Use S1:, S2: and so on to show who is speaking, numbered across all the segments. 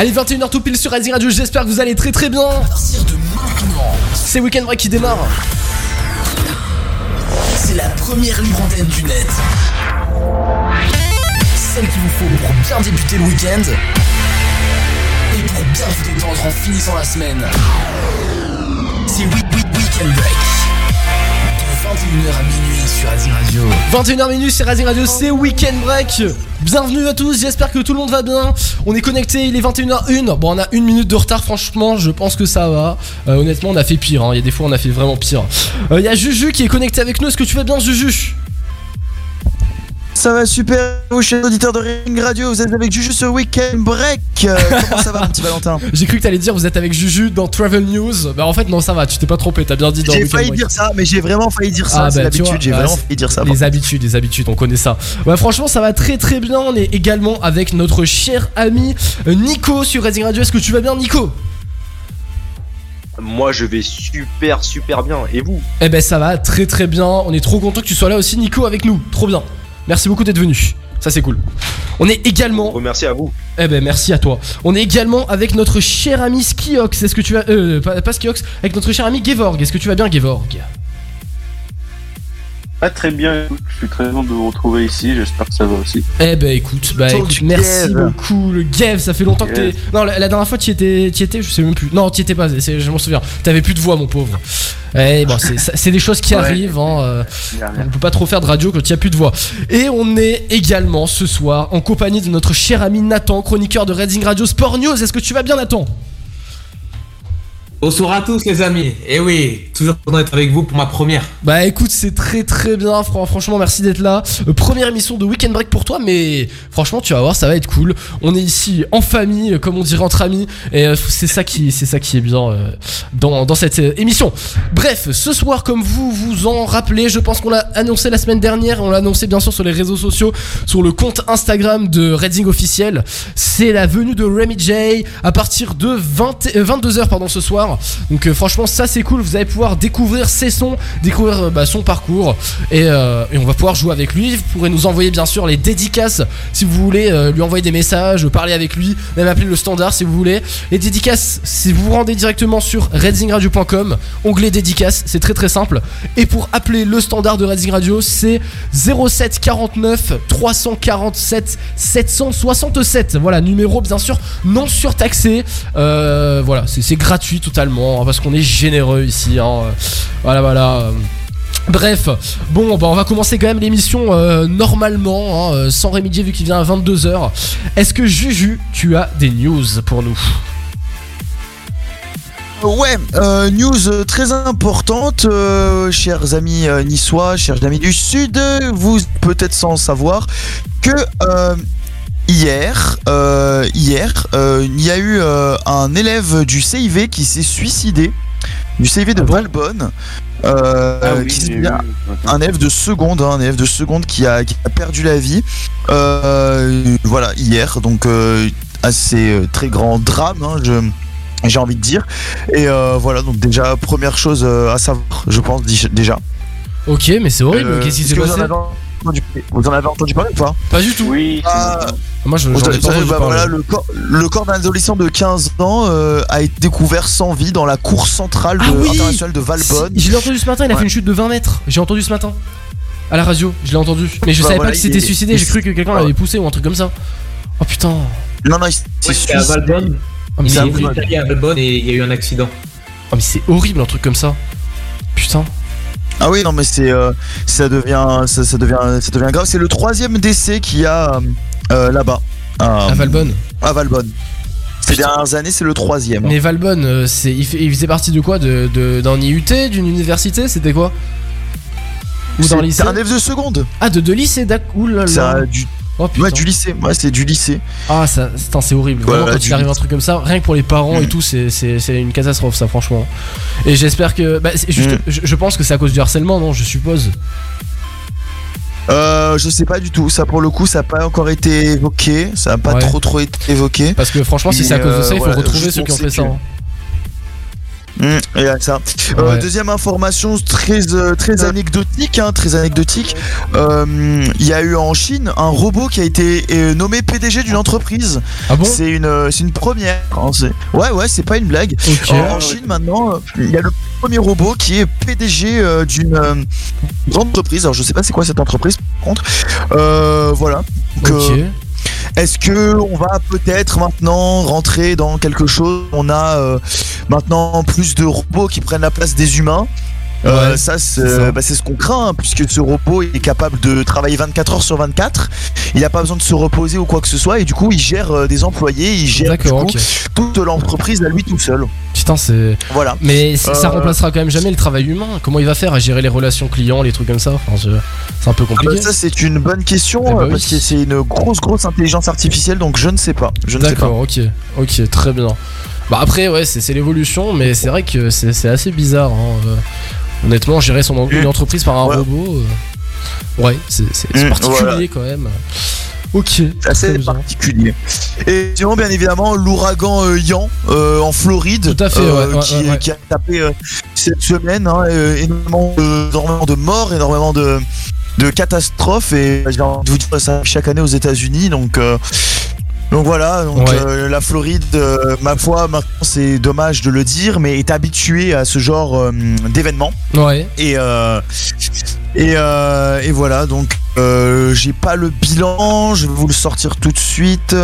S1: Allez, 21h tout pile sur Rising Radio, j'espère que vous allez très très bien. C'est Weekend Break qui démarre.
S2: c'est la première libre antenne du net. Celle qu'il vous faut pour bien débuter le week-end et pour bien vous détendre en finissant la semaine. C'est Week Week Weekend Break. De 21h à minuit Radio.
S1: 21h minutes, c'est Rising Radio, c'est Weekend Break. Bienvenue à tous, j'espère que tout le monde va bien. On est connecté, il est 21h01. Bon, on a une minute de retard, franchement, je pense que ça va. Euh, honnêtement, on a fait pire, hein. il y a des fois on a fait vraiment pire. Euh, Il y a Juju qui est connecté avec nous, est-ce que tu vas bien, Juju?
S3: Ça va super, vous chers auditeurs de Ring Radio, vous êtes avec Juju sur Weekend Break. Euh, comment ça va, mon petit Valentin?
S1: J'ai cru que t'allais dire vous êtes avec Juju dans Travel News. Bah, en fait, non, ça va, tu t'es pas trompé, t'as bien dit dans
S3: J'ai
S1: Weekend
S3: failli
S1: Break.
S3: dire ça, mais j'ai vraiment failli dire ça.
S1: Ah,
S3: c'est
S1: bah,
S3: l'habitude, j'ai
S1: bah,
S3: vraiment failli dire ça.
S1: Les habitudes, les habitudes, on connaît ça. Ouais, franchement, ça va très très bien. On est également avec notre cher ami euh, Nico sur Racing Radio. Est-ce que tu vas bien, Nico?
S4: Moi, je vais super, super bien. Et vous?
S1: Eh ben, ça va très très bien. On est trop content que tu sois là aussi, Nico, avec nous. Trop bien. Merci beaucoup d'être venu. Ça, c'est cool. On est également.
S4: Remercie à vous.
S1: Eh ben, merci à toi. On est également avec notre cher ami Skiox. Est-ce que tu vas. Euh, pas, pas Skiox, avec notre cher ami Gevorg. Est-ce que tu vas bien, Gevorg?
S5: Pas très bien, écoute, je suis très content de vous retrouver ici, j'espère que ça va aussi.
S1: Eh ben écoute, bah écoute, merci
S3: Gev.
S1: beaucoup le Gev, ça fait longtemps que t'es. Non, la, la dernière fois tu étais, tu étais, je sais même plus. Non, tu étais pas, je m'en souviens. T'avais plus de voix, mon pauvre. Eh bon, c'est des choses qui
S5: Ouais.
S1: arrivent. Hein, euh, on peut pas trop faire de radio quand il y a plus de voix. Et on est également ce soir en compagnie de notre cher ami Nathan, chroniqueur de Redding Radio Sport News. Est-ce que tu vas bien, Nathan?
S6: Bonsoir à tous les amis. Et oui, toujours content d'être avec vous pour ma première.
S1: Bah écoute, c'est très très bien. Fran- franchement, merci d'être là. Euh, première émission de Weekend Break pour toi, mais franchement, tu vas voir, ça va être cool. On est ici en famille, euh, comme on dirait entre amis, et euh, c'est ça qui, c'est ça qui est bien dans, dans cette émission. Bref, ce soir, comme vous vous en rappelez, je pense qu'on l'a annoncé la semaine dernière. On l'a annoncé bien sûr sur les réseaux sociaux, sur le compte Instagram de Redding officiel. C'est la venue de Remy J à partir de 20, 22h pardon ce soir. Donc euh, franchement ça c'est cool, vous allez pouvoir découvrir ses sons, découvrir euh, bah, son parcours et, euh, et on va pouvoir jouer avec lui. Vous pourrez nous envoyer bien sûr les dédicaces si vous voulez lui envoyer des messages, parler avec lui, même appeler le standard si vous voulez. Les dédicaces, si vous vous rendez directement sur redzingradio.com, onglet dédicaces, c'est très très simple. Et pour appeler le standard de Redzing Radio, c'est 07 49 347 767. Voilà, numéro bien sûr non surtaxé. Voilà, c'est gratuit hein, parce qu'on est généreux ici. hein. Voilà, voilà. Bref, bon, bah on va commencer quand même l'émission euh, normalement, hein, euh, sans Rémidier vu qu'il vient à 22h. Est-ce que Juju, tu as des news pour nous?
S3: Ouais, euh, news très importante, chers amis niçois, chers amis du Sud, vous peut-être sans savoir que hier, euh, hier, euh, il y a eu euh, un élève du CIV qui s'est suicidé, du CIV de
S1: Ah bon
S3: Valbonne. euh,
S5: Ah oui,
S3: qui s'est-
S5: j'ai vu.
S3: un élève de seconde, hein, un élève de seconde qui a, qui a perdu la vie. Euh, voilà, hier, donc euh, assez très grand drame, hein, je- j'ai envie de dire. Et voilà, donc déjà, première chose à savoir, je pense, déjà.
S1: Ok, mais c'est horrible, qu'est-ce qui s'est passé?
S3: Entendu, vous en avez entendu parler ou pas
S1: Pas du tout.
S5: Oui,
S3: Ah,
S1: Moi je
S3: Vous savez,
S1: pas entendu
S3: bah, voilà, le corps, le corps d'un adolescent de 15 ans euh, a été découvert sans vie dans la cour centrale de,
S1: Ah oui
S3: internationale de Valbonne.
S1: Si, Je l'ai entendu ce matin, il a fait une chute de 20 mètres. J'ai entendu ce matin. À la radio, je l'ai entendu. Mais je
S3: Bah
S1: savais
S3: voilà,
S1: pas qu'il s'était suicidé, j'ai cru que quelqu'un l'avait poussé ou un truc comme ça. Oh putain.
S3: Non, non, il s'est
S6: C'est à
S3: suicidé.
S6: Valbonne.
S1: Oh, mais
S6: Il à Valbonne et il y a eu un accident.
S1: oh, mais c'est horrible un truc comme ça. Putain.
S3: Ah oui, non, mais c'est euh, ça devient ça, ça devient ça devient grave. C'est le troisième décès qu'il y a euh, euh, là-bas à,
S1: Valbonne.
S3: à Valbonne. Ces dernières années, c'est le troisième.
S1: Mais Valbonne, c'est, il, faisait partie de quoi de, de- D'un IUT D'une université? C'était quoi? Ou
S3: C'est-
S1: d'un lycée?
S3: C'est un élève de seconde.
S1: Ah, de, de lycée, d'accord.
S3: Un- du,
S1: Oh
S3: ouais, du lycée. Ouais, c'est du lycée.
S1: Ah, ça, c'est horrible.
S3: Voilà,
S1: Vraiment, quand il arrive un truc comme ça, rien que pour les parents et
S3: Mm.
S1: tout, c'est, une catastrophe, ça, franchement. Et j'espère que. Bah, juste,
S3: Mm.
S1: je, je pense que c'est à cause du harcèlement, non Je suppose.
S3: Euh, je sais pas du tout. Ça, pour le coup, ça n'a pas encore été évoqué. Ça n'a pas
S1: Ouais.
S3: trop trop été évoqué.
S1: Parce que franchement, si c'est à cause de ça, il faut
S3: euh,
S1: retrouver ceux qui ont
S3: on
S1: fait ça. hein.
S3: Mmh, y a ça. Euh,
S1: Ouais.
S3: deuxième information très euh, très anecdotique, hein, très anecdotique. Euh, Il y a eu en Chine un robot qui a été nommé PDG d'une entreprise.
S1: Ah bon?
S3: C'est une c'est une première. hein, ouais ouais, c'est pas une blague. En, en Chine maintenant, il y a le premier robot qui est PDG d'une grande entreprise. Alors je sais pas c'est quoi cette entreprise par contre. Euh, voilà. Donc. Est-ce que on va peut-être maintenant rentrer dans quelque chose? On a euh, maintenant plus de robots qui prennent la place des humains. Euh,
S1: Ouais,
S3: ça,
S1: c'est ça.
S3: c'est bah, c'est ce qu'on craint, hein, puisque ce robot il est capable de travailler 24 heures sur 24. Il n'a pas besoin de se reposer ou quoi que ce soit, et du coup, il gère euh, des employés, il gère du coup, toute l'entreprise à lui tout seul.
S1: Putain, c'est.
S3: Voilà.
S1: Mais c- ça
S3: Euh,
S1: remplacera quand même jamais le travail humain. Comment il va faire à gérer les relations clients, les trucs comme ça? Enfin, c'est un peu
S3: Ah bah,
S1: compliqué.
S3: ça, c'est une bonne question,
S1: Eh bah
S3: euh,
S1: oui.
S3: parce que c'est une grosse, grosse intelligence artificielle, donc je ne sais pas. Je ne sais pas.
S1: D'accord, ok, ok, très bien. Bah après, ouais, c'est c'est l'évolution, mais c'est vrai que c'est c'est assez bizarre. hein, euh. Honnêtement, gérer son une entreprise par un
S3: Ouais.
S1: robot, euh, ouais, c'est
S3: Mm,
S1: particulier
S3: voilà.
S1: quand même. Ok,
S3: assez particulier. Et sinon, bien évidemment, l'ouragan euh, Ian euh, en Floride,
S1: Tout à fait, ouais, ouais,
S3: qui, a tapé cette semaine, hein, énormément, de, énormément de morts, énormément de, de catastrophes. Et j'ai envie de vous dire, ça chaque année aux États-Unis, donc. euh, donc voilà, donc
S1: Ouais.
S3: euh, la Floride, euh, ma foi, maintenant c'est dommage de le dire, mais est habituée à ce genre euh, d'événements.
S1: Ouais,
S3: Et, euh, et, euh, et voilà, donc j'ai pas le bilan, je vais vous le sortir tout de suite.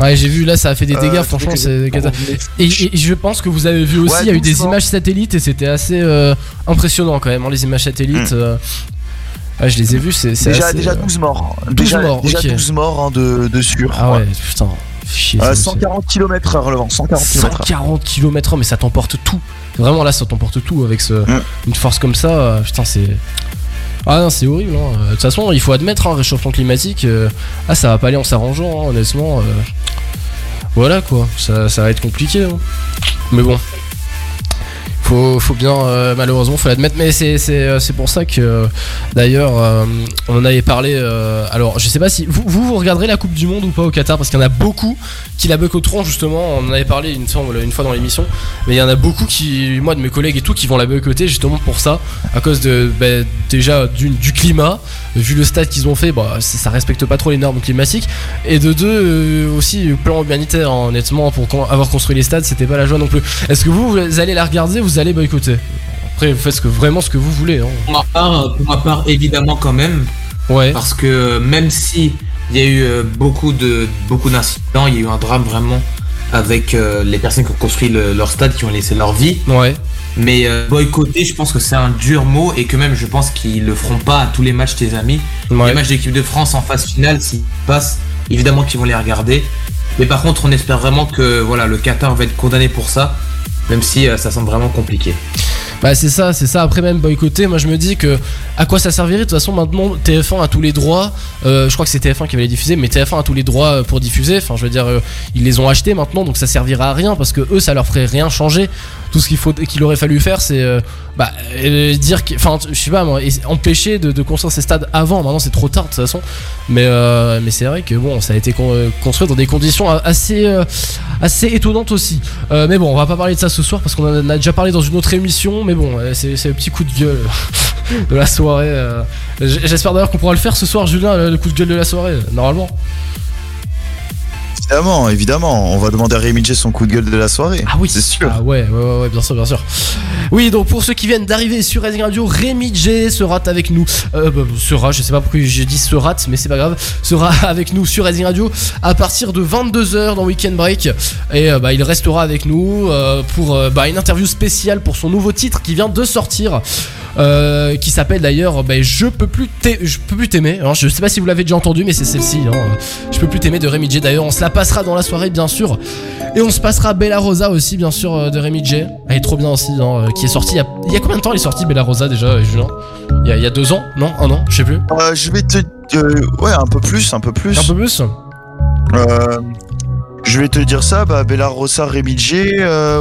S1: ouais, j'ai vu là, ça a fait des dégâts, franchement, c'est Et, et je pense que vous avez vu aussi,
S3: Ouais,
S1: il y a eu des images satellites et c'était assez impressionnant quand même, hein, les images satellites.
S3: Mm.
S1: Ouais, je les ai vues, c'est
S3: Déjà,
S1: assez,
S3: déjà
S1: euh,
S3: 12 morts.
S1: 12
S3: déjà,
S1: morts,
S3: déjà
S1: ok.
S3: 12 morts hein, de, de sûr.
S1: Ah ouais, putain, chier.
S3: Euh,
S1: ça aussi.
S3: 140 km heure le vent, 140 km heure.
S1: 140 km/h, mais ça t'emporte tout. Vraiment là, ça t'emporte tout avec ce,
S3: Mm.
S1: une force comme ça. euh, putain, c'est. Ah non, c'est horrible. hein. De toute façon, il faut admettre, hein, réchauffement climatique, euh, ah, ça va pas aller en s'arrangeant, hein, honnêtement. euh. Voilà quoi, ça, ça va être compliqué. hein. Mais bon. Faut, faut bien, euh, malheureusement, faut l'admettre. Mais c'est, euh, pour ça que, euh, d'ailleurs, on en avait parlé. alors, je sais pas si vous, vous, vous regarderez la Coupe du Monde ou pas au Qatar, parce qu'il y en a beaucoup qui la boycotteront justement. On en avait parlé une fois, dans l'émission, mais il y en a beaucoup qui, moi de mes collègues et tout, qui vont la boycotter justement pour ça, à cause de bah, déjà d'une- du climat, vu le stade qu'ils ont fait, bah, ça respecte pas trop les normes climatiques, et de deux aussi plan humanitaire. honnêtement, pour avoir construit les stades, c'était pas la joie non plus. Est-ce que vous, vous allez la regarder, vous allez boycotter Après, vous faites ce que, vraiment ce que vous voulez. Hein.
S6: Pour ma part, pour ma part, évidemment quand même,
S1: Ouais.
S6: parce que même si il y a eu euh, beaucoup de beaucoup d'incidents, il y a eu un drame vraiment avec euh, les personnes qui ont construit le- leur stade, qui ont laissé leur vie.
S1: Ouais.
S6: Mais euh, boycotter, je pense que c'est un dur mot et que même je pense qu'ils le feront pas à tous les matchs tes amis.
S1: Ouais.
S6: Les matchs d'équipe de France en phase finale, s'ils passent, évidemment qu'ils vont les regarder. Mais par contre, on espère vraiment que voilà, le Qatar va être condamné pour ça, même si euh, ça semble vraiment compliqué.
S1: Bah c'est ça, c'est ça. Après même boycotter, moi je me dis que à quoi ça servirait? De toute façon maintenant TF1 a tous les droits. Euh, je crois que c'est TF1 qui va les diffuser, mais TF1 a tous les droits euh, pour diffuser. Enfin je veux dire, ils les ont achetés maintenant, donc ça servira à rien parce que eux ça leur ferait rien changer. Tout ce qu'il faut, qu'il aurait fallu faire, c'est euh, bah euh, dire, enfin je sais pas moi, empêcher de, construire ces stades avant. Maintenant c'est trop tard de toute façon. Mais euh, mais c'est vrai que bon, ça a été euh, construit dans des conditions assez assez étonnantes aussi. Mais bon, on va pas parler de ça ce soir parce qu'on en a déjà parlé dans une autre émission. Mais bon, c'est le petit coup de gueule de la soirée. J'espère d'ailleurs qu'on pourra le faire ce soir, Julien, le coup de gueule de la soirée, normalement.
S3: Évidemment, évidemment. On va demander à Rémi J son coup de gueule de la soirée.
S1: Ah oui,
S3: c'est sûr.
S1: Ah ouais, ouais, ouais, bien sûr, bien sûr. Oui, donc pour ceux qui viennent d'arriver sur Racing Radio, Rémi J sera avec nous. Euh, bah, sera, je sais pas pourquoi j'ai dit sera, mais c'est pas grave. Sera avec nous sur Racing Radio à partir de 22h dans Weekend Break. Et euh, bah, il restera avec nous euh, pour bah, une interview spéciale pour son nouveau titre qui vient de sortir. euh, qui s'appelle d'ailleurs bah, Je peux plus je peux plus t'aimer. Je sais pas si vous l'avez déjà entendu, mais c'est celle-ci. hein. Je peux plus t'aimer de Rémi J. D'ailleurs, on se la passera dans la soirée, bien sûr. Et on se passera Bella Rosa aussi, bien sûr, euh, de Rémi J. Elle est trop bien aussi, hein, euh, qui est sortie il y, a, il y a combien de temps elle est sortie Bella Rosa déjà, euh, Julien? Il y, a, il y a deux ans Non? Un an Je sais plus.
S3: Euh, je vais te. euh, ouais, un peu plus, un peu plus.
S1: Un peu plus?
S3: Euh, je vais te dire ça, bah, Bella Rossa, Rémi J.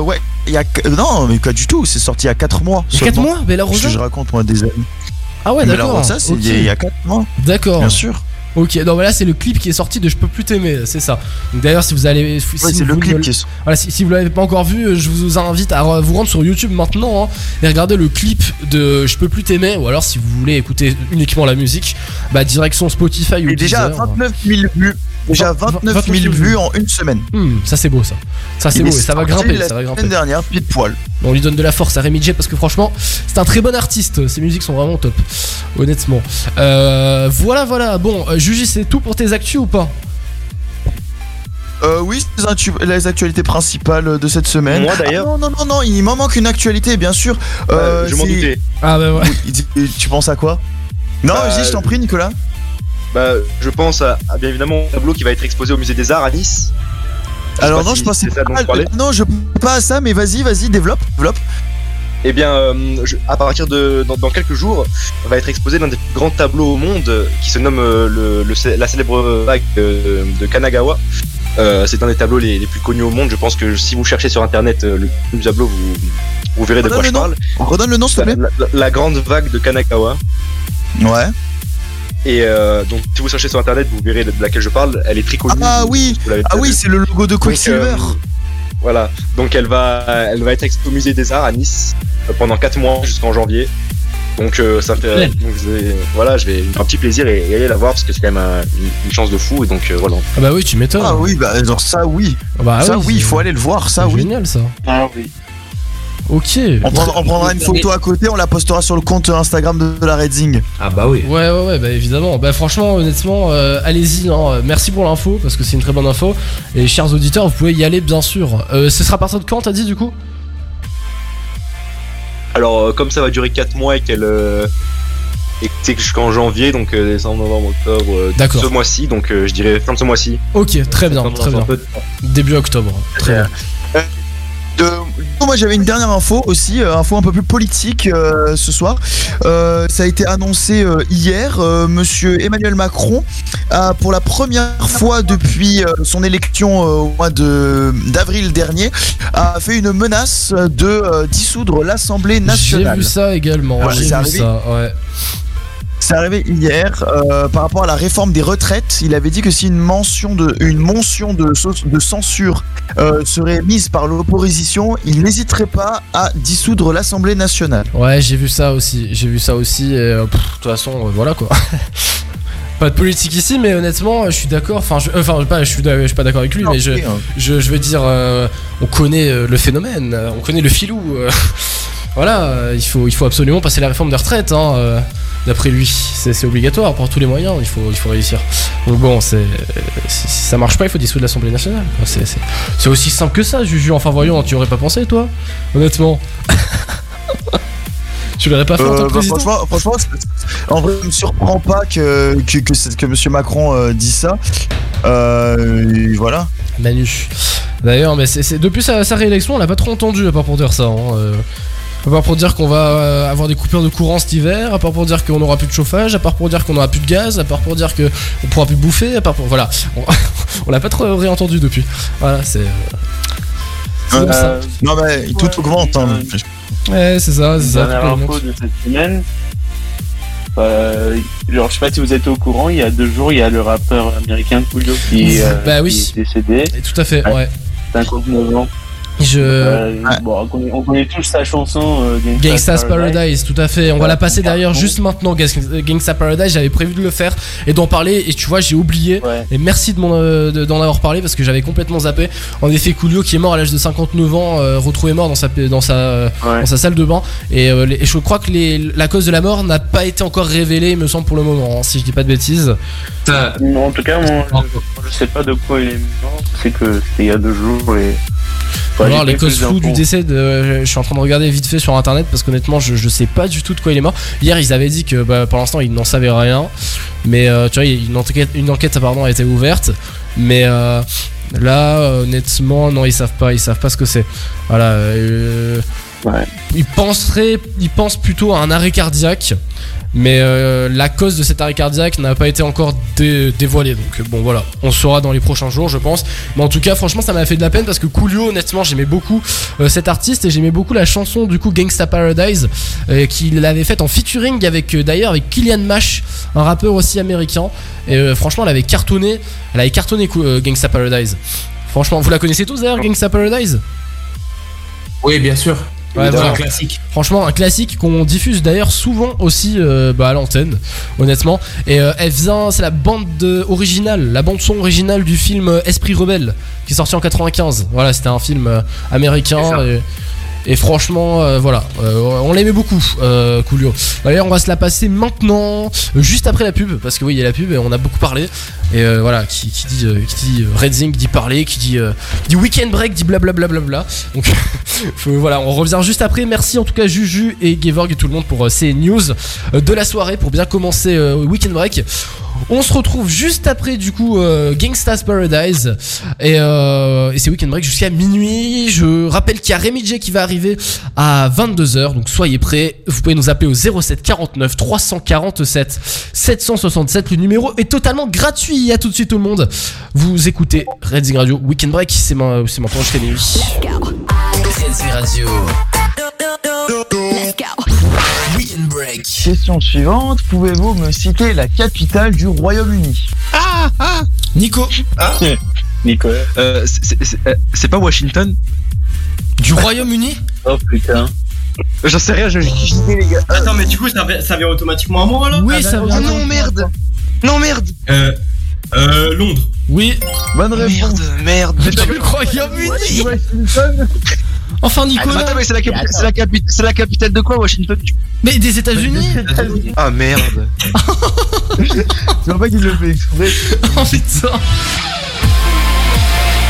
S3: ouais, il y a. Non, mais pas du tout, c'est sorti il y a 4 mois.
S1: Il y a 4
S3: seulement.
S1: mois Bella Rosa
S3: que je raconte, moi, des années.
S1: Ah ouais,
S3: Bella
S1: d'accord.
S3: Rossa, c'est
S1: ok.
S3: il y a 4 mois,
S1: D'accord.
S3: bien sûr.
S1: Ok, non, mais là c'est le clip qui est sorti de Je peux plus t'aimer, c'est ça. Donc d'ailleurs, si vous allez. si
S3: Ouais, c'est le clip qui est.
S1: Voilà, si, si vous l'avez pas encore vu, je vous invite à vous rendre sur YouTube maintenant hein, et regarder le clip de Je peux plus t'aimer. Ou alors, si vous voulez écouter uniquement la musique, bah direction Spotify ou
S3: Et déjà
S1: Deezer.
S3: 29 000 vues. Déjà 29 000 vues en une semaine.
S1: Hmm, ça c'est beau ça. Ça c'est beau et ça va grimper,
S3: la
S1: ça va grimper.
S3: semaine dernière, pile poil.
S1: On lui donne de la force à Rémi J parce que franchement, c'est un très bon artiste. Ses musiques sont vraiment top, honnêtement. Euh, voilà, voilà. Bon, euh, Juji, c'est tout pour tes actus ou pas
S3: Euh, oui, c'est les actu- les actualités principales de cette semaine.
S4: Moi, d'ailleurs.
S3: Ah, non, non, non, non, il m'en manque une actualité, bien sûr. Euh,
S4: je m'en doutais.
S1: Ah bah ouais.
S3: Oui, tu penses à quoi Non,
S4: Bah,
S3: vas-y, je t'en prie, Nicolas.
S4: Bah, je pense à, à, bien évidemment un tableau qui va être exposé au musée des Arts à Nice.
S3: Alors non,
S4: si
S3: je pensais pas. Non, je pas à ça, mais vas-y, vas-y, développe, développe.
S4: Eh bien, euh, je- à partir de dans, dans quelques jours, va être exposé l'un des plus grands tableaux au monde qui se nomme euh, le, la célèbre vague euh, de Kanagawa. Euh, c'est un des tableaux les, les plus connus au monde. Je pense que si vous cherchez sur internet euh, le tableau, vous, vous verrez de quoi je
S3: nom.
S4: parle.
S3: Redonne le nom, s'il te
S4: La,
S3: plaît.
S4: la- la grande vague de Kanagawa.
S3: Ouais.
S4: Et euh, donc, si vous cherchez sur internet, vous verrez de, laquelle je parle. Elle est très connue.
S3: Ah oui, ah oui, c'est le logo de Quicksilver.
S4: Donc, Voilà. Donc elle va, elle va être exposée au musée des Arts à Nice euh, pendant 4 mois jusqu'en janvier. Donc euh, ça me fait, donc, voilà, je vais un petit plaisir et, et aller la voir parce que c'est quand même un- une, une chance de fou et donc euh, voilà.
S1: Ah bah oui, tu m'étonnes.
S3: Ah oui, bah genre ça oui,
S1: Ah bah
S3: ça oui, il faut aller le voir, ça
S1: c'est
S3: oui.
S1: Génial ça.
S5: Ah oui.
S1: Ok.
S3: On, prend- on prendra une photo à côté, on la postera sur le compte Instagram de, la Redzing.
S6: Ah bah oui.
S1: Ouais, ouais, ouais, bah évidemment. Bah franchement, honnêtement, euh, allez-y. hein. Merci pour l'info parce que c'est une très bonne info. Et chers auditeurs, vous pouvez y aller bien sûr. Euh, ce sera à partir de quand t'as dit du coup?
S4: Alors euh, comme ça va durer 4 mois et qu'elle euh, et que c'est jusqu'en janvier, donc euh, décembre, novembre, octobre, euh,
S1: D'accord.
S4: ce mois-ci, donc euh, je dirais fin de ce mois-ci.
S1: Ok, très bien, très bien. Début octobre. Très bien.
S3: De... Moi j'avais une dernière info aussi, euh, info un peu plus politique euh, ce soir. Euh, ça a été annoncé hier, Monsieur Emmanuel Macron a pour la première fois depuis son élection au mois de d'avril dernier a fait une menace de dissoudre l'Assemblée
S1: J'ai
S3: nationale.
S1: vu ça également.
S3: Ouais,
S1: J'ai vu ça. Ouais.
S3: C'est arrivé hier euh, par rapport à la réforme des retraites. Il avait dit que si une mention de une motion de, de censure euh, serait mise par l'opposition, il n'hésiterait pas à dissoudre l'Assemblée nationale.
S1: Ouais, j'ai vu ça aussi. J'ai vu ça aussi. Euh, de toute façon, voilà quoi. pas de politique ici, mais honnêtement, je suis d'accord. Enfin, je, enfin, pas, je suis, je suis pas d'accord avec lui, mais je, je, je veux dire, euh, on connaît le phénomène, on connaît le filou. euh, voilà, euh, il faut, il faut absolument passer la réforme des retraites, hein, euh, d'après lui. C'est obligatoire, par tous les moyens, il faut, il faut réussir. Donc bon, c'est, si ça marche pas, il faut dissoudre l'Assemblée nationale. C'est- aussi simple que ça, Juju. Enfin, voyons, tu aurais pas pensé, toi Honnêtement. tu l'aurais pas fait en tant
S3: Euh,
S1: que
S3: bah,
S1: président
S3: franchement, franchement, en vrai, ça me surprend pas que, que, que, Monsieur Macron euh, dise ça. Euh, et voilà.
S1: Manu. D'ailleurs, mais c'est depuis sa, sa réélection, on l'a pas trop entendu, à part pour dire ça. hein, euh. À part pour dire qu'on va euh, avoir des coupures de courant cet hiver, à part pour dire qu'on aura plus de chauffage, à part pour dire qu'on aura plus de gaz, à part pour dire que on pourra plus bouffer, à part pour voilà, on, on l'a pas trop réentendu depuis. Voilà, c'est. euh.
S5: Euh,
S3: Non mais tout
S5: Ouais,
S3: augmente. Hein.
S1: Ouais, c'est ça, c'est ça.
S5: dernière info de cette semaine. Euh, genre, je sais pas si vous êtes au courant, il y a deux jours, il y a le rappeur américain Coolio qui, euh,
S1: Bah oui.
S5: qui est décédé,
S1: Et tout à fait,
S5: Ouais.
S1: ouais.
S5: 59 ans.
S1: Je.
S5: Euh, bon, on, connaît, on connaît tous sa chanson euh,
S1: Gangsta's Paradise, tout à fait. On va la passer d'ailleurs juste maintenant, Gang- Gangsta's Paradise. J'avais prévu de le faire et d'en parler, et tu vois, j'ai oublié.
S5: Ouais.
S1: Et merci de m'en euh, de- d'en avoir parlé parce que j'avais complètement zappé. En effet, Coolio qui est mort à l'âge de 59 ans, euh, retrouvé mort dans sa, dans sa,
S5: Ouais.
S1: dans sa salle de bain. Et, euh, les- et je crois que les, la cause de la mort n'a pas été encore révélée, il me semble, pour le moment, hein, si je dis pas de bêtises.
S6: Ça,
S5: En tout cas, moi, je, je sais pas de quoi il est mort, c'est que c'était il y a deux jours et. J'ai
S1: les causes floues du décès de. Je suis en train de regarder vite fait sur internet parce qu'honnêtement, je, je sais pas du tout de quoi il est mort. Hier, ils avaient dit que bah, pour l'instant, ils n'en savaient rien. Mais euh, tu vois, une enquête, une enquête pardon, a été ouverte. Mais euh, là, honnêtement, non, ils savent pas. Ils savent pas ce que c'est. Voilà. euh,
S5: Ouais.
S1: Il penserait, il pense plutôt à un arrêt cardiaque, mais euh, la cause de cet arrêt cardiaque n'a pas été encore dé- dévoilée. Donc euh, bon voilà, on saura dans les prochains jours, je pense. Mais en tout cas, franchement, ça m'a fait de la peine parce que Coolio, honnêtement, j'aimais beaucoup euh, cet artiste et j'aimais beaucoup la chanson du coup Gangsta Paradise euh, qu'il avait faite en featuring avec euh, d'ailleurs avec Killian Mash, un rappeur aussi américain. Et euh, franchement, elle avait cartonné, elle avait cartonné euh, Gangsta Paradise. Franchement, vous la connaissez tous d'ailleurs, Gangsta Paradise?
S6: Oui, bien sûr.
S1: Ouais, voilà.
S6: un classique.
S1: Franchement, un classique qu'on diffuse d'ailleurs souvent aussi euh, bah, à l'antenne, honnêtement. Et euh, elle vient, c'est la bande de- originale, la bande son originale du film euh, Esprit rebelle, qui est sorti en 95. Voilà, c'était un film euh,
S6: C'est
S1: américain.
S6: ça.
S1: Et, et franchement, euh, voilà, euh, on l'aimait beaucoup, euh, Coolio. D'ailleurs, on va se la passer maintenant, euh, juste après la pub, parce que oui, il y a la pub et on a beaucoup parlé. Et voilà, qui, dit, qui dit Red Zinc dit parler, qui dit, dit weekend break, dit blablabla. Bla, bla, bla. Donc voilà, on revient juste après. Merci en tout cas Juju et Gevorg et tout le monde pour ces news de la soirée pour bien commencer Weekend Break. On se retrouve juste après du coup euh, Gangsta's Paradise et, euh, et c'est Weekend Break jusqu'à minuit. Je rappelle qu'il y a Rémi J qui va arriver à 22h donc soyez prêts. Vous pouvez nous appeler au 07 49 347 767. Le numéro est totalement gratuit. À tout de suite tout le monde. Vous écoutez Red Zing Radio Weekend Break. C'est ma- c'est maintenant jusqu'à minuit.
S2: Frenzy Radio. Weekend Break.
S3: Question suivante, pouvez-vous me citer la capitale du Royaume-Uni?
S1: Nico
S5: Nicolas.
S4: Euh, c'est- c'est euh, c'est pas Washington?
S1: Du Royaume-Uni?
S5: Oh putain.
S4: J'en sais rien, je idée, les gars.
S7: Attends, mais du coup, ça, ça vient automatiquement à moi là
S1: Oui, ça
S4: Oh
S1: vient.
S4: non, merde Non, merde
S7: Euh. Euh. Londres.
S1: Oui.
S3: Bonne réponse.
S4: Merde, merde
S1: Du Royaume-Uni
S3: Washington?
S1: Enfin
S4: Ah,
S1: Nicolas
S4: mais c'est la, capi- c'est la, capi- c'est la capitale de quoi, Washington
S1: Mais des États-Unis
S4: Ah merde.
S3: Je vois pas qu'il le fait exprès.
S1: Oh putain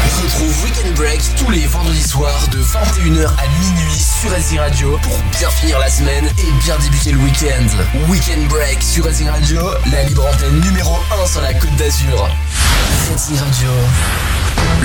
S2: Retrouve Weekend Break tous les vendredis soirs de 21h à minuit sur Racing Radio pour bien finir la semaine et bien débuter le week-end. Weekend Break sur Racing Radio, la libre antenne numéro 1 sur la Côte d'Azur. Racing Radio.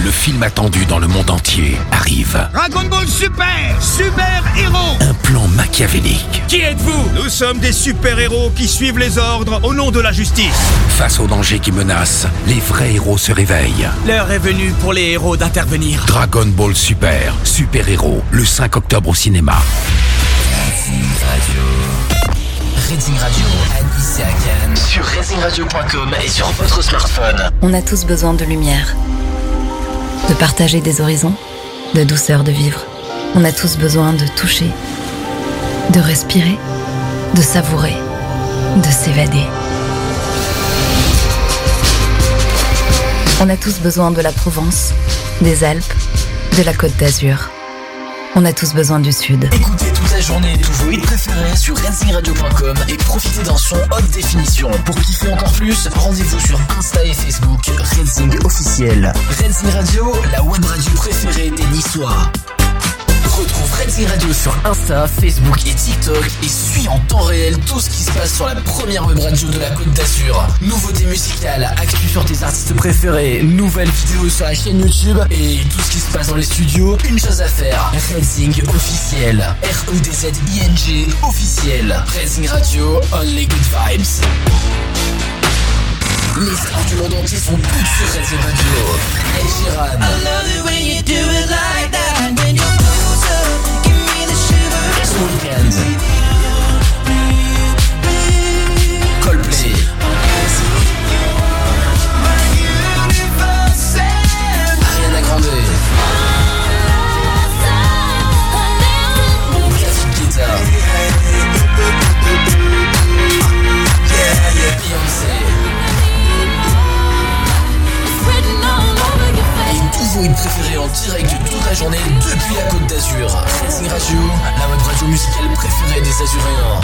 S8: Le film attendu dans le monde entier arrive.
S9: Dragon Ball Super Super Héros
S8: Un plan machiavélique.
S9: Qui êtes-vous? Nous sommes des super-héros qui suivent les ordres au nom de la justice.
S8: Face aux dangers qui menacent, les vrais héros se réveillent.
S9: L'heure est venue pour les héros d'intervenir.
S8: Dragon Ball Super, super héros, le 5 octobre au cinéma.
S2: Racing Radio, Cannes. Sur racingradio.com et sur votre smartphone.
S10: On a tous besoin de lumière, de partager des horizons, de douceur de vivre. On a tous besoin de toucher, de respirer, de savourer, de s'évader. On a tous besoin de la Provence, des Alpes, de la Côte d'Azur. On a tous besoin du Sud.
S2: Écoutez toute la journée tous vos hits préférés sur racingradio.com et profitez d'un son haute définition. Pour kiffer encore plus, rendez-vous sur Insta et Facebook Racing officiel. Racing Radio, la web radio préférée des Niçois. Retrouve Racing Radio sur Insta, Facebook et TikTok et suis en temps réel tout ce qui se passe sur la première web radio de la Côte d'Azur. Nouveautés musicales, actu sur tes artistes préférés, nouvelles vidéos sur la chaîne YouTube et tout ce qui se passe dans les studios. Une chose à faire, Racing officiel. R-E-D-Z-I-N-G officiel. Racing Radio, only good vibes. Les stars du monde entier sont toutes sur Racing Radio. Ed Sheeran. Weeknd. Coldplay. Vos hits préférés en direct toute la journée depuis la Côte d'Azur. Racing Radio, la web radio musicale préférée des Azuréens.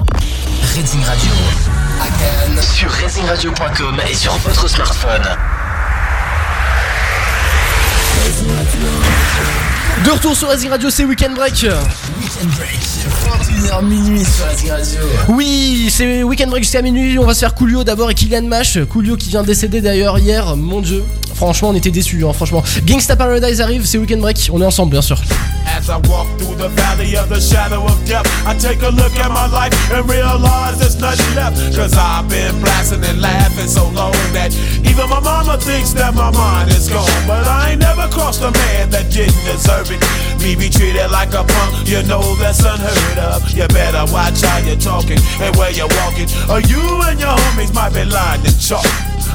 S2: Racing Radio. À Cannes, sur racingradio.com et sur votre smartphone.
S1: De retour sur Racing Radio, c'est Weekend Break
S2: Weekend Break, 21h minuit sur Racing Radio.
S1: Oui, c'est Weekend Break jusqu'à minuit, on va se faire Coolio d'abord et Kylian Mash. Coolio qui vient de décéder d'ailleurs hier, mon dieu. Franchement, on était déçus, hein, franchement. Gangsta Paradise arrive, c'est Weekend Break, on est ensemble bien sûr.
S11: As I walk through the valley of the shadow of death, I take a look at my life and realize there's nothing left. Cause I've been blasting and laughing so long that even my mama thinks that my mind is gone. But I ain't never crossed a man that didn't deserve it. Me be treated like a punk, you know that's unheard of. You better watch how you're talking and where you're walking, or you and your homies might be lying in chalk.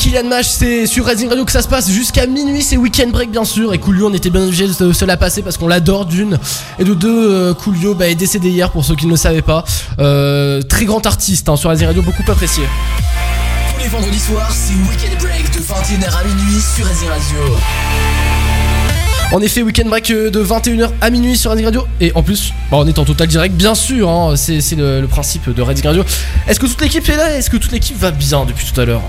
S1: Kylian Mash, c'est sur Racing Radio que ça se passe jusqu'à minuit, c'est weekend break bien sûr. Et Coolio, on était bien obligé de se- la passer parce qu'on l'adore d'une. Et de deux, euh, Coolio bah, est décédé hier pour ceux qui ne le savaient pas. Euh, très grand artiste hein, sur Racing Radio, beaucoup apprécié.
S2: Tous les vendredis soirs, c'est Weekend Break de 21h à minuit sur Racing Radio.
S1: En effet, week-end break euh, de 21h à minuit sur Redding Radio. Et en plus, bah, on est en total direct, bien sûr. hein, c'est c'est le, le principe de Redding Radio. Est-ce que toute l'équipe est là? Est-ce que toute l'équipe va bien depuis tout à l'heure?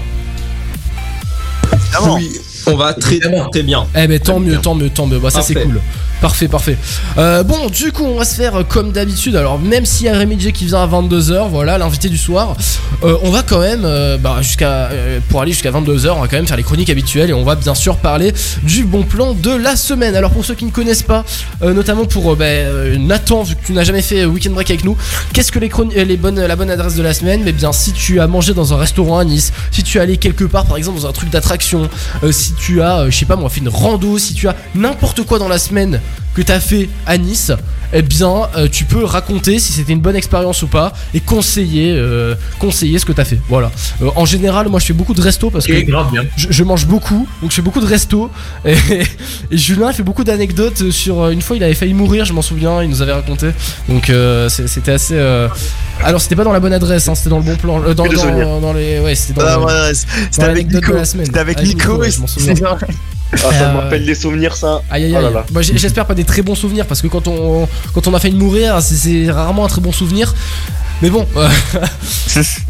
S3: Évidemment.
S12: On va très très bien.
S1: Eh ben tant mieux, tant mieux, tant mieux. Bah ça c'est cool. Parfait, parfait. Euh, bon, du coup, on va se faire comme d'habitude. Alors, même s'il y a Rémi qui vient à 22h, voilà, l'invité du soir, euh, on va quand même, euh, bah, jusqu'à, pour aller jusqu'à 22h, on va quand même faire les chroniques habituelles et on va bien sûr parler du bon plan de la semaine. Alors, pour ceux qui ne connaissent pas, notamment pour euh, Nathan, vu que tu n'as jamais fait Weekend Break avec nous, qu'est-ce que les, bonnes, la bonne adresse de la semaine? Mais bien, si tu as mangé dans un restaurant à Nice, si tu es allé quelque part, par exemple, dans un truc d'attraction, si tu as, je sais pas moi, fait une rando, si tu as n'importe quoi dans la semaine que t'as fait à Nice, eh bien, euh, tu peux raconter si c'était une bonne expérience ou pas et conseiller, euh, conseiller ce que t'as fait. Voilà. Euh, en général, moi, je fais beaucoup de resto parce que
S6: grave bien.
S1: je, je mange beaucoup, donc je fais beaucoup de resto. Et, et Julien fait beaucoup d'anecdotes sur. Une fois, il avait failli mourir, je m'en souviens, il nous avait raconté. Donc c'était assez. Euh, Alors, c'était pas dans la bonne adresse, hein, c'était dans le bon plan. euh, dans, dans- dans les. Ouais, c'était dans.
S3: Ah,
S1: le-
S3: C'était avec Nico.
S1: la semaine.
S3: C'était avec
S1: Avec
S3: Nico.
S1: Nico, ouais, je m'en souviens.
S4: Ah, ça
S1: Euh,
S4: me rappelle des souvenirs, ça.
S1: Aïe aïe
S4: Oh
S1: aïe. j'espère pas des très bons souvenirs parce que quand on quand on a failli mourir, c'est- c'est rarement un très bon souvenir. Mais bon, euh,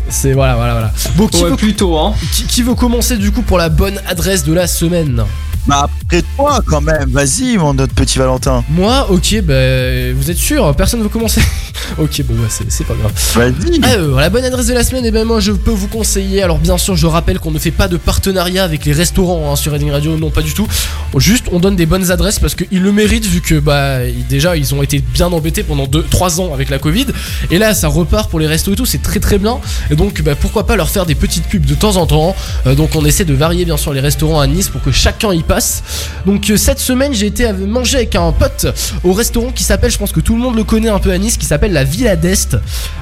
S1: c'est voilà voilà voilà. Bon, qui,
S12: Ouais,
S1: veut,
S12: plutôt, hein.
S1: qui, qui veut commencer du coup pour la bonne adresse de la semaine?
S3: Bah après toi quand même, vas-y mon notre petit Valentin.
S1: Moi, ok, bah vous êtes sûr Personne veut commencer Ok, bon bah c'est pas grave.
S3: Vas-y.
S1: Alors, la bonne adresse de la semaine, et ben moi je peux vous conseiller. Alors bien sûr, je rappelle qu'on ne fait pas de partenariat avec les restaurants hein, sur Reading Radio, non pas du tout. Juste, on donne des bonnes adresses parce qu'ils le méritent vu que bah déjà ils ont été bien embêtés pendant 2-3 ans avec la Covid. Et là, ça repart pour les restos et tout, c'est très très bien. Et donc, bah, pourquoi pas leur faire des petites pubs de temps en temps. Euh, donc on essaie de varier bien sûr les restaurants à Nice pour que chacun y passe. Donc euh, cette semaine, j'ai été manger avec un pote au restaurant qui s'appelle, je pense que tout le monde le connaît un peu à Nice, qui s'appelle la Villa d'Est.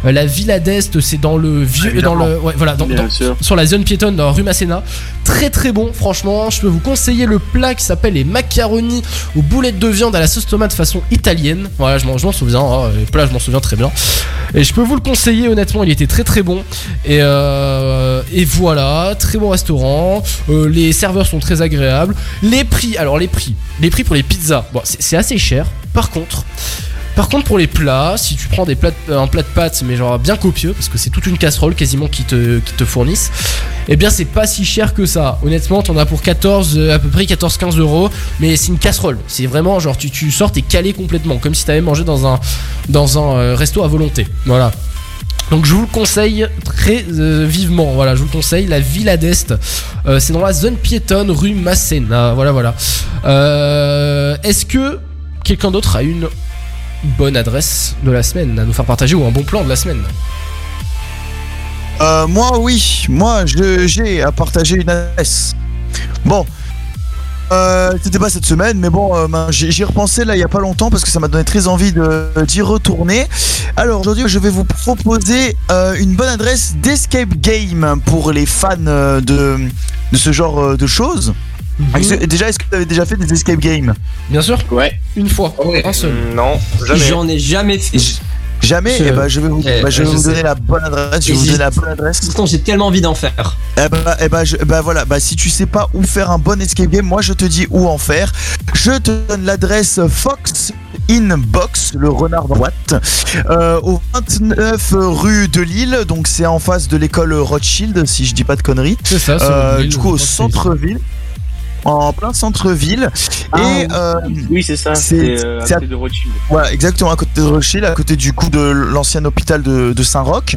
S1: Euh, la Villa d'Est, c'est dans le vieux, dans
S3: Évidemment.
S1: le, ouais, voilà, dans, dans- sur la zone piétonne dans rue Masséna. Très très bon, franchement. Je peux vous conseiller le plat qui s'appelle les macaronis aux boulettes de viande à la sauce tomate façon italienne. Voilà, je m'en souviens. hein, le plat, je m'en souviens très bien. Et je peux vous le conseiller, honnêtement, il était très très bon. Et, euh, voilà, très bon restaurant. Euh, les serveurs sont très agréables. Les prix, alors les prix, les prix pour les pizzas, c'est assez cher. Par contre, par contre, pour les plats, si tu prends des plats de- un plat de pâtes, mais genre bien copieux, parce que c'est toute une casserole quasiment qui te, qui te fournissent, eh bien c'est pas si cher que ça. Honnêtement, t'en as pour 14, euh, à peu près 14-15 euros, mais c'est une casserole. C'est vraiment genre tu, tu sors, t'es calé complètement, comme si t'avais mangé dans un, dans euh, resto à volonté. Voilà. Donc je vous le conseille très euh, vivement. Voilà, je vous le conseille. La Villa d'Est, Euh, c'est dans la zone piétonne rue Masséna. Voilà, voilà. Euh, Est-ce que quelqu'un d'autre a une bonne adresse de la semaine à nous faire partager ou un bon plan de la semaine
S3: Euh, moi oui, moi j'ai à partager une adresse. Bon. Euh, c'était pas cette semaine, mais bon, euh, ben, j'y ai repensé là il y a pas longtemps parce que ça m'a donné très envie d'y retourner. Alors aujourd'hui, je vais vous proposer une bonne adresse d'escape game pour les fans de, ce genre de choses. Que- Déjà, est-ce que vous avez déjà fait des escape games
S1: Bien sûr.
S5: Ouais.
S1: Une fois.
S6: Ouais.
S1: Un seul.
S4: Mm, Non, jamais.
S12: J'en ai jamais fait.
S3: Jamais
S12: Je-
S3: Eh ben, je vais vous,
S12: Eh,
S3: bah, je vais
S12: je
S3: vous donner la bonne adresse. Je vais vous
S12: j'ai-
S3: donner la bonne adresse.
S12: Pourtant, j'ai tellement envie d'en faire.
S3: Eh bah, eh bah, je- bah voilà, bah si tu sais pas où faire un bon escape game, moi je te dis où en faire. Je te donne l'adresse Fox In Box, le renard dans boîte, euh, au 29 rue de Lille, donc c'est en face de l'école Rothschild, si je dis pas de conneries.
S1: C'est ça. c'est
S3: Euh, du coup, au centre-ville, en plein centre-ville.
S5: Ah,
S3: Et euh,
S5: Oui, c'est ça.
S3: c'est-
S5: euh, à côté de Rothschild.
S3: voilà, exactement à côté de Rothschild, à côté du coup de l'ancien hôpital de, de Saint-Roch.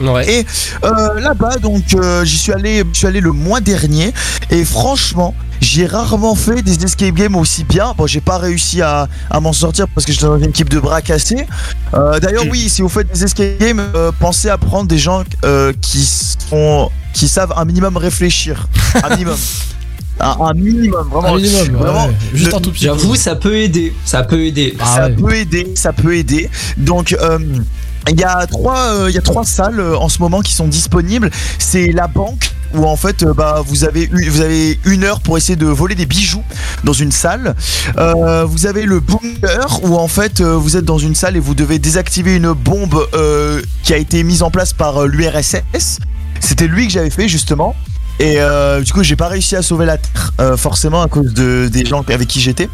S1: Ouais.
S3: Et euh, là-bas, donc, euh, j'y suis allé, j'y suis allé le mois dernier. Et franchement, j'ai rarement fait des escape games aussi bien. Bon, j'ai pas réussi à, à m'en sortir parce que j'étais dans une équipe de bras cassés. Euh, D'ailleurs, oui, si vous faites des escape games, euh, pensez à prendre des gens euh, qui sont, qui savent un minimum réfléchir, un minimum. Un, un minimum, vraiment.
S1: Un minimum, ouais,
S3: vraiment,
S1: ouais. Juste
S3: le-
S1: un tout petit.
S12: J'avoue, ça peut aider. Ça peut aider.
S1: Ah
S3: ça
S1: ouais.
S3: peut aider, ça peut aider. Donc euh, il y a trois, euh, il y a trois salles euh, en ce moment qui sont disponibles. C'est la banque où en fait euh, bah vous avez une, vous avez une heure pour essayer de voler des bijoux dans une salle. Euh, vous avez le bunker où en fait euh, vous êtes dans une salle et vous devez désactiver une bombe euh, qui a été mise en place par euh, l'URSS. C'était lui que j'avais fait justement. Et euh, du coup, j'ai pas réussi à sauver la Terre, euh, forcément à cause de, des gens avec qui j'étais.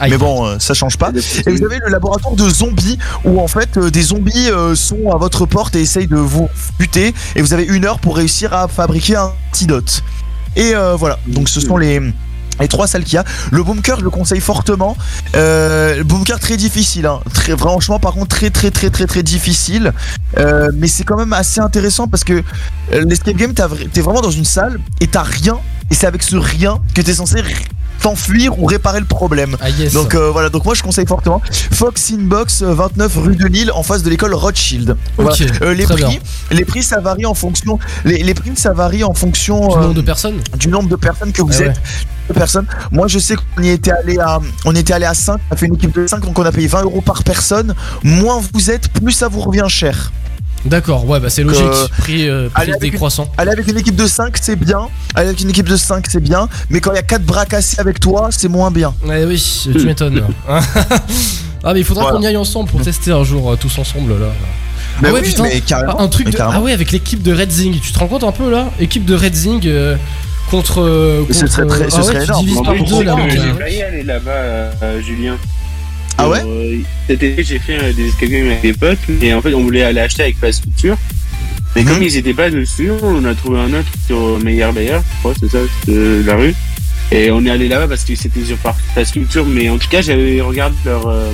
S1: Aïe.
S3: Mais bon, euh, ça change pas. Et vous avez le laboratoire de zombies où en fait euh, des zombies euh, sont à votre porte et essayent de vous buter. Et vous avez une heure pour réussir à fabriquer un antidote. Et euh, voilà, donc ce sont les, les trois salles qu'il y a. Le bunker, je le conseille fortement. Euh, le bunker très difficile, hein. très, franchement par contre très très très très très difficile. Euh, mais c'est quand même assez intéressant parce que euh, l'escape game, t'es vraiment dans une salle et t'as rien. Et c'est avec ce rien que t'es censé t'enfuir ou réparer le problème.
S1: Ah yes.
S3: Donc euh, voilà, donc moi je conseille fortement Fox Inbox euh, 29 rue de Lille en face de l'école Rothschild. Voilà.
S1: Ok,
S3: Euh, les
S1: très
S3: prix,
S1: bien.
S3: les prix ça varie en fonction les, les prix ça varie en fonction
S1: Du
S3: euh,
S1: nombre de personnes
S3: du nombre de personnes que vous
S1: Ah ouais.
S3: êtes. De personnes. Moi je sais qu'on y était allé à on était allé à 5, on a fait une équipe de 5 donc on a payé 20 euros par personne. Moins vous êtes, plus ça vous revient cher.
S1: D'accord, ouais, bah c'est logique.
S3: Euh,
S1: Prix, euh, prix
S3: allez avec une-
S1: décroissant.
S3: Aller avec une équipe de 5 c'est bien, aller avec une équipe de 5 c'est bien, mais quand il y a 4 bras cassés avec toi c'est moins bien.
S1: Ouais, oui, tu m'étonnes. ah, mais il faudra
S3: Voilà.
S1: qu'on y aille ensemble pour tester un jour, euh, tous ensemble là.
S3: Mais
S1: ah ouais,
S3: oui,
S1: putain.
S3: mais carrément,
S1: Ah, un truc
S3: mais
S1: de...
S3: carrément.
S1: Ah ouais, avec l'équipe de Red Zing. Tu te rends compte un peu là? Équipe de Red Zing euh, contre. euh,
S3: Ce serait très- ce
S1: ah ouais,
S3: serait
S1: tu
S3: énorme.
S1: divises
S5: En
S1: par deux là.
S5: euh, Julien.
S3: Ah ouais
S5: Euh, Cet été, j'ai fait euh, des games avec des potes, et en fait, on voulait aller acheter avec Fast Culture. Mais comme
S3: Mhm.
S5: ils étaient pas dessus, on a trouvé un autre sur Meyer Bayer, je crois, c'est ça, de la rue. Et on est allé là-bas parce que c'était sur Fast Culture, mais en tout cas, j'avais regardé leur. euh,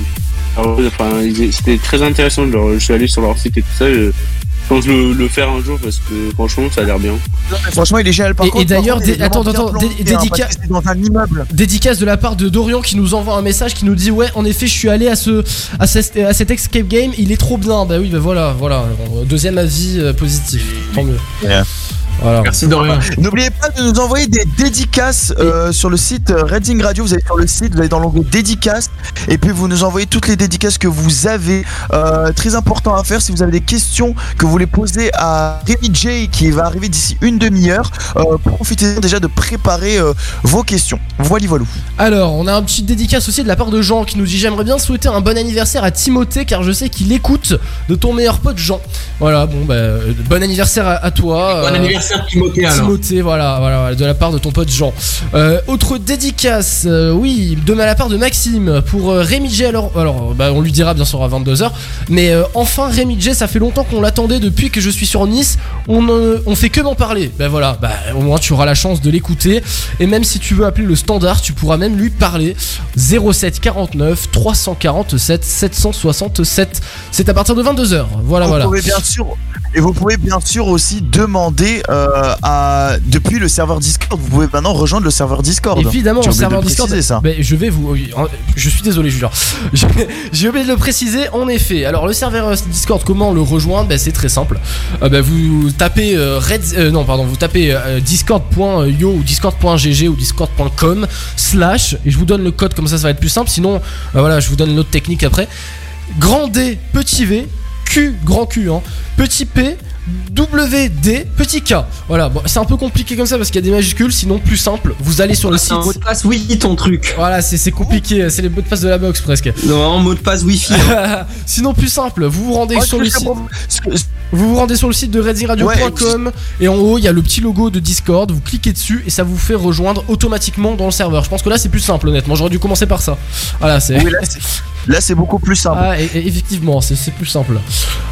S5: leur- enfin, c'était très intéressant. Leur, je suis allé sur leur site et tout ça. Je pense le, le faire un jour parce que franchement, ça a l'air bien.
S3: Franchement, il est génial. Par
S1: Et-
S3: contre,
S1: et d'ailleurs, dé- attends, attends, dé-
S3: hein,
S1: dédica-
S3: parce que c'est dans un immeuble.
S1: Dédicace de la part de Dorian qui nous envoie un message qui nous dit ouais en effet je suis allé à ce à, cet- à cet escape game il est trop bien bah oui bah voilà voilà deuxième avis euh, positif tant mieux voilà
S6: Merci Dorian.
S3: N'oubliez pas de nous envoyer des dédicaces euh, sur le site euh, Reading Radio. Vous allez sur le site, vous allez dans l'onglet dédicaces et puis vous nous envoyez toutes les dédicaces que vous avez. Euh, très important à faire si vous avez des questions que vous voulez poser à Rémi J qui va arriver d'ici une demi-heure. Euh, profitez déjà de préparer euh, vos questions. Voilà, voilà.
S1: Alors, on a un petit dédicace aussi de la part de Jean qui nous dit J'aimerais bien souhaiter un bon anniversaire à Timothée car je sais qu'il écoute de ton meilleur pote Jean. Voilà, bon, bah, bon anniversaire à, à toi.
S6: Bon
S1: euh,
S6: anniversaire Timothée alors.
S1: Timothée, voilà, voilà, voilà, de la part de ton pote Jean. Euh, autre dédicace, euh, oui, de la part de Maxime pour euh, Rémi J. Alors, alors bah, on lui dira bien sûr à 22h. Mais euh, enfin, Rémi J, ça fait longtemps qu'on l'attendait depuis que je suis sur Nice. On, euh, on fait que m'en parler. Ben voilà, bah, au moins tu auras la chance de l'écouter. Et même si tu veux appeler le standard, tu pourras même lui parler. 07 49 347 767. C'est à partir de 22h. Voilà,
S3: vous
S1: voilà.
S3: pouvez bien sûr et vous pouvez bien sûr aussi demander euh, à depuis le serveur Discord. Vous pouvez maintenant rejoindre le serveur Discord.
S1: Évidemment, le serveur Discord.
S3: ça.
S1: Ben, je vais vous. Je suis désolé, Julien. J'ai oublié de le préciser. En effet, alors le serveur Discord, comment le rejoindre? Ben, C'est très simple. Euh, ben, vous tapez euh, red, euh, non pardon, vous tapez euh, discord.io ou discord.gg ou discord.com slash et je vous donne le code comme ça, ça va être plus simple. Sinon, euh, voilà, je vous donne l'autre technique après. Grand D, petit V, Q, grand Q, hein, petit P. W, D, petit K. Voilà, bon, c'est un peu compliqué comme ça parce qu'il y a des majuscules, sinon plus simple, vous allez sur le site.
S12: un mot de passe oui ton truc.
S1: Voilà, c'est compliqué, c'est les mots de passe de la box presque.
S12: Non, mot de passe wifi.
S1: Sinon plus simple, vous vous rendez sur le site. Vous vous rendez sur le site de redzingradio.com et en haut il y a le petit logo de Discord, vous cliquez dessus et ça vous fait rejoindre automatiquement dans le serveur. Je pense que là c'est plus simple honnêtement, j'aurais dû commencer par ça. Voilà, c'est
S3: Oui, là, c'est- beaucoup plus simple.
S1: ah, et- et effectivement, c'est plus simple.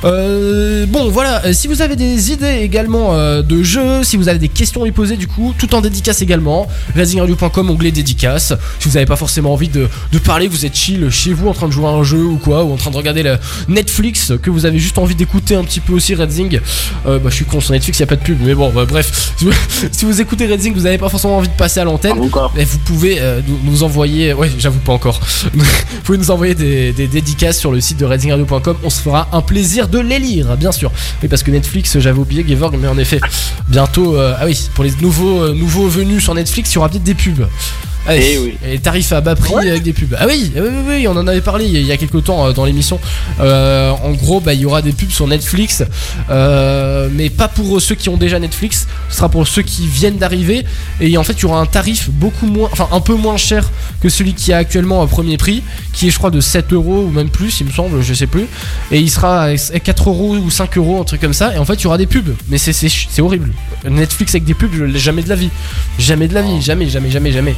S1: Euh, bon, voilà. euh, Si vous avez des idées également euh, de jeux, si vous avez des questions à lui poser, du coup, tout en dédicace également, razingradio.com, onglet dédicace. Si vous n'avez pas forcément envie de, de parler, vous êtes chill chez vous en train de jouer à un jeu ou quoi, ou en train de regarder le Netflix, que vous avez juste envie d'écouter un petit peu aussi Redzing. Euh, bah, je suis con, sur Netflix, il n'y a pas de pub, mais bon, bah, bref. Si vous, si vous écoutez Redzing, vous n'avez pas forcément envie de passer à l'antenne. Vous pouvez euh, nous, nous envoyer, ouais, j'avoue pas encore. vous pouvez nous envoyer des, des dédicaces sur le site de redzingradio.com. On se fera un plaisir de les lire, bien sûr. Oui, parce que Netflix, j'avais oublié Gevorg, mais en effet, bientôt, euh, ah oui, pour les nouveaux, euh, nouveaux venus sur Netflix, il y aura peut-être des pubs. Allez,
S5: Eh oui.
S1: Et tarifs à bas prix avec des pubs. Ah oui, oui, oui, oui, on en avait parlé il y a- quelques temps euh, dans l'émission. Euh, en gros, bah, il y aura des pubs sur Netflix, euh, mais pas pour ceux qui ont déjà Netflix. Ce sera pour ceux qui viennent d'arriver. Et en fait, il y aura un tarif beaucoup moins, enfin un peu moins cher que celui qui a actuellement à premier prix, qui est, je crois, de 7 euros ou même plus, il me semble, je sais plus. Et il sera à 4 euros ou 5 euros, un truc comme ça. Et en fait, il y aura des pubs. Mais c'est- horrible. Netflix avec des pubs, je l'ai jamais de la vie. Jamais de la vie. Jamais, jamais, jamais, jamais.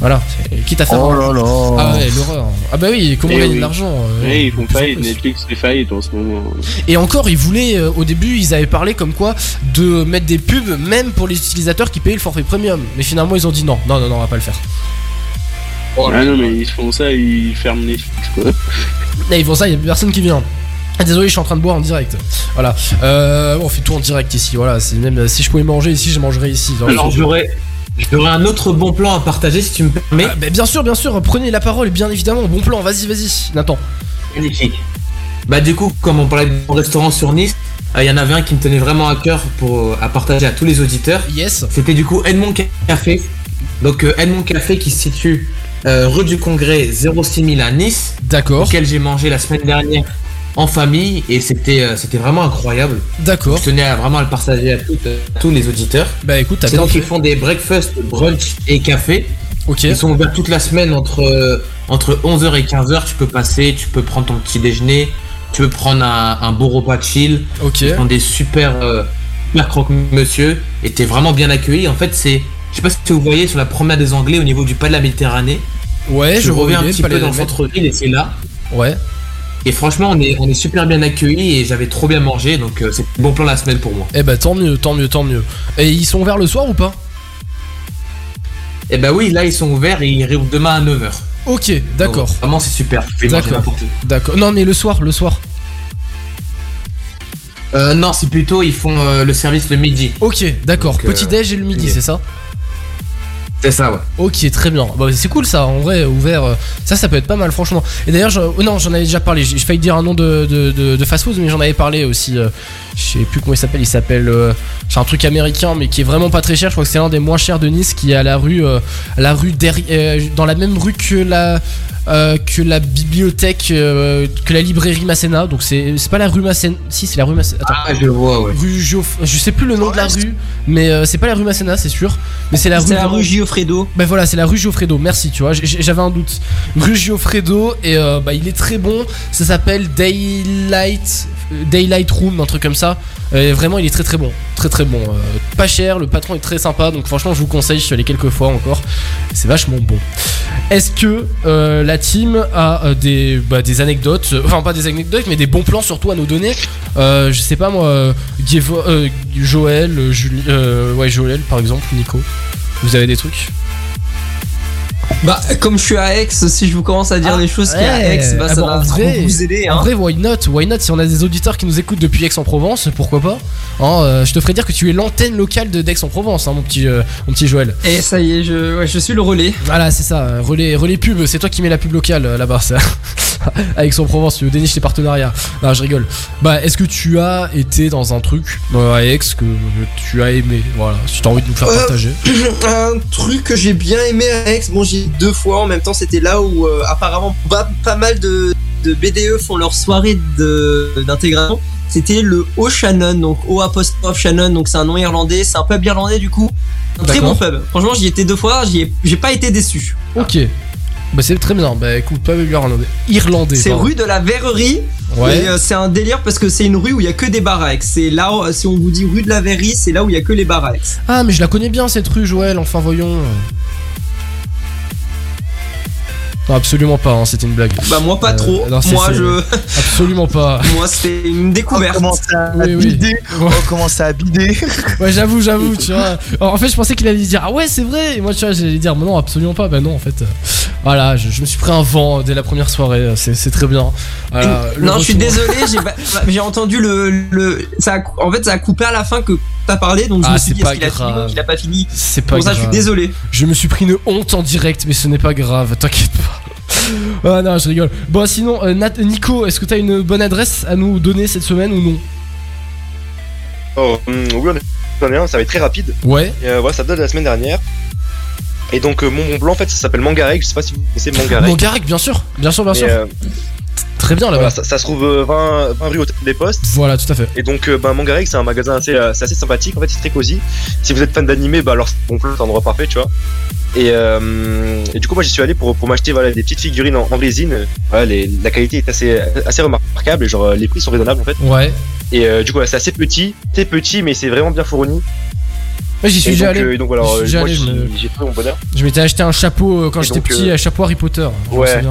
S1: Voilà. Quitte à faire.
S3: Oh là là.
S1: Ah ouais, l'horreur. Ah bah oui, comment
S5: Eh
S1: gagner
S5: oui.
S1: de l'argent euh,
S5: Ouais, ils font faillite. Netflix fait faillite en ce moment.
S1: Et encore, ils voulaient, euh, au début, ils avaient parlé comme quoi de mettre des pubs même pour les utilisateurs qui payaient le forfait premium. Mais finalement, ils ont dit non, non, non, non, on va pas le faire.
S5: ah non, mais ils font ça, ils ferment Netflix quoi.
S1: Là, ils font ça, il y a personne qui vient. Ah, désolé, je suis en train de boire en direct. Voilà. Euh, bon, on fait tout en direct ici. Voilà. C'est même si je pouvais manger ici, je mangerais ici.
S6: Alors j'aurais J'aurais un autre bon plan à partager si tu me permets.
S1: Ah, bah, bien sûr, bien sûr, prenez la parole, bien évidemment. Bon plan, vas-y, vas-y, Nathan.
S6: Magnifique. Bah du coup, comme on parlait de mon restaurant sur Nice, euh, il y en avait un qui me tenait vraiment à cœur pour euh, à partager à tous les auditeurs.
S1: Yes.
S6: C'était du coup Edmond Café. Donc euh, Edmond Café qui se situe euh, rue du Congrès 06000 à Nice.
S1: D'accord.
S6: Auquel j'ai mangé la semaine dernière en famille et c'était euh, c'était vraiment incroyable.
S1: D'accord.
S6: Je tenais à vraiment à le partager à, tous les auditeurs.
S1: Bah écoute, t'as
S6: donc ils font des breakfast, brunch et café.
S1: Ok.
S6: Ils sont ouverts toute la semaine entre, euh, entre 11h et 15h. Tu peux passer, tu peux prendre ton petit déjeuner, tu peux prendre un, un beau repas chill.
S1: Ok.
S6: Ils font des super, euh, super croque-monsieur et t'es vraiment bien accueilli. En fait, c'est. Je sais pas si vous voyez sur la promenade des Anglais au niveau du pas de la Méditerranée.
S1: Ouais, je
S6: reviens un petit peu dans le centre-ville et c'est là.
S1: Ouais.
S6: Et franchement, on est, on est super bien accueillis et j'avais trop bien mangé donc euh, c'est bon plan la semaine pour moi.
S1: Eh bah tant mieux, tant mieux, tant mieux. Et ils sont ouverts le soir ou pas?
S6: Et bah oui, là ils sont ouverts et ils réouvrent demain à 9h.
S1: Ok, d'accord.
S6: Vraiment, c'est super. Tu peux manger
S1: D'accord.
S6: n'importe où.
S1: D'accord. Non, mais le soir, le soir.
S6: Euh, non, c'est plutôt ils font euh, le service le midi.
S1: Ok, d'accord.
S6: Donc, euh,
S1: Petit déj et le midi, c'est ça?
S6: C'est ça, ouais.
S1: Ok, très bien. Bah, c'est cool ça, en vrai, ouvert. euh, Ça, ça peut être pas mal, franchement. Et d'ailleurs, je- oh non, j'en avais déjà parlé. J'ai failli dire un nom de, fast-food, mais j'en avais parlé aussi. euh, je sais plus comment il s'appelle. Il s'appelle. euh, c'est un truc américain, mais qui est vraiment pas très cher. Je crois que c'est l'un des moins chers de Nice, qui est à la rue, euh, la rue derrière, dans la même rue que la. Euh, que la bibliothèque, euh, que la librairie Masséna, donc c'est c'est pas la rue Masséna, si c'est la rue Masséna. Attends.
S6: Ah, je vois, ouais.
S1: Rue Geoff- je sais plus le nom de la rue, mais euh, c'est pas la rue Masséna, c'est sûr. Mais c'est la rue.
S12: C'est la rue Giofredo.
S1: bah voilà, c'est la rue Giofredo, merci, tu vois, j'avais un doute. Rue Giofredo, et euh, bah il est très bon, ça s'appelle Daylight, Daylight Room, un truc comme ça. Et vraiment, il est très très bon, très très bon. Euh, pas cher, le patron est très sympa, donc franchement, je vous conseille, je suis allé quelques fois encore, c'est vachement bon. Est-ce que euh, la team a euh, des, bah, des anecdotes, euh, enfin pas des anecdotes, mais des bons plans surtout à nous donner? Euh, Je sais pas moi, euh, euh, Joël, euh, Julie, euh, Joël par exemple, Nico. Vous avez des trucs?
S12: Bah, comme je suis à Aix, si je vous commence à dire les choses qu'il y a à Aix, bah,
S1: Ah
S12: ça
S1: bon,
S12: va
S1: vrai,
S12: vous aider.
S1: En
S12: Hein.
S1: vrai, why not Why not Si on a des auditeurs qui nous écoutent depuis Aix-en-Provence, pourquoi pas Hein, euh, Je te ferais dire que tu es l'antenne locale de d'Aix-en-Provence, hein, mon, petit, euh, mon petit Joël.
S12: Et ça y est, je, ouais, je suis le relais.
S1: Voilà, c'est ça, relais, relais pub, c'est toi qui mets la pub locale euh, là-bas, ça. Aix-en-Provence, tu déniches tes partenariats. Non, je rigole. Bah, est-ce que tu as été dans un truc euh, à Aix que tu as aimé? Voilà, si t'as envie de nous faire partager.
S12: un truc que j'ai bien aimé à Aix, bon j'y deux fois en même temps, c'était là où euh, apparemment pas, pas mal de, de BDE font leur soirée d'intégration. C'était le O Shannon, donc O apostrophe Shannon, donc c'est un nom irlandais, c'est un pub irlandais du coup. Un très bon pub. Franchement j'y étais deux fois, j'ai pas été déçu.
S1: Ok. Bah, c'est très bien. Bah, écoute, pas irlandais. Irlandais.
S12: C'est rue de la Verrerie.
S1: Ouais.
S12: Et euh, c'est un délire parce que c'est une rue où il y a que des Aix. C'est là, où- si on vous dit rue de la Verrerie, c'est là où il y a que les Aix.
S1: Ah, mais je la connais bien cette rue, Joël, enfin voyons. Non, absolument pas, hein, c'était une blague.
S12: Bah moi pas
S1: Euh,
S12: trop.
S1: non,
S12: moi je,
S1: Absolument pas.
S12: moi c'était une
S3: On
S12: découverte.
S3: commence à
S1: Oui,
S3: bider. On commence à bider.
S1: Ouais, j'avoue, j'avoue, tu vois. Alors, en fait, je pensais qu'il allait dire Ah ouais, c'est vrai. Et moi, tu vois, j'allais dire Mais non, absolument pas. Bah non, en fait. euh, voilà, je, je me suis pris un vent dès la première soirée. euh, C'est c'est très bien. Voilà, le
S12: non, je suis désolé, j'ai pas- j'ai entendu le, le ça a en fait ça a coupé à la fin que t'as parlé donc je
S1: Ah,
S12: me suis dit qu'il a a pas fini?
S1: C'est pas
S12: Pour ça, je suis désolé.
S1: Je me suis pris une honte en direct, mais ce n'est pas grave, t'inquiète pas. Ah non, je rigole. Bon, sinon, euh, Nat- Nico, est-ce que t'as une bonne adresse à nous donner cette semaine ou non
S4: Oh, hum, oui, on est- ça va être très rapide.
S1: Ouais.
S4: Et, euh, voilà, ça date de la semaine dernière. Et donc, euh, mon bon blanc, en fait, ça s'appelle Mangarek. Je sais pas si vous connaissez Mangarek.
S1: Mangarek, bien sûr, bien sûr, bien sûr.
S4: euh,
S1: Très bien là-bas.
S4: voilà, ça, ça se trouve euh, 20, 20 rue des Postes.
S1: Voilà, tout à fait.
S4: Et donc, bah, Mangarek, c'est un magasin assez, euh, assez sympathique. En fait, c'est très cosy. Si vous êtes fan d'animé, bah alors c'est un endroit parfait, tu vois. Et, euh, et du coup, moi, j'y suis allé pour, pour m'acheter voilà, des petites figurines en, en résine. Voilà, les- la qualité est assez, assez remarquable et genre les prix sont raisonnables en fait.
S1: Ouais.
S4: Et euh, du coup, voilà, c'est assez petit, c'est petit, mais c'est vraiment bien fourni.
S1: Ouais, j'y suis déjà allé.
S4: euh, donc,
S1: allé,
S4: j'ai trouvé mon bonheur.
S1: Je m'étais acheté un chapeau quand j'étais petit, un chapeau Harry Potter. me
S4: ouais.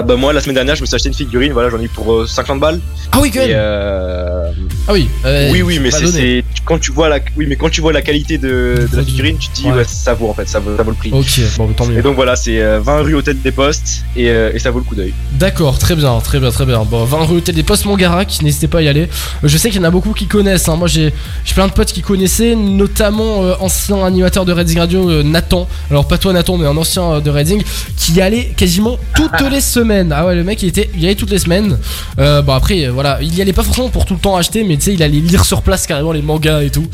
S4: Ah bah moi la semaine dernière je me suis acheté une figurine, voilà j'en ai eu pour euh, 50 balles.
S1: Ah oui, quand même.
S4: Euh...
S1: Ah oui. euh,
S4: oui oui mais c'est, quand tu vois la oui mais quand tu vois la qualité de, de la figurine tu te dis
S1: Ouais.
S4: ouais. ça vaut en fait ça vaut, ça vaut le prix.
S1: Ok, bon, tant mieux.
S4: Et donc voilà c'est euh, 20 rue Hôtel des Postes et, euh, et ça vaut le coup d'œil.
S1: D'accord, très bien, très bien, très bien. Bon, 20 rue Hôtel des Postes Montgarac, n'hésitez pas à y aller. Euh, Je sais qu'il y en a beaucoup qui connaissent. hein. Moi, j'ai j'ai plein de potes qui connaissaient, notamment euh, ancien animateur de Redding Radio, euh, Nathan. Alors, pas toi, Nathan, mais un ancien euh, de Redding qui y allait quasiment toutes les semaines. Ah ouais, le mec, il, était, il y allait toutes les semaines. Euh, bon, après, voilà, il y allait pas forcément pour tout le temps acheter, mais tu sais, il allait lire sur place carrément les mangas et tout.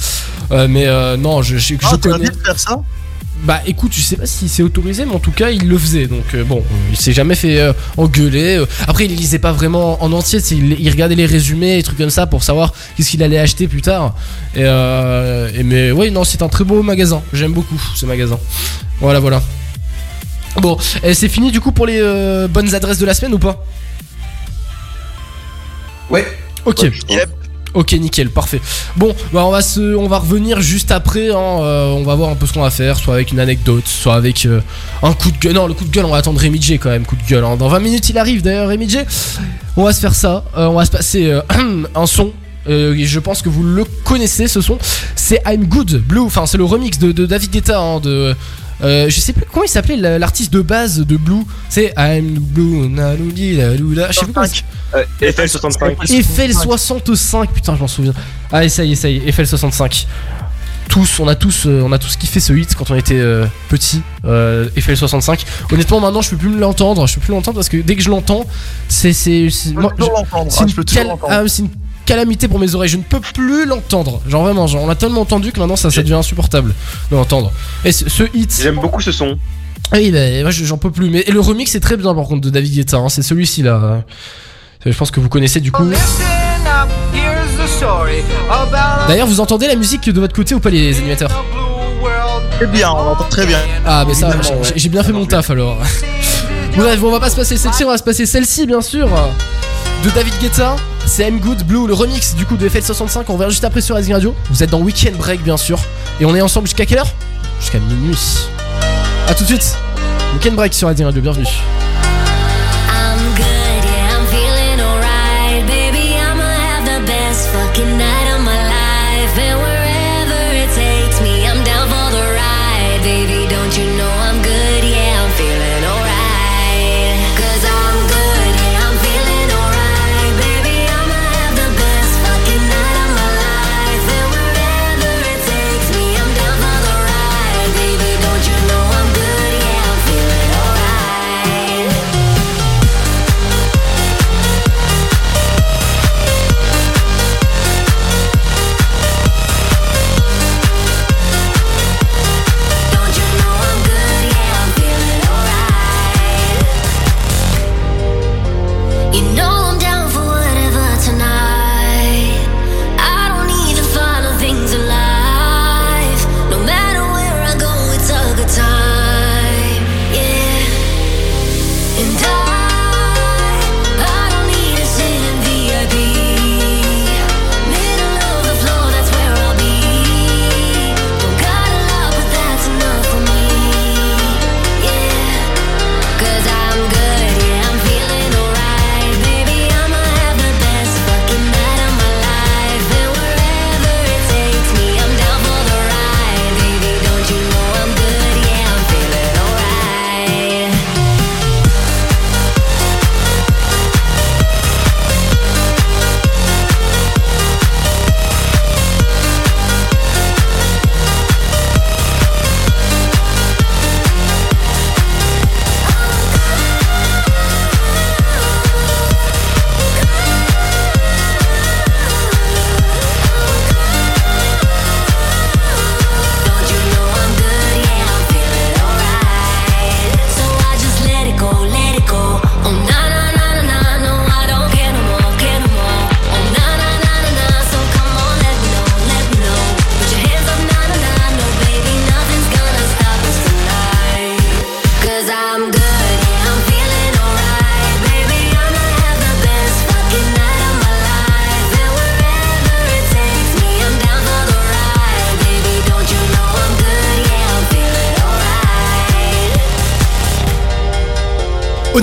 S1: Euh, mais euh, non, je, je, je
S3: Ah,
S1: connais.
S3: de faire ça?
S1: Bah écoute, je sais pas si c'est autorisé, mais en tout cas il le faisait. Donc euh, bon, il s'est jamais fait euh, engueuler. Après, il lisait pas vraiment en entier, il, il regardait les résumés et trucs comme ça pour savoir qu'est-ce qu'il allait acheter plus tard. Et, euh, et mais oui, non, c'est un très beau magasin. J'aime beaucoup ce magasin. Voilà, voilà. Bon, c'est fini du coup pour les euh, bonnes adresses de la semaine ou pas
S6: Ouais.
S1: Ok. Ok, nickel, parfait. Bon, bah on va se, on va revenir juste après. hein, euh, on va voir un peu ce qu'on va faire, soit avec une anecdote, soit avec euh, un coup de gueule. Non, le coup de gueule, on va attendre Rémi J quand même. Coup de gueule. hein. Dans 20 minutes, il arrive d'ailleurs, Rémi J. On va se faire ça. on va se passer un son. euh, je pense que vous le connaissez ce son. C'est I'm Good Blue. Enfin, c'est le remix de, de David Guetta. hein, de, euh, je sais plus comment il s'appelait la- l'artiste de base de Blue? C'est I'm Blue. naloudi, laloula, Je sais plus comment
S4: Euh, FL 65.
S1: Eiffel 65, putain, je m'en souviens. Allez, ça y est, ça y est, Eiffel 65. Tous, on a tous, euh, on a tous kiffé ce hit quand on était euh, petit. Euh, Eiffel 65. Honnêtement, maintenant, je peux plus me l'entendre. Je peux plus l'entendre parce que dès que je l'entends, c'est, c'est, c'est,
S3: toujours
S1: je-
S3: l'entendre. Ah, je peux toujours
S1: cal-
S3: l'entendre.
S1: ah, c'est une calamité pour mes oreilles. Je ne peux plus l'entendre. Genre vraiment, genre, on l'a tellement entendu que maintenant, ça, ça devient insupportable de l'entendre. Et ce, ce hit.
S4: J'aime beaucoup ce son.
S1: Oui, bah, moi j'en peux plus. Mais et le remix est très bien par contre de David Guetta. hein, c'est celui-ci là. Je pense que vous connaissez du coup. D'ailleurs, vous entendez la musique de votre côté ou pas les animateurs
S3: Très bien, on entend très bien.
S1: Ah, mais ça, j'ai bien fait mon taf alors. Bref, on va pas se passer celle-ci, on va se passer celle-ci bien sûr. De David Guetta, c'est I'm Good Blue, le remix du coup de FL65. On revient juste après sur Rising Radio. Vous êtes dans Weekend Break bien sûr. Et on est ensemble jusqu'à quelle heure? Jusqu'à minuit. A tout de suite. Weekend Break sur Rising Radio, bienvenue.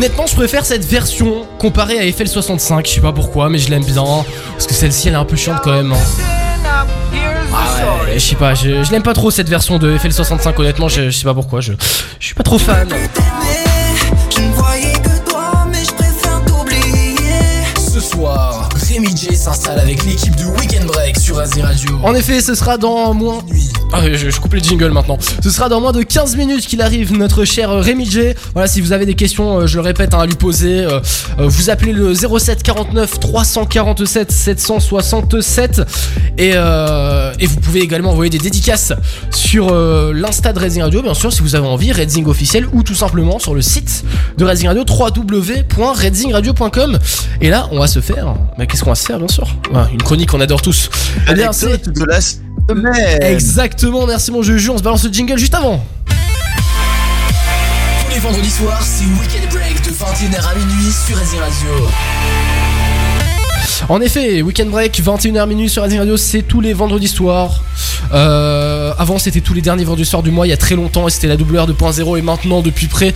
S1: Honnêtement, je préfère cette version comparée à FL65. Je sais pas pourquoi, mais je l'aime bien. Parce que celle-ci, elle est un peu chiante quand même. hein. Ah ouais, je sais pas, je, je l'aime pas trop cette version de FL65. Honnêtement, je, je sais pas pourquoi. Je, je suis pas trop fan.
S2: Ce soir, Rémi J s'installe avec l'équipe de Weekend Break sur Asie Radio.
S1: En effet, ce sera dans moins. Ah, je, je coupe les jingles maintenant. Ce sera dans moins de 15 minutes qu'il arrive, notre cher euh, Rémi J. Voilà, si vous avez des questions, euh, je le répète, hein, à lui poser, euh, euh, vous appelez le 07 49 347 767 et, euh, et vous pouvez également envoyer des dédicaces sur euh, l'insta de Racing Radio, bien sûr, si vous avez envie, Redzing officiel ou tout simplement sur le site de Racing Radio, www.redzingradio.com. Et là, on va se faire. Mais qu'est-ce qu'on va se faire, bien sûr? Une chronique qu'on adore tous. Eh bien,
S3: de la.
S1: Exactement, merci mon jeu. On se balance le jingle juste avant.
S2: Tous les vendredis soirs, c'est Weekend Break de 21h à minuit sur Asie Radio.
S1: En effet, Weekend Break, 21h minuit sur Racing Radio, c'est tous les vendredis soirs. Euh, avant, c'était tous les derniers vendredis soirs du mois, il y a très longtemps, et c'était la WR 2.0, et maintenant, depuis près.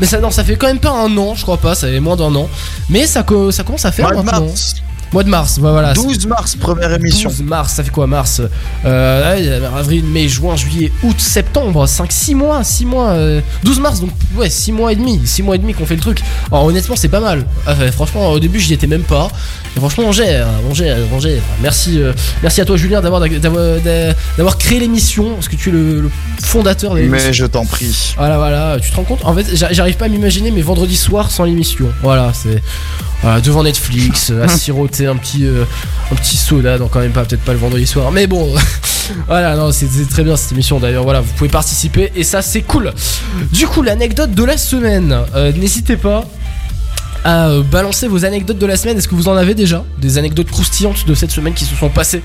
S1: Mais ça, non, ça fait quand même pas un an, je crois pas, ça fait moins d'un an. Mais ça, co- ça commence à faire maintenant.
S3: mars.
S1: Mois de mars, voilà.
S3: 12 mars, première émission.
S1: 12 mars, ça fait quoi mars euh, Avril, mai, juin, juillet, août, septembre, 5, 6 mois, 6 mois, euh, 12 mars, donc ouais, 6 mois et demi, 6 mois et demi qu'on fait le truc. Alors honnêtement, c'est pas mal. Ah, franchement, au début, j'y étais même pas. Et franchement, on gère, on gère, on gère. Merci, euh, merci à toi, Julien, d'avoir, d'avoir, d'avoir créé l'émission, parce que tu es le, le fondateur de l'émission.
S3: Mais je t'en prie.
S1: Voilà, voilà, tu te rends compte? En fait, j'a- j'arrive pas à m'imaginer mes vendredis soirs sans l'émission. Voilà, c'est voilà, devant Netflix, euh, à siroter un petit, euh, un petit soda, donc quand même pas, peut-être pas le vendredi soir, mais bon, voilà, non, c'est très bien cette émission d'ailleurs. Voilà, vous pouvez participer et ça, c'est cool. Du coup, l'anecdote de la semaine, euh, n'hésitez pas. À euh, balancer vos anecdotes de la semaine. Est-ce que vous en avez déjà Des anecdotes croustillantes de cette semaine qui se sont passées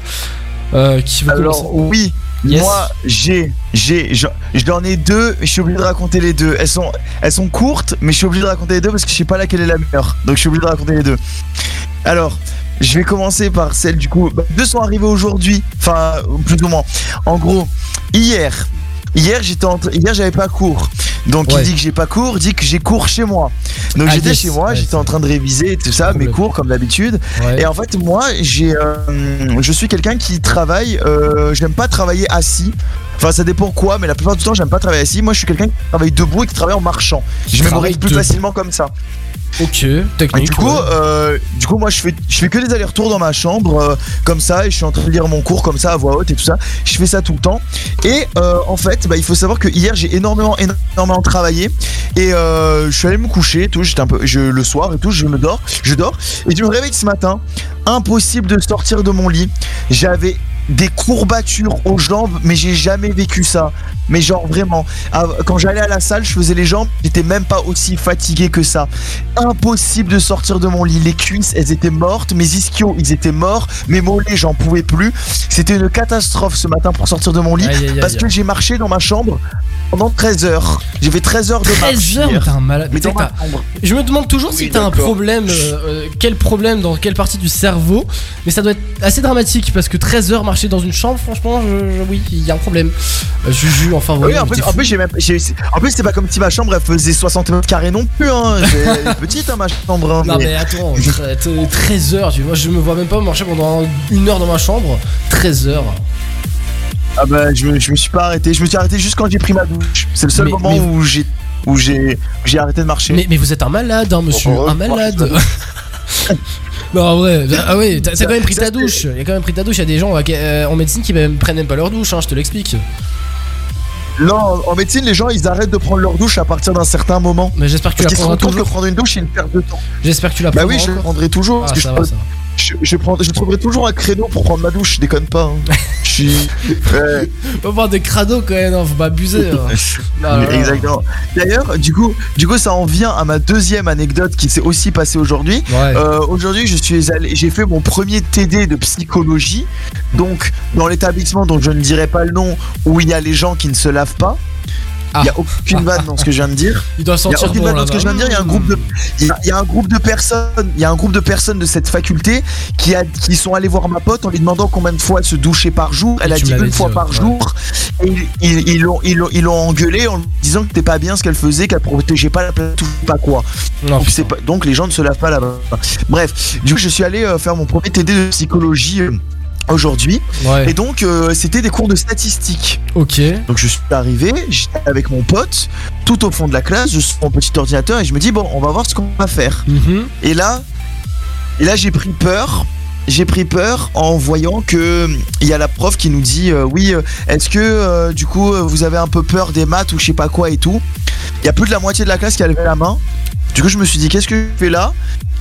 S1: euh, qui veut commencer?
S3: Alors oui,
S1: Yes.
S3: moi j'ai, j'ai, j'en ai deux, je suis obligé de raconter les deux. Elles sont, elles sont courtes, mais je suis obligé de raconter les deux parce que je sais pas laquelle est la meilleure. Donc je suis obligé de raconter les deux. Alors, je vais commencer par celle du coup. bah, deux sont arrivées aujourd'hui, enfin plus ou moins. En gros, hier, hier j'étais tra- hier j'avais pas cours. Donc
S1: Ouais.
S3: il dit que j'ai pas cours, dit que j'ai cours chez moi. Donc
S1: Ah,
S3: j'étais
S1: yes.
S3: chez moi, j'étais en train de réviser tout ça, mes cours comme d'habitude.
S1: Ouais.
S3: Et en fait, moi, j'ai, euh, je suis quelqu'un qui travaille. Euh, j'aime pas travailler assis. Enfin, ça dépend quoi, mais la plupart du temps, j'aime pas travailler assis. Moi, je suis quelqu'un qui travaille debout et qui travaille en marchant. Je
S1: travaille
S3: mémorise plus facilement comme ça.
S1: Ok, technique.
S3: du coup,
S1: ouais.
S3: euh, du coup, moi, je fais, je fais que des allers-retours dans ma chambre euh, comme ça, et je suis en train de lire mon cours comme ça à voix haute et tout ça. Je fais ça tout le temps. Et euh, en fait, bah, il faut savoir que hier, j'ai énormément, énormément travaillé, et je suis allé me coucher, et tout. J'étais un peu, je, le soir et tout, je me dors, je dors, et je me réveille ce matin. Impossible de sortir de mon lit. J'avais des courbatures aux jambes, mais j'ai jamais vécu ça. Mais genre vraiment, quand j'allais à la salle, je faisais les jambes, j'étais même pas aussi fatigué que ça. Impossible de sortir de mon lit. Les cuisses, elles étaient mortes, mes ischios, ils étaient morts, mes mollets, j'en pouvais plus. C'était une catastrophe ce matin pour sortir de mon lit,
S1: Aïe, aïe, aïe.
S3: parce que j'ai marché dans ma chambre pendant 13 heures. J'ai fait 13 heures de marche.
S1: 13 heures, mais
S3: hier.
S1: t'es un malade.
S3: Mais ma.
S1: Je me demande toujours si
S4: Oui,
S1: t'as un problème, euh, euh, quel problème dans quelle partie du cerveau, mais ça doit être assez dramatique parce que 13 heures dans une chambre, franchement, je, je- oui, il y a un problème. Euh, Juju, enfin
S3: Oui,
S1: voilà.
S3: en plus, en plus, j'ai même, en plus, c'est pas comme si ma chambre elle faisait 60 mètres carrés non plus. Hein. Petite, hein, ma chambre. hein,
S1: Non
S3: mais-
S1: mais attends, tre- tre- 13 heures, tu vois, je me vois même pas marcher pendant une heure dans ma chambre. 13 heures.
S3: Ah bah je me, je me suis pas arrêté, je me suis arrêté juste quand j'ai pris ma douche. C'est le seul
S1: Mais-
S3: moment
S1: mais-
S3: où j'ai où j'ai arrêté de marcher.
S1: Mais, mais vous êtes un malade, hein, monsieur,
S3: Oh,
S1: un malade. non, en vrai, ah oui, t'as quand même pris ta douche. Il y a quand même pris ta douche. Il y a des gens euh, en médecine qui même prennent même pas leur douche, hein, je te l'explique.
S3: Non, en médecine, les gens ils arrêtent de prendre leur douche à partir d'un certain moment.
S1: Mais j'espère que tu la prendras
S3: compte que
S1: toujours.
S3: prendre une douche c'est une perte de temps.
S1: J'espère que tu la
S3: Bah
S1: prendras
S3: oui, je le
S1: encore.
S3: prendrai toujours.
S1: Ah,
S3: parce que
S1: ça
S3: je,
S1: va, ça va.
S3: Je, je, prends- je trouverai toujours un créneau pour prendre ma douche, je déconne pas. hein. Je suis. ouais.
S1: Faut voir des crados quand même, hein, faut pas abuser. hein. Non, non, non.
S3: Exactement. D'ailleurs, du coup, du coup, ça en vient à ma deuxième anecdote qui s'est aussi passée aujourd'hui.
S1: Ouais.
S3: Euh, aujourd'hui, je suis allé, j'ai fait mon premier TD de psychologie, donc dans l'établissement dont je ne dirai pas le nom, où il y a les gens qui ne se lavent pas. Il y a aucune vanne dans ce que je viens de dire.
S1: Il doit
S3: y a aucune
S1: bon
S3: vanne dans ce que je viens de dire. Il y a un groupe de, il y a, il y a un groupe de personnes, il y a un groupe de personnes de cette faculté qui a, qui sont allés voir ma pote en lui demandant combien de fois elle se douchait par jour. Elle
S1: Et
S3: a dit une fois
S1: dit,
S3: par
S1: ouais.
S3: jour. Et ils- l'ont, ils l'ont, ils l'ont engueulé en lui disant que c'était pas bien ce qu'elle faisait, qu'elle protégeait pas la planète, tout pas quoi.
S1: Non,
S3: donc, c'est pas, donc les gens ne se lavent pas là-bas. Bref, du coup, je suis allé euh, faire mon premier TD de psychologie. Aujourd'hui,
S1: Ouais.
S3: et donc euh, c'était des cours de statistiques.
S1: Ok.
S3: Donc je suis arrivé, j'étais avec mon pote, tout au fond de la classe, je suis sur mon petit ordinateur et je me dis bon, on va voir ce qu'on va faire.
S1: Mhm.
S3: Et là, et là j'ai pris peur. J'ai pris peur en voyant que il y a la prof qui nous dit euh, oui, euh, est-ce que euh, du coup vous avez un peu peur des maths ou je sais pas quoi et tout. Il y a plus de la moitié de la classe qui a levé la main. Du coup je me suis dit qu'est-ce que je fais là?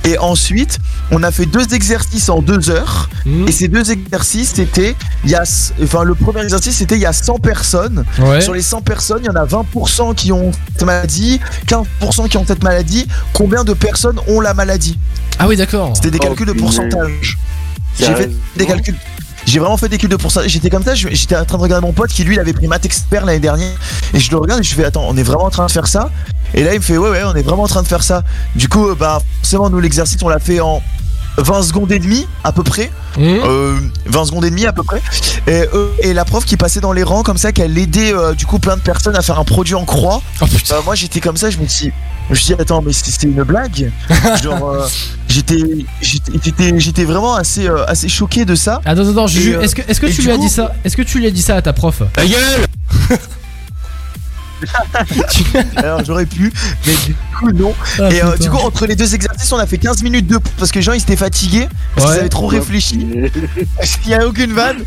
S3: Et ensuite on a fait deux exercices en deux heures.
S1: Mhm.
S3: Et ces deux exercices c'était il y a enfin le premier exercice c'était il y a 100 personnes.
S1: Ouais.
S3: Sur les 100 personnes, il y en a 20% qui ont cette maladie, 15% qui ont cette maladie. Combien de personnes ont la maladie?
S1: Ah oui, d'accord.
S3: C'était des
S5: Oh,
S3: calculs de pourcentage. J'ai fait des calculs. J'ai vraiment fait des calculs de pourcentage. J'étais comme ça, j'étais en train de regarder mon pote qui lui il avait pris maths expert l'année dernière. Et je le regarde et je fais attends, on est vraiment en train de faire ça? Et là il me fait ouais ouais, on est vraiment en train de faire ça. Du coup, euh, bah forcément nous l'exercice on l'a fait en 20 secondes et demie à peu près.
S1: Mhm.
S3: Euh, 20 secondes et demie à peu près. Et, euh, et la prof qui passait dans les rangs comme ça, qu'elle aidait euh, du coup plein de personnes à faire un produit en croix.
S1: Oh.
S3: Bah, moi j'étais comme ça, je me suis, je me suis dit attends mais c'est c'est une blague? Genre euh, j'étais, j'étais, j'étais- j'étais vraiment assez, euh, assez choqué de ça.
S1: Attends, attends, Juju,
S3: euh,
S1: est-ce que, est-ce que tu lui as
S3: coup-
S1: dit ça? Est-ce que tu lui as dit ça à ta prof?
S6: Ta gueule
S3: Alors j'aurais pu, mais du coup non.
S1: Ah,
S3: et euh, du coup entre les deux exercices on a fait 15 minutes de pause parce que les gens ils étaient fatigués parce
S1: Ouais.
S3: qu'ils avaient trop réfléchi. Il y a aucune vanne.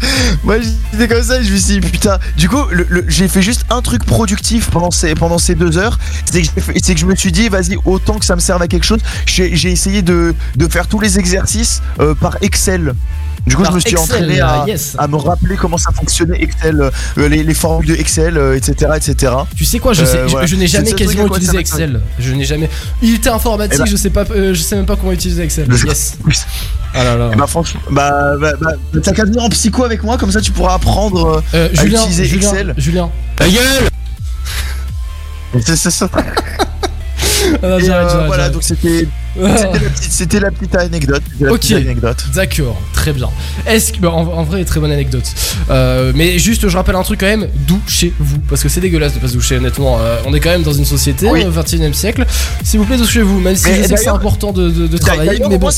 S3: Moi j'étais comme ça et je me suis dit putain. Du coup le- le- j'ai fait juste un truc productif pendant ces, pendant ces deux heures. C'est que, je me suis dit vas-y autant que ça me serve à quelque chose. J'ai j'ai essayé de, de faire tous les exercices euh, par Excel. Du coup
S1: Par
S3: je me suis
S1: Excel,
S3: entraîné à,
S1: ah, yes.
S3: à me rappeler comment ça fonctionnait Excel, euh, les, les formules de Excel, euh, etc. etc.
S1: Tu sais quoi, je, sais,
S3: Euh,
S1: je- n'ai jamais quasiment utilisé Excel. Je n'ai jamais. Il était informatique,
S3: Eh ben-
S1: je sais pas, euh, je sais même pas comment utiliser Excel. Yes. Ah là là.
S3: Bah franchement, bah, bah, bah, t'as qu'à venir en psycho avec moi, comme ça tu pourras apprendre
S1: Euh,
S3: à
S1: Julien,
S3: utiliser
S1: Julien,
S3: Excel.
S1: Julien.
S6: Ta gueule
S3: C'est ça.
S1: Ah, non,
S3: Et, euh, voilà, donc c'était c'était la petite- c'était la petite anecdote. la
S1: Ok.
S3: petite anecdote.
S1: D'accord, très bien. Est-ce que, bah, en, en vrai, très bonne anecdote. Euh, mais juste, je rappelle un truc quand même, douchez-vous, parce que c'est dégueulasse de pas se doucher. Honnêtement, Euh, on est quand même dans une société
S3: Oui.
S1: au 21 siècle. S'il vous plaît, douchez-vous, même si
S3: Mais
S1: je sais que c'est important de, de- de travailler. Mais bon,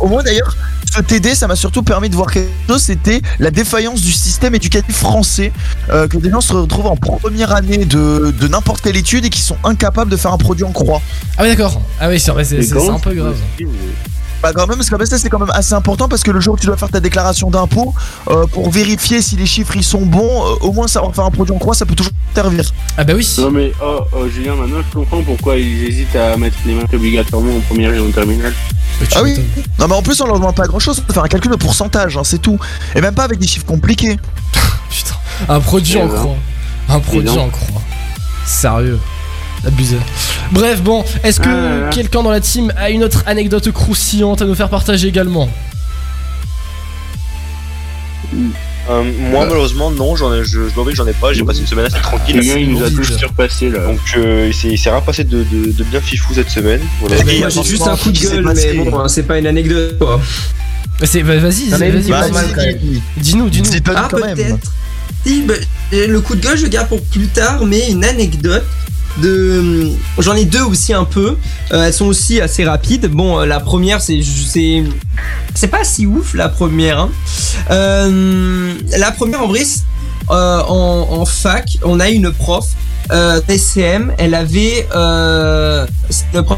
S3: au- moins d'ailleurs, ce TD, ça m'a surtout permis de voir quelque chose, c'était la défaillance du système éducatif français, euh, que des gens se retrouvent en première année de, de n'importe quelle étude et qui sont incapables de faire un produit en croix.
S1: ah oui, d'accord. Ah oui, c'est c'est un peu grave.
S3: Bah quand même, parce que ça c'est quand même assez important parce que le jour où tu dois faire ta déclaration d'impôt, euh, pour vérifier si les chiffres ils sont bons, euh, au moins savoir faire un produit en croix, ça peut toujours servir.
S1: Ah bah oui.
S5: Non mais oh, oh, Julien, maintenant je comprends pourquoi ils hésitent à mettre les maths obligatoirement en première et en terminale.
S3: Ah oui Non mais en plus on leur demande pas grand chose, on peut faire un calcul de pourcentage, hein, c'est tout. Et même pas avec des chiffres compliqués.
S1: Putain, un produit
S3: Eh
S1: en
S3: ben.
S1: croix. Un produit
S3: non.
S1: en croix. Sérieux. Abusé. Bref, bon, est-ce que
S5: Ah
S1: quelqu'un dans la team a une autre anecdote croustillante à nous faire partager également?
S4: Euh, moi, malheureusement, non, j'en ai, je, je dois avouer que j'en ai pas. J'ai passé une semaine assez tranquille.
S5: Le gars,
S4: assez
S5: il nous a tous surpassé là.
S4: Donc, euh, il s'est- il s'est rien passé de, de, de bien fifou cette semaine. Voilà.
S12: Moi, j'ai juste un coup de gueule, mais bon, hein, c'est pas une anecdote quoi.
S1: Bah, c'est- bah, Vas-y, vas-y, vas-y.
S12: quand même.
S1: Dis-nous, dis-nous.
S12: Ah, peut-être. Si, bah, euh, le coup de gueule, je le garde pour plus tard, mais une anecdote. De, j'en ai deux aussi un peu. Euh, elles sont aussi assez rapides. Bon, euh, la première, c'est, c'est, pas si ouf la première. hein. Euh, la première, en vrai, euh, en, en fac, on a une prof. Euh, TCM, elle avait, euh,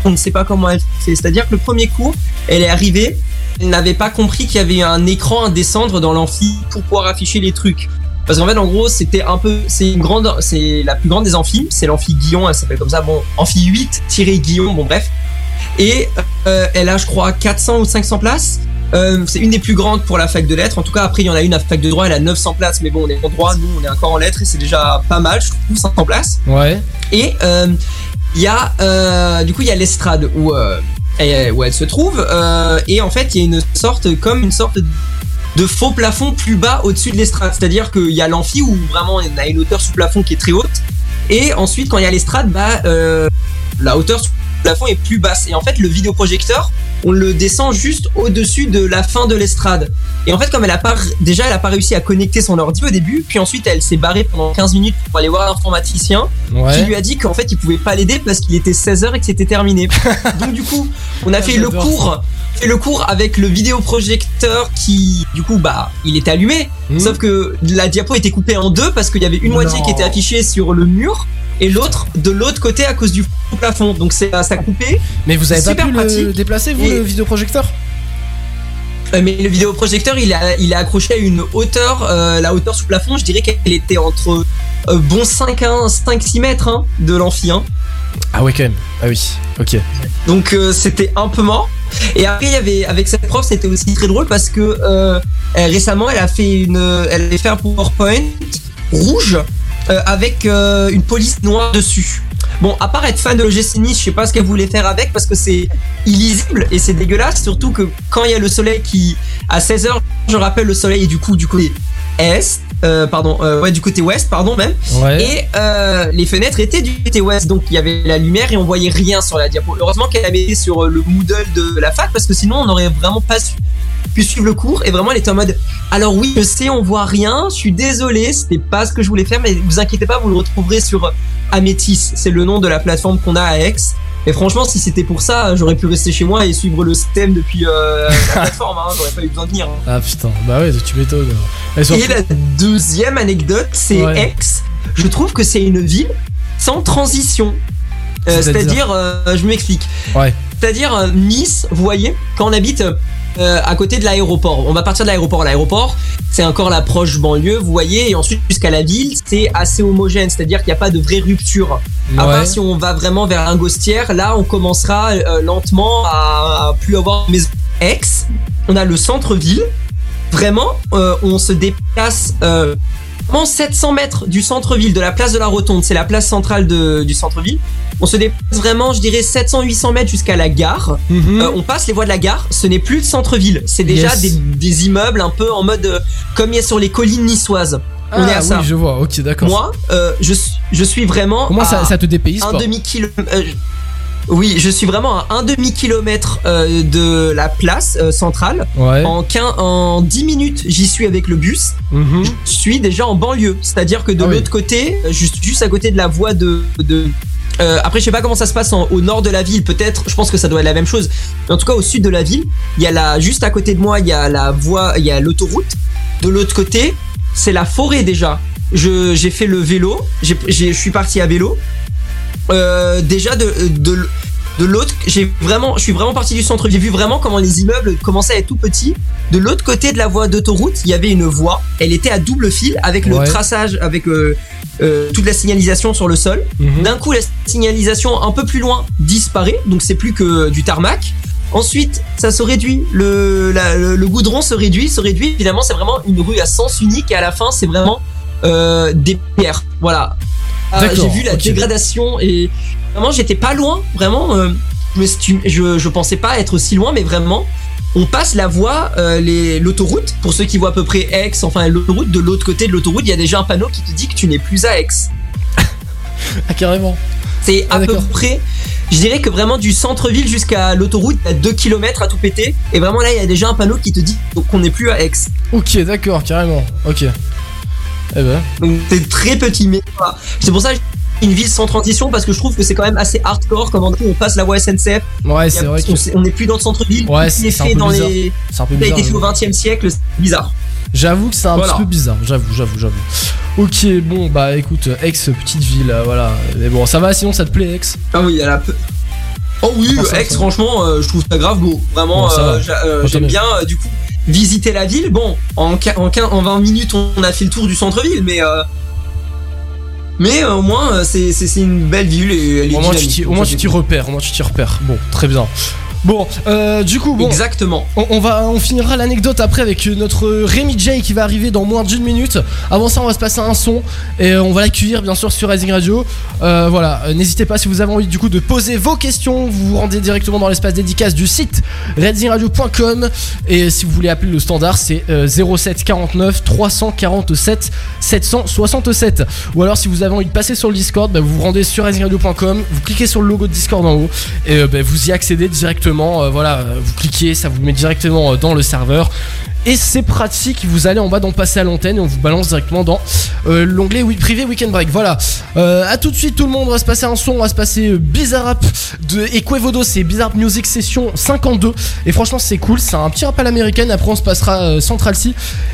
S12: on ne sait pas comment elle fait. C'est-à-dire que le premier cours, elle est arrivée, elle n'avait pas compris qu'il y avait un écran à descendre dans l'amphi pour pouvoir afficher les trucs. Parce qu'en fait, en gros, c'était un peu, c'est une grande, c'est la plus grande des amphis, c'est l'amphi Guillon, elle s'appelle comme ça, bon, amphi 8-Guillon, bon, bref. Et euh, elle a, je crois, 400 ou 500 places. Euh, c'est une des plus grandes pour la fac de lettres. En tout cas, après, il y en a une à fac de droit, elle a 900 places, mais bon, on est en droit, nous, on est encore en lettres et c'est déjà pas mal, je trouve, 500 places.
S1: Ouais.
S12: Et euh, il y a, du coup, il y a l'estrade où, elle, où elle se trouve. et en fait, il y a une sorte, comme une sorte de faux plafond plus bas au-dessus de l'estrade. C'est-à-dire qu'il y a l'amphi où vraiment on a une hauteur sous plafond qui est très haute. Et ensuite, quand il y a l'estrade, bah, euh, la hauteur le plafond est plus basse. Et en fait, le vidéoprojecteur, on le descend juste au-dessus de la fin de l'estrade. Et en fait, comme elle a pas, déjà, elle a pas réussi à connecter son ordi au début, puis ensuite, elle s'est barrée pendant 15 minutes pour aller voir l'informaticien,
S1: Ouais.
S12: qui lui a dit qu'en fait, il pouvait pas l'aider parce qu'il était 16h et que c'était terminé. Donc, du coup, on a fait le cours, fait le cours avec le vidéoprojecteur qui, du coup, bah, il était allumé.
S1: Mhm.
S12: Sauf que la diapo était coupée en deux parce qu'il y avait une moitié qui était affichée sur le mur et l'autre de l'autre côté à cause du plafond. Donc c'est ça a coupé.
S1: Mais vous avez pas pu le déplacer, vous,
S12: Et-
S1: le vidéoprojecteur?
S12: Euh, mais le vidéoprojecteur, il a, il est accroché à une hauteur, euh, la hauteur sous plafond, je dirais qu'elle était entre euh, bon 5 5-6 mètres hein, de l'amphi. hein.
S1: Ah ouais, quand même. Ah oui, ok.
S12: Donc euh, c'était un peu mort. Et après, il y avait avec cette prof, c'était aussi très drôle parce que euh, elle- récemment, elle a fait une, elle avait fait un PowerPoint rouge euh, avec euh, une police noire dessus. Bon, à part être fan de l'OGC Nice, je sais pas ce qu'elle voulait faire avec parce que c'est illisible et c'est dégueulasse. Surtout que quand il y a le soleil qui, à 16h, je rappelle, le soleil est du coup du côté est, euh, pardon, euh, ouais, du côté ouest, pardon même.
S1: Ouais.
S12: Et euh, les fenêtres étaient du côté ouest, donc il y avait la lumière et on voyait rien sur la diapo. Heureusement qu'elle a mis sur euh, le Moodle de la fac parce que sinon on n'aurait vraiment pas su- pu suivre le cours. Et vraiment, elle était en mode Alors oui, je sais, on voit rien, je suis désolé, c'était pas ce que je voulais faire, mais vous inquiétez pas, vous le retrouverez sur Amétis. C'est le nom de la plateforme qu'on a à Aix. Et franchement, si c'était pour ça, j'aurais pu rester chez moi et suivre le système depuis euh, la plateforme. Hein, j'aurais pas eu besoin de venir. hein.
S1: Ah putain, bah ouais, tu m'étonnes. Et surtout-
S12: Et la deuxième anecdote, c'est
S1: Ouais.
S12: Aix. Je trouve que c'est une ville sans transition. Euh,
S1: C'est-à-dire
S12: C'est-à-dire, euh, je m'explique.
S1: Ouais.
S12: C'est-à-dire euh, Nice, vous voyez, quand on habite euh, à côté de l'aéroport, on va partir de l'aéroport. L'aéroport, c'est encore la proche banlieue, vous voyez, et ensuite jusqu'à la ville, c'est assez homogène, c'est-à-dire qu'il n'y a pas de vraie rupture. À part si on va vraiment vers Lingostière, là, on commencera euh, lentement à, à plus avoir de maison. Aix, on a le centre-ville. Vraiment, euh, on se déplace euh, 700 mètres du centre-ville, de la place de la Rotonde, c'est la place centrale de- du centre-ville. On se déplace vraiment, je dirais, 700-800 mètres jusqu'à la gare.
S1: Mhm.
S12: Euh, on passe les voies de la gare, ce n'est plus le centre-ville, c'est déjà
S1: Yes.
S12: des, des immeubles un peu en mode euh, comme il y a sur les collines niçoises. on
S1: Ah
S12: est à ça.
S1: je vois, ok, d'accord.
S12: Moi, euh, je, suis- je suis vraiment.
S1: Comment ça,
S12: à
S1: ça te dépayse
S12: un
S1: pas
S12: demi kilomètre. Oui, je suis vraiment à un demi kilomètre euh, de la place euh, centrale.
S1: Ouais.
S12: En, 15 en 10 minutes, j'y suis avec le bus.
S1: Mhm.
S12: Je suis déjà en banlieue, c'est-à-dire que de
S1: Ah oui.
S12: l'autre côté, juste, juste à côté de la voie de. de euh, après, je sais pas comment ça se passe en- au nord de la ville. Peut-être, je pense que ça doit être la même chose. Mais en tout cas, au sud de la ville, il y a la, juste à côté de moi, il y a la voie, il y a l'autoroute. De l'autre côté, c'est la forêt déjà. J'ai fait le vélo. Je suis parti à vélo. Euh, déjà de, de, de l'autre, j'ai vraiment, je suis vraiment parti du centre. J'ai vu vraiment comment les immeubles commençaient à être tout petits. De l'autre côté de la voie d'autoroute, il y avait une voie. Elle était à double fil avec le
S1: Ouais.
S12: traçage, avec euh, euh, toute la signalisation sur le sol.
S1: Mhm.
S12: D'un coup, la signalisation un peu plus loin disparaît, donc c'est plus que du tarmac. Ensuite, ça se réduit, le, la- le, le goudron se réduit, se réduit. Finalement, c'est vraiment une rue à sens unique et à la fin, c'est vraiment euh, des pierres. Voilà. Ah, J'ai vu la dégradation et vraiment, j'étais pas loin. Vraiment, euh, je, pensais pas être aussi loin, mais vraiment, on passe la voie, euh, l'autoroute. Pour ceux qui voient à peu près Aix, enfin l'autoroute, de l'autre côté de l'autoroute, il y a déjà un panneau qui te dit que tu n'es plus à Aix.
S1: Ah, carrément.
S12: C'est
S1: Ah,
S12: à peu près, je dirais que vraiment du centre-ville jusqu'à l'autoroute, à 2 km à tout péter. Et vraiment là, il y a déjà un panneau qui te dit qu'on n'est plus à Aix.
S1: Ok, d'accord, carrément. Ok. Eh ben.
S12: Donc c'est très petit, mais voilà. c'est pour ça que une ville sans transition parce que je trouve que c'est quand même assez hardcore. Comme on passe la voie SNCF.
S1: Ouais, c'est vrai que.
S12: on s'est- on n'est plus dans le centre-ville.
S1: Ouais, c'est
S12: est fait
S1: peu
S12: dans
S1: bizarre.
S12: les.
S1: C'est un peu
S12: Ça a été fait au
S1: j'avoue.
S12: 20 e siècle, c'est bizarre.
S1: J'avoue que c'est un
S12: Voilà.
S1: petit peu bizarre, j'avoue, j'avoue, j'avoue. Ok, bon, bah écoute, Aix, petite ville, euh, voilà. Mais bon, ça va, sinon ça te plaît, Aix
S12: Ah oui, elle a. Oh oui,
S1: Ah,
S12: Aix,
S1: ça.
S12: franchement, euh, je trouve ça grave beau. Vraiment,
S1: Bon,
S12: euh, j'aime bien, euh, du coup, visiter la ville. Bon, en, en, quin- en 20 minutes, on a fait le tour du centre-ville, mais. euh, mais euh, au moins, euh, c'est une belle ville et elle est
S1: Au moins, tu t'y repères, au moins tu t'y repères. Bon, très bien. Bon, euh, du coup, bon.
S12: Exactement.
S1: On, on va, on finira l'anecdote après avec notre Rémi J qui va arriver dans moins d'une minute. Avant ça, on va se passer un son et euh, on va l'accueillir bien sûr sur Rising Radio. Euh, voilà, euh, n'hésitez pas si vous avez envie du coup de poser vos questions, vous vous rendez directement dans l'espace dédicace du site redzingradio.com et si vous voulez appeler le standard, c'est euh, 07 49 347 767. Ou alors si vous avez envie de passer sur le Discord, bah, vous vous rendez sur rising-radio.com, vous cliquez sur le logo de Discord en haut et euh, bah, vous y accédez directement. Euh, voilà, vous cliquez, ça vous met directement euh, dans le serveur. Et c'est pratique, vous allez en bas dans passer à l'antenne et on vous balance directement dans euh, l'onglet privé Weekend Break. Voilà. À tout de suite tout le monde, on va se passer un son, on va se passer Bizarre Rap de Equevodo, c'est Bizarre Music Session 52. Et franchement c'est cool, c'est un petit rap à l'américaine, après on se passera Central C.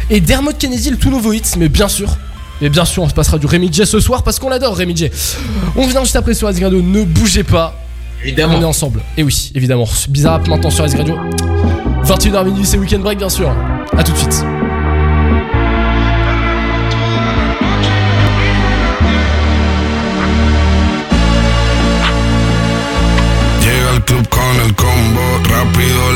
S1: Et Dermot Kennedy, le tout nouveau hit, mais bien sûr. Et bien sûr, on se passera du Rémi J ce soir parce qu'on l'adore, Rémi J. On vient juste après sur Rising Radio, ne bougez pas.
S6: Évidemment.
S1: On est ensemble. Et oui, évidemment. Bizarre Rap maintenant sur Rising Radio. 21h minuit, c'est Weekend Break, bien sûr. A tout de suite.
S13: Llega club con el combo, rápido,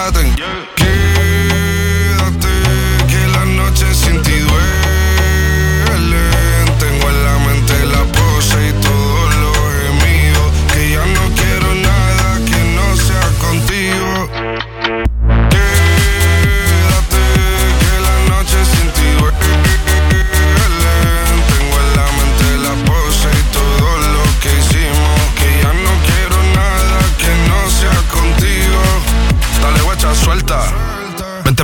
S13: praten.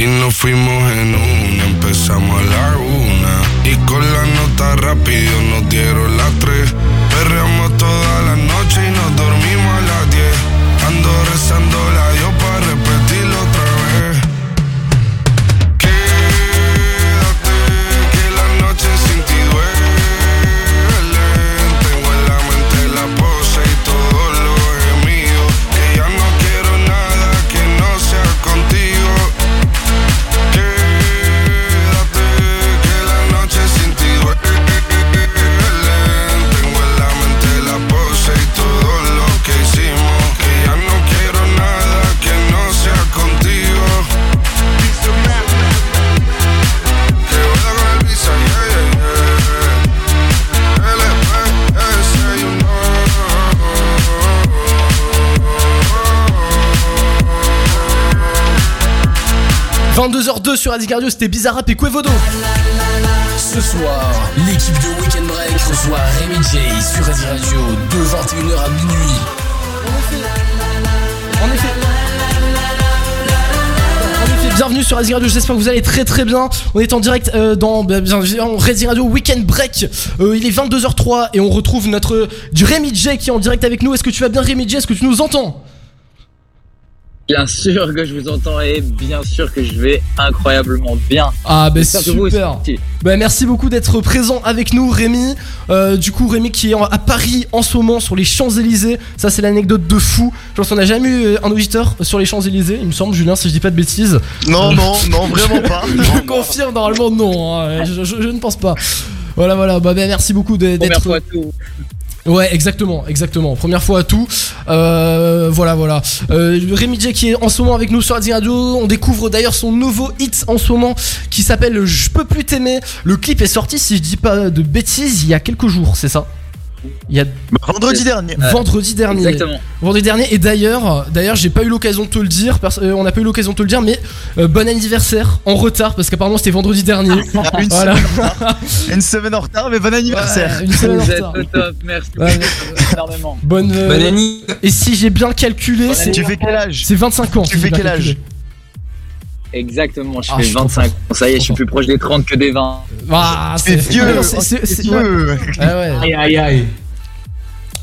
S13: Y nos fuimos en una, empezamos a la una. Y con la nota rápido nos dieron las tres.
S1: 22h02 sur Radio Cardio, c'était Bizarre Rap et Quevodo.
S2: Ce soir, l'équipe de Weekend Break reçoit Rémi J sur Radio de 21h à minuit.
S1: En effet. En effet, bienvenue sur Racing Radio, j'espère que vous allez très très bien. On est en direct euh, dans bah, bien, en Racing Radio Weekend Break. Euh, il est 22h03 et on retrouve notre du Rémi J qui est en direct avec nous. Est-ce que tu vas bien Rémi J? Est-ce que tu nous entends?
S14: Bien sûr que je vous entends et bien sûr que je vais incroyablement bien.
S1: Ah bah
S14: vous
S1: super. Bah merci beaucoup d'être présent avec nous Rémi. Euh, du coup Rémi qui est à Paris en ce moment sur les Champs-Élysées. Ça c'est l'anecdote de fou. Je pense qu'on n'a jamais eu euh, un auditeur sur les Champs-Élysées, il me semble Julien si je dis pas de bêtises.
S3: Non, non, non, vraiment pas.
S1: je confirme normalement non, hein. je, je- je ne pense pas. Voilà voilà, bah, bah, merci beaucoup d'être... Ouais, exactement, exactement. Première fois à tout. Euh, voilà, voilà. Euh, Rémi J qui est en ce moment avec nous sur Radio Radio. On découvre d'ailleurs son nouveau hit en ce moment qui s'appelle Je peux plus t'aimer. Le clip est sorti, si je dis pas de bêtises, il y a quelques jours, c'est ça? Il y a
S3: Vendredi dernier.
S1: vendredi dernier.
S14: Exactement.
S1: Vendredi dernier. Et d'ailleurs, d'ailleurs, j'ai pas eu l'occasion de te le dire. euh, on n'a pas eu l'occasion de te le dire, mais euh, bon anniversaire en retard parce qu'apparemment c'était vendredi dernier.
S3: Une,
S1: voilà.
S3: semaine en retard. Une semaine en retard, mais bon anniversaire.
S1: Ouais, une semaine en
S14: êtes
S1: retard.
S14: au top, merci
S1: Ouais.
S14: énormément.
S1: Bonne. euh,
S6: Bonne année.
S1: Et si j'ai bien calculé, c'est
S3: Tu fais quel âge
S1: c'est 25 ans.
S3: Tu
S1: si
S3: fais quel âge
S1: calculé.
S14: Exactement, je
S1: Ah,
S14: fais
S1: je suis trop
S14: 25
S1: fort.
S14: ans. Ça y est, je suis plus proche des 30 que des 20.
S1: Ah,
S3: C'est vieux.
S1: Ah c'est- c'est- c'est-
S3: vieux.
S1: Ah.
S6: Aïe aïe aïe.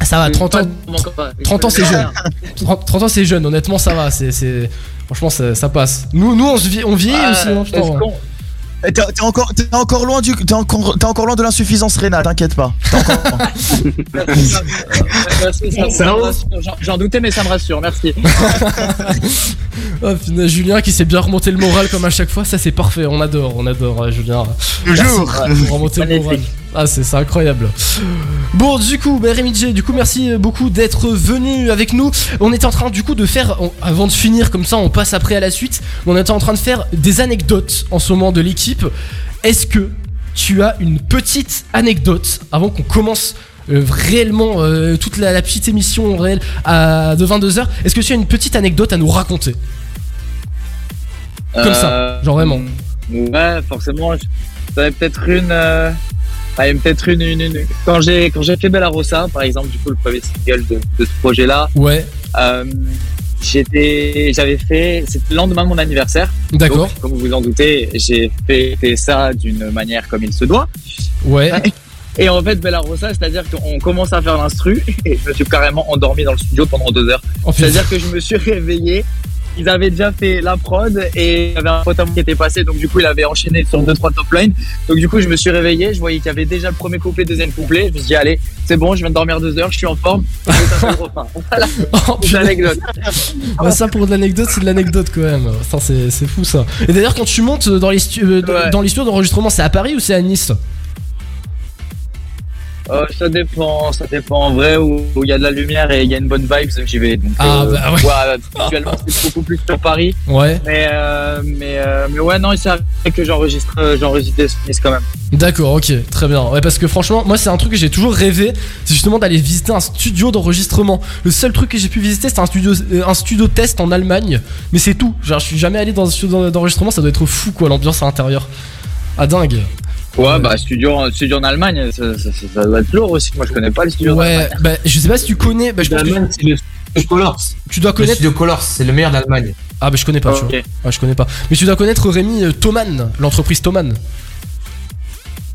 S1: Ça va, 30 ans.
S14: Encore pas.
S1: 30 ans c'est jeune. 30, 30 ans c'est jeune, honnêtement ça va. C'est, Franchement ça, ça passe. Nous, nous on, se vie- on vieillit
S14: Ah,
S1: aussi.
S3: Eh, T'es encore, t'es encore loin du, t'es encore, t'es encore loin de l'insuffisance rénale, t'inquiète pas. Encore.
S14: J'en- doutais, mais ça me rassure, merci.
S1: Oh, Julien qui s'est bien remonté le moral comme à chaque fois, ça c'est parfait. On adore, on adore euh, Julien.
S3: Toujours.
S1: Remonter le moral. Ah c'est incroyable. Bon du coup, bah, Rémi J, du coup merci beaucoup d'être venu avec nous. On était en train du coup de faire, on- avant de finir comme ça, on passe après à la suite. On était en train de faire des anecdotes en ce moment de l'équipe. Est-ce que tu as une petite anecdote avant qu'on commence euh, réellement euh, toute la, la petite émission réelle à, de 22h Est-ce que tu as une petite anecdote à nous raconter? Comme ça,
S14: Euh,
S1: genre vraiment.
S14: Ouais, forcément. je- J'en peut-être une. Ouais, peut-être une, une, une- Quand j'ai quand j'ai fait Bella Rossa, par exemple, du coup, le premier single de, de ce projet-là,
S1: Ouais,
S14: euh, j'étais, j'avais fait. C'était le lendemain de mon anniversaire.
S1: d'accord.
S14: Comme vous vous en doutez, j'ai fait ça d'une manière comme il se doit.
S1: Ouais.
S14: Et en fait, Bella Rossa, c'est-à-dire qu'on commence à faire l'instru et je me suis carrément endormi dans le studio pendant deux heures.
S1: Oh.
S14: C'est-à-dire que je me suis réveillé. Ils avaient déjà fait la prod et il y avait un pote à moi qui était passé, donc du coup il avait enchaîné sur deux trois top lines. Donc du coup je me suis réveillé, je voyais qu'il y avait déjà le premier couplet, deuxième couplet. Je me suis dit allez, c'est bon, je viens de dormir deux heures, je suis en forme. Le refrain. Voilà,
S1: Oh,
S14: l'anecdote.
S1: Bah, ça pour de l'anecdote, c'est de l'anecdote quand même. C'est, c'est fou ça. Et d'ailleurs, quand tu montes dans les, stu- euh, dans-
S14: Ouais.
S1: dans les studios d'enregistrement, c'est à Paris ou c'est à Nice?
S14: Euh, ça dépend, ça dépend en vrai où il y a de la lumière et il y a une bonne vibe, j'y vais. Donc,
S1: Ah,
S14: euh,
S1: bah ouais.
S14: actuellement c'est beaucoup plus sur Paris.
S1: Ouais.
S14: Mais, euh, mais, euh, mais ouais, non, il s'est arrivé que j'enregistre, euh, j'enregistre des Smiths quand même.
S1: D'accord, ok, très bien. Ouais, parce que franchement, moi, c'est un truc que j'ai toujours rêvé, c'est justement d'aller visiter un studio d'enregistrement. Le seul truc que j'ai pu visiter, c'est un studio, un studio test en Allemagne, mais c'est tout. Genre, je suis jamais allé dans un studio d'enregistrement, ça doit être fou, quoi, l'ambiance à l'intérieur. Ah, dingue.
S14: Ouais, bah, studio, studio en Allemagne, ça, ça, ça, ça doit être lourd aussi. Moi, je connais pas le studio. en
S1: Ouais, bah, je sais pas si tu connais, bah, je pense que
S6: c'est le studio Colors.
S1: tu dois
S6: Le
S1: connaître.
S6: studio Colors, c'est le meilleur d'Allemagne.
S1: Ah, bah, je connais pas, tu vois. Ah, je connais pas. Mais tu dois connaître Rémi euh, Thoman, l'entreprise Thoman.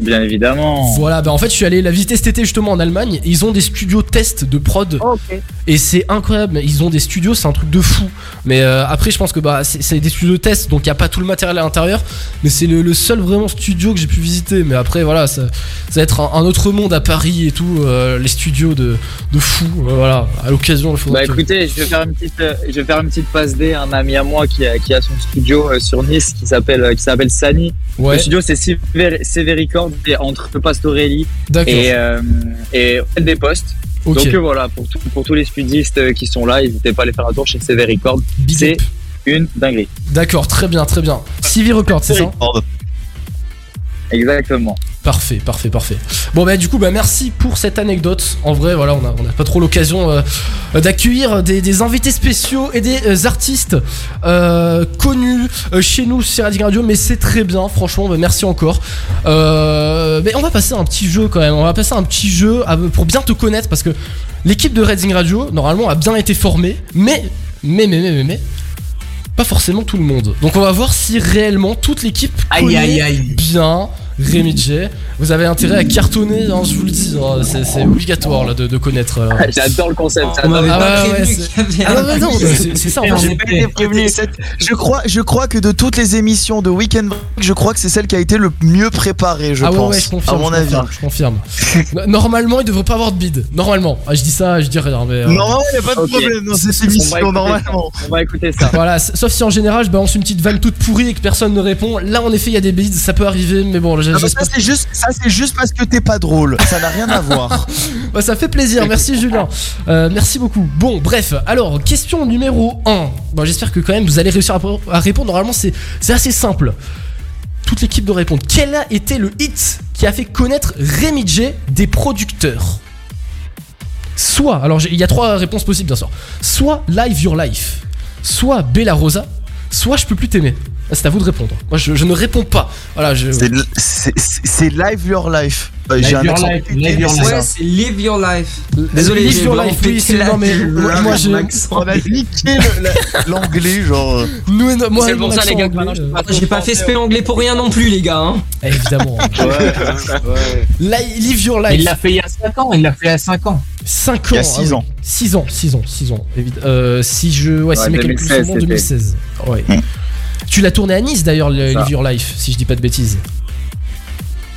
S14: Bien évidemment.
S1: Voilà, bah en fait, je suis allé la visiter cet été justement en Allemagne. Et ils ont des studios test de prod.
S14: Ok.
S1: Et c'est incroyable. Ils ont des studios, c'est un truc de fou. Mais euh, après, je pense que bah, c'est des studios test, donc il n'y a pas tout le matériel à l'intérieur. Mais c'est le, le seul vraiment studio que j'ai pu visiter. Mais après, voilà, ça, ça va être un, un autre monde à Paris et tout. euh, les studios de, de fou. Euh, voilà, à l'occasion, il faudra
S14: Bah
S1: que-
S14: écoutez, je vais faire une petite, je vais faire une petite passe D à un ami à moi qui a, qui a son studio sur Nice qui s'appelle, qui s'appelle Sani.
S1: Ouais.
S14: Le studio c'est Sever- Severicord, entre Pastorelli
S1: D'accord.
S14: et euh, et des postes. Donc euh, voilà, pour, tout- pour tous les studistes euh, qui sont là, n'hésitez pas à aller faire un tour chez Severicord.
S1: Big
S14: C'est une dinguerie.
S1: D'accord, très bien, très bien. CV Records, c'est ça
S14: Exactement.
S1: Parfait, parfait, parfait. Bon bah du coup bah merci pour cette anecdote. En vrai voilà on a, on a pas trop l'occasion euh, d'accueillir des, des invités spéciaux et des euh, artistes euh, connus chez nous sur Radio Radio mais c'est très bien franchement bah, merci encore. Euh, mais on va passer à un petit jeu quand même. On va passer à un petit jeu à- pour bien te connaître parce que l'équipe de Reading Radio normalement a bien été formée mais mais mais mais mais, mais pas forcément tout le monde. Donc on va voir si réellement toute l'équipe
S6: Aïe,
S1: connaît
S6: aïe, aïe.
S1: bien Rémi J. Vous avez intérêt à cartonner, hein, je vous le dis. hein, c'est c'est obligatoire là, de, de connaître. euh.
S14: J'adore le concept.
S12: On m'avait
S1: Ah
S12: pas
S1: ouais, ouais,
S12: prévenu
S1: c'est-
S12: qu'il y avait
S1: Ah
S12: un
S1: non, mais non, c'est c'est ça. en fait,
S3: J'ai
S1: j'ai-
S3: pas été prévenu. Je crois, je crois que de toutes les émissions de Weekend Break, je crois que c'est celle qui a été le mieux préparée, je
S1: ah ouais,
S3: pense.
S1: ouais, je confirme.
S3: à mon
S1: je
S3: avis.
S1: confirme, je confirme. No- Normalement, il devrait pas avoir de bide. Normalement. Ah, je dis ça, je dis rien. Mais, euh,
S3: Non, il n'y a pas de
S14: Ok.
S3: problème dans cette
S14: On va
S3: émission, normalement.
S14: ça. On va écouter ça.
S1: Voilà, s- sauf si en général je balance une petite vanne toute pourrie et que personne ne répond. Là, en effet, il y a des bides, ça peut arriver, mais bon,
S3: Ah bah, ça, c'est juste, ça, c'est juste parce que t'es pas drôle. Ça n'a rien à voir.
S1: Bah, ça fait plaisir, merci Julien. Euh, merci beaucoup. Bon, bref, alors, question numéro 1. Bon, j'espère que quand même vous allez réussir à, à répondre. Normalement, c'est c'est assez simple. Toute l'équipe doit répondre. Quel a été le hit qui a fait connaître Rémi J des producteurs? Soit, alors il y a trois réponses possibles bien sûr. Soit Live Your Life, soit Bella Rosa, soit Je peux plus t'aimer. Ah, C'est à vous de répondre. Moi, je, je ne réponds pas. Voilà, je.
S3: C'est- Live Your Life. Euh,
S6: Live
S3: J'ai un
S6: Your Life, Live Your Life.
S12: Ouais, c'est Live Your Life. Désolé,
S1: Live Your Life, oui, c'est non mais
S12: le-
S1: moi, moi, j'ai.
S12: l'accent.
S3: On a niqué l'anglais, genre. euh.
S1: Nous moi,
S14: C'est pour ça, les gars,
S1: euh,
S12: J'ai pas fait spell anglais pour rien non plus, les gars. Hein.
S1: Évidemment. Li- Live Your Life.
S6: Il l'a fait il y a 5 ans, il l'a fait il y a 5 ans.
S1: 5 ans.
S3: Il y a six ans.
S1: 6 ans, 6 ans, 6 ans. Euh, si je. Ouais, si
S14: Ouais,
S1: mes calculs sont
S14: 2016,
S1: bons,
S14: c'était.
S1: 2016. Ouais. Tu l'as tourné à Nice d'ailleurs, le. Live Your Life, si je dis pas de bêtises.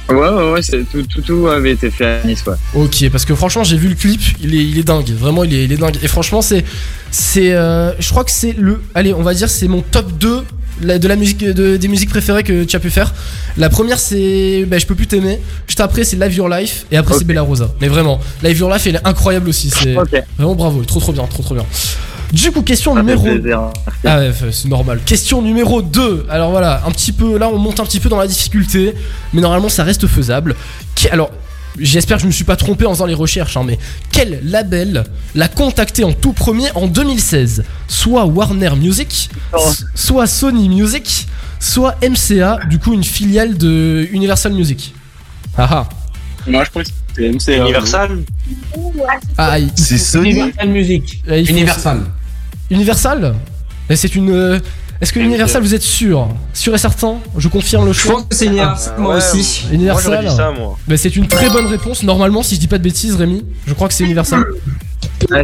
S14: Ouais, ouais, ouais, tout, tout, tout avait été fait à Nice, ouais.
S1: Ok, parce que franchement, j'ai vu le clip, il est, il est dingue. Vraiment, il est, il est dingue. Et franchement, c'est. c'est euh, je crois que c'est le. Allez, on va dire, c'est mon top 2 la- de la musique, de- des musiques préférées que tu as pu faire. La première, c'est. Bah, je peux plus t'aimer. Juste après, c'est Live Your Life. Et après, c'est Bella Rosa. Mais vraiment, Live Your Life, elle est incroyable aussi. C'est.
S14: Ok.
S1: Vraiment bravo, trop trop bien, trop trop bien. Du coup, question
S14: Ça fait
S1: numéro.
S14: hein.
S1: Ah ouais, c'est normal. Question numéro 2. Alors voilà, un petit peu. Là, on monte un petit peu dans la difficulté. Mais normalement, ça reste faisable. Alors. J'espère que je me suis pas trompé en faisant les recherches, hein, mais quel label l'a contacté en tout premier en 2016 Soit Warner Music, s- soit Sony Music, soit MCA, du coup une filiale de Universal Music. Ah ah.
S5: Moi, je pense que c'est MCA.
S4: Universal
S1: Ah, il-
S3: C'est Sony.
S6: Universal Music.
S1: là, il faut-
S6: Universal.
S1: Universal Mais c'est une. euh, Est-ce que Universal, vous êtes sûr? Sûr et certain? Je confirme le
S12: Je
S1: choix.
S12: pense que c'est Universal, moi
S4: Ouais,
S12: aussi.
S4: Moi,
S1: Universal.
S4: dit ça, moi.
S1: Bah, c'est une très bonne réponse. Normalement, si je dis pas de bêtises, Rémi, je crois que c'est Universal.
S14: Ouais.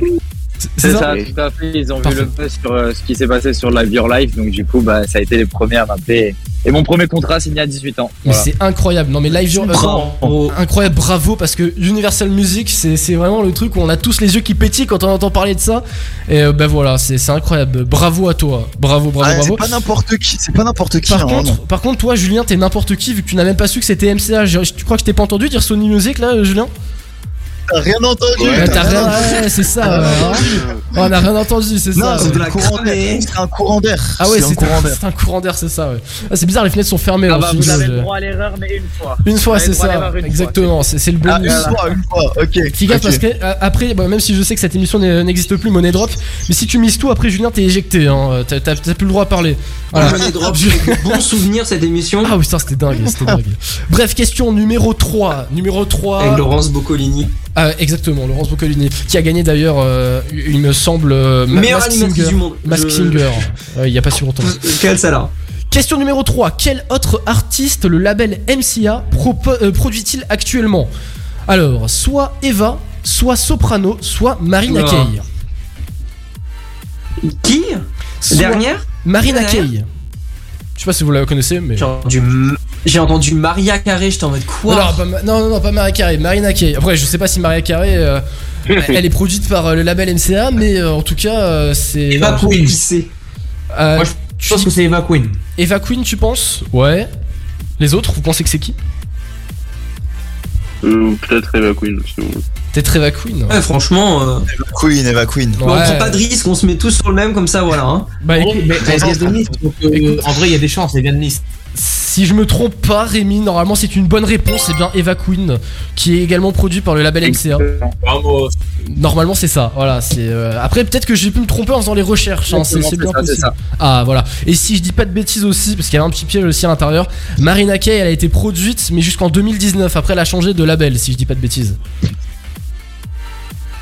S1: C'est- ça,
S14: tout à fait. Ils ont
S1: Parfait.
S14: vu le buzz sur euh, ce qui s'est passé sur Live Your Life, donc du coup, bah, ça a été les premiers à m'appeler. Et mon premier contrat signé à 18 ans.
S1: Mais c'est incroyable. Non, mais Live Your
S12: Bravo.
S1: Incroyable, bravo, parce que Universal Music, c'est c'est vraiment le truc où on a tous les yeux qui pétillent quand on entend parler de ça. Et euh, bah voilà, c'est c'est incroyable. Bravo à toi. Bravo, bravo,
S3: Ah,
S1: bravo.
S3: c'est pas n'importe qui. C'est pas n'importe qui.
S1: Par
S3: hein,
S1: contre, par contre, toi, Julien, t'es n'importe qui vu que tu n'as même pas su que c'était MCA. Je- Tu crois que je t'ai pas entendu dire Sony Music là, euh, Julien?
S3: T'as rien entendu.
S1: Ouais,
S3: t'as
S1: rien. Ouais, c'est ça. ouais, hein. On a rien entendu, c'est
S3: Non,
S1: ça.
S3: c'est
S1: ouais.
S3: de la courant d'air. C'est un courant d'air.
S1: Ah ouais,
S3: c'est un courant d'air.
S1: c'est un courant d'air, c'est ça. Ouais. Ah, c'est bizarre, les fenêtres sont fermées.
S14: Ah
S1: là,
S14: bah, vous avez le droit à l'erreur, mais une fois.
S1: Une fois, c'est ça.
S14: une
S1: Exactement, c'est le
S3: Ah, une
S1: bonus.
S3: fois, une fois. Ok.
S1: Fais gaffe parce que euh, après, bah, même si je sais que cette émission n'existe plus, Money Drop, mais si tu mises tout, après Julien, t'es éjecté. Hein. T'as t'as- plus le droit à parler. Voilà.
S12: Money Drop, bon souvenir cette émission.
S1: Ah oui, ça c'était dingue, c'était dingue. Bref, question numéro 3. Numéro 3.
S12: Avec Laurence Boccolini.
S1: Ah, exactement, Laurence Boccolini, qui a gagné d'ailleurs, euh, il me semble, euh, Ma-
S12: Meilleure
S1: Mask
S12: animatrice
S1: Singer.
S12: du monde.
S1: Mask
S12: Je-
S1: Singer, Euh, il y a pas si longtemps.
S12: Quelle celle-là
S1: Question numéro 3. Quel autre artiste le label MCA euh, produit-il actuellement? Alors, soit Eva, soit Soprano, soit Marina
S12: Ah.
S1: Kaye.
S12: Qui?
S1: Soit
S12: Dernière?
S1: Marina Kaye. Je sais pas si vous la connaissez, mais.
S12: J'ai entendu, j'ai entendu Maria Carré, j'étais en mode quoi
S1: non, non, pas, non, pas Maria Carey, Marina Kaye. Après, je sais pas si Maria Carey, euh, elle est produite par euh, le label MCA, mais euh, en tout cas, euh, c'est.
S6: Eva. Queen.
S12: Qui c'est
S1: Euh,
S6: Moi, je pense que c'est Eva Queen.
S1: Eva Queen, tu penses? Ouais. Les autres, vous pensez que c'est qui?
S5: Euh, Peut-être Eva Queen. sinon.
S1: Peut-être Eva Queen
S12: Ouais, franchement, euh,
S3: Queen, Eva Queen.
S12: on prend pas de risque, on se met tous sur le même comme ça, voilà. Hein.
S1: Bah écoute,
S6: vrai, mais- mais
S1: Écoute.
S6: en vrai, il y a des chances, elle vient de Nice.
S1: Si je me trompe pas, Rémi, normalement c'est une bonne réponse, c'est bien Eva Queen, qui est également produit par le label MCA.
S6: Bravo.
S1: Normalement c'est ça, voilà. c'est euh, Après peut-être que j'ai pu me tromper en faisant les recherches, hein, c'est bien
S14: ça.
S1: Ah voilà. Et si je dis pas de bêtises aussi, parce qu'il y avait un petit piège aussi à l'intérieur, Marina Kaye elle a été produite mais jusqu'en 2019, après elle a changé de label si je dis pas de bêtises.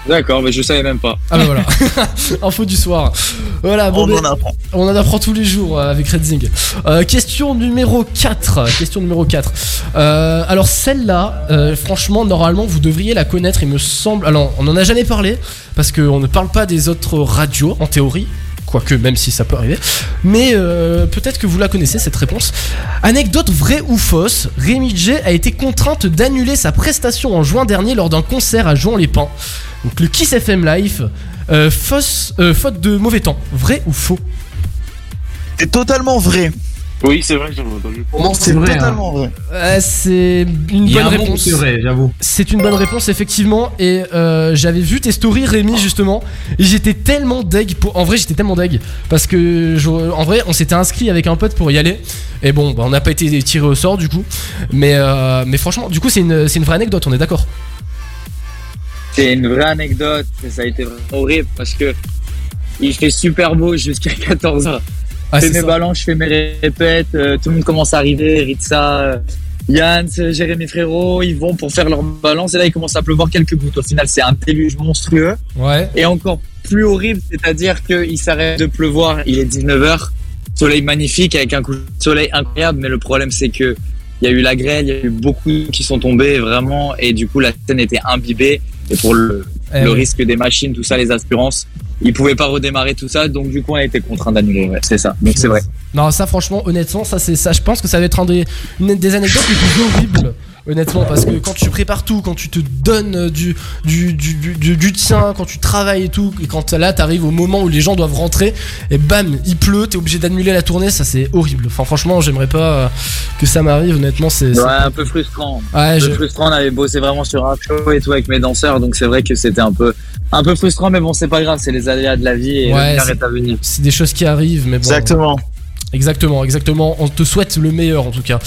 S14: D'accord, mais je savais même pas.
S1: Ah bah voilà, info du soir. Voilà, bon,
S3: On
S1: ben,
S3: en apprend.
S1: on en apprend tous les jours euh, avec Redzing. Euh, question numéro 4. Question numéro 4. Euh, alors celle-là, euh, franchement, normalement, vous devriez la connaître, il me semble. Alors, on n'en a jamais parlé, parce qu'on ne parle pas des autres radios, en théorie. Quoique, même si ça peut arriver. Mais euh, peut-être que vous la connaissez, cette réponse. Anecdote vraie ou fausse, Rémi J a été contrainte d'annuler sa prestation en juin dernier lors d'un concert à Jouan-les-Pins. Donc le Kiss FM Live. Euh, fausse, euh, faute de mauvais temps. Vrai ou faux
S3: C'est totalement vrai.
S5: Oui, c'est vrai, j'en ai entendu.
S6: Pour moi, c'est vrai. hein.
S3: Totalement vrai.
S1: Euh, C'est une
S6: Il y a
S1: bonne
S6: un
S1: réponse.
S6: c'est vrai, j'avoue.
S1: C'est une bonne réponse effectivement et euh, j'avais vu tes stories Rémi justement et j'étais tellement deg pour... en vrai j'étais tellement deg parce que je- en vrai on s'était inscrit avec un pote pour y aller et bon bah, on n'a pas été tiré au sort du coup mais euh, mais franchement du coup c'est une, c'est une vraie anecdote on est d'accord
S14: C'est une vraie anecdote. Ça a été horrible parce que il fait super beau jusqu'à 14h.
S1: Ah,
S14: je fais mes
S1: ça.
S14: ballons, je fais mes répètes, euh, tout le monde commence à arriver, Ritza, euh, Yann, Jérémy Frérot, ils vont pour faire leur balance et là il commence à pleuvoir quelques gouttes. Au final c'est un déluge monstrueux
S1: ouais
S14: et encore plus horrible, c'est-à-dire qu'il s'arrête de pleuvoir, il est 19h, soleil magnifique avec un coup de soleil incroyable, mais le problème c'est que il y a eu la grêle, il y a eu beaucoup qui sont tombés vraiment et du coup la scène était imbibée et pour le,
S1: Eh
S14: le
S1: oui.
S14: risque des machines, tout ça, les assurances, ils pouvaient pas redémarrer tout ça, donc du coup on a été contraint d'annuler, ouais, c'est ça, donc c'est vrai.
S1: non ça franchement honnêtement ça c'est ça je pense que ça va être un des, une des anecdotes les plus horribles honnêtement parce que quand tu prépares tout quand tu te donnes euh, du du, du, du, du- du tien quand tu travailles et tout et quand là t'arrives au moment où les gens doivent rentrer et bam il pleut t'es obligé d'annuler la tournée ça c'est horrible enfin franchement j'aimerais pas euh, que ça m'arrive honnêtement c'est
S14: Ouais, un peu frustrant.
S1: Ouais,
S14: un peu
S1: je-
S14: frustrant, on avait bossé vraiment sur un show et tout avec mes danseurs, donc c'est vrai que c'était un peu, un peu frustrant, mais bon, c'est pas grave, c'est les aléas de la vie et
S1: Ouais,
S14: le est à venir.
S1: c'est des choses qui arrivent mais bon
S3: Exactement.
S1: Exactement, exactement. On te souhaite le meilleur en tout cas.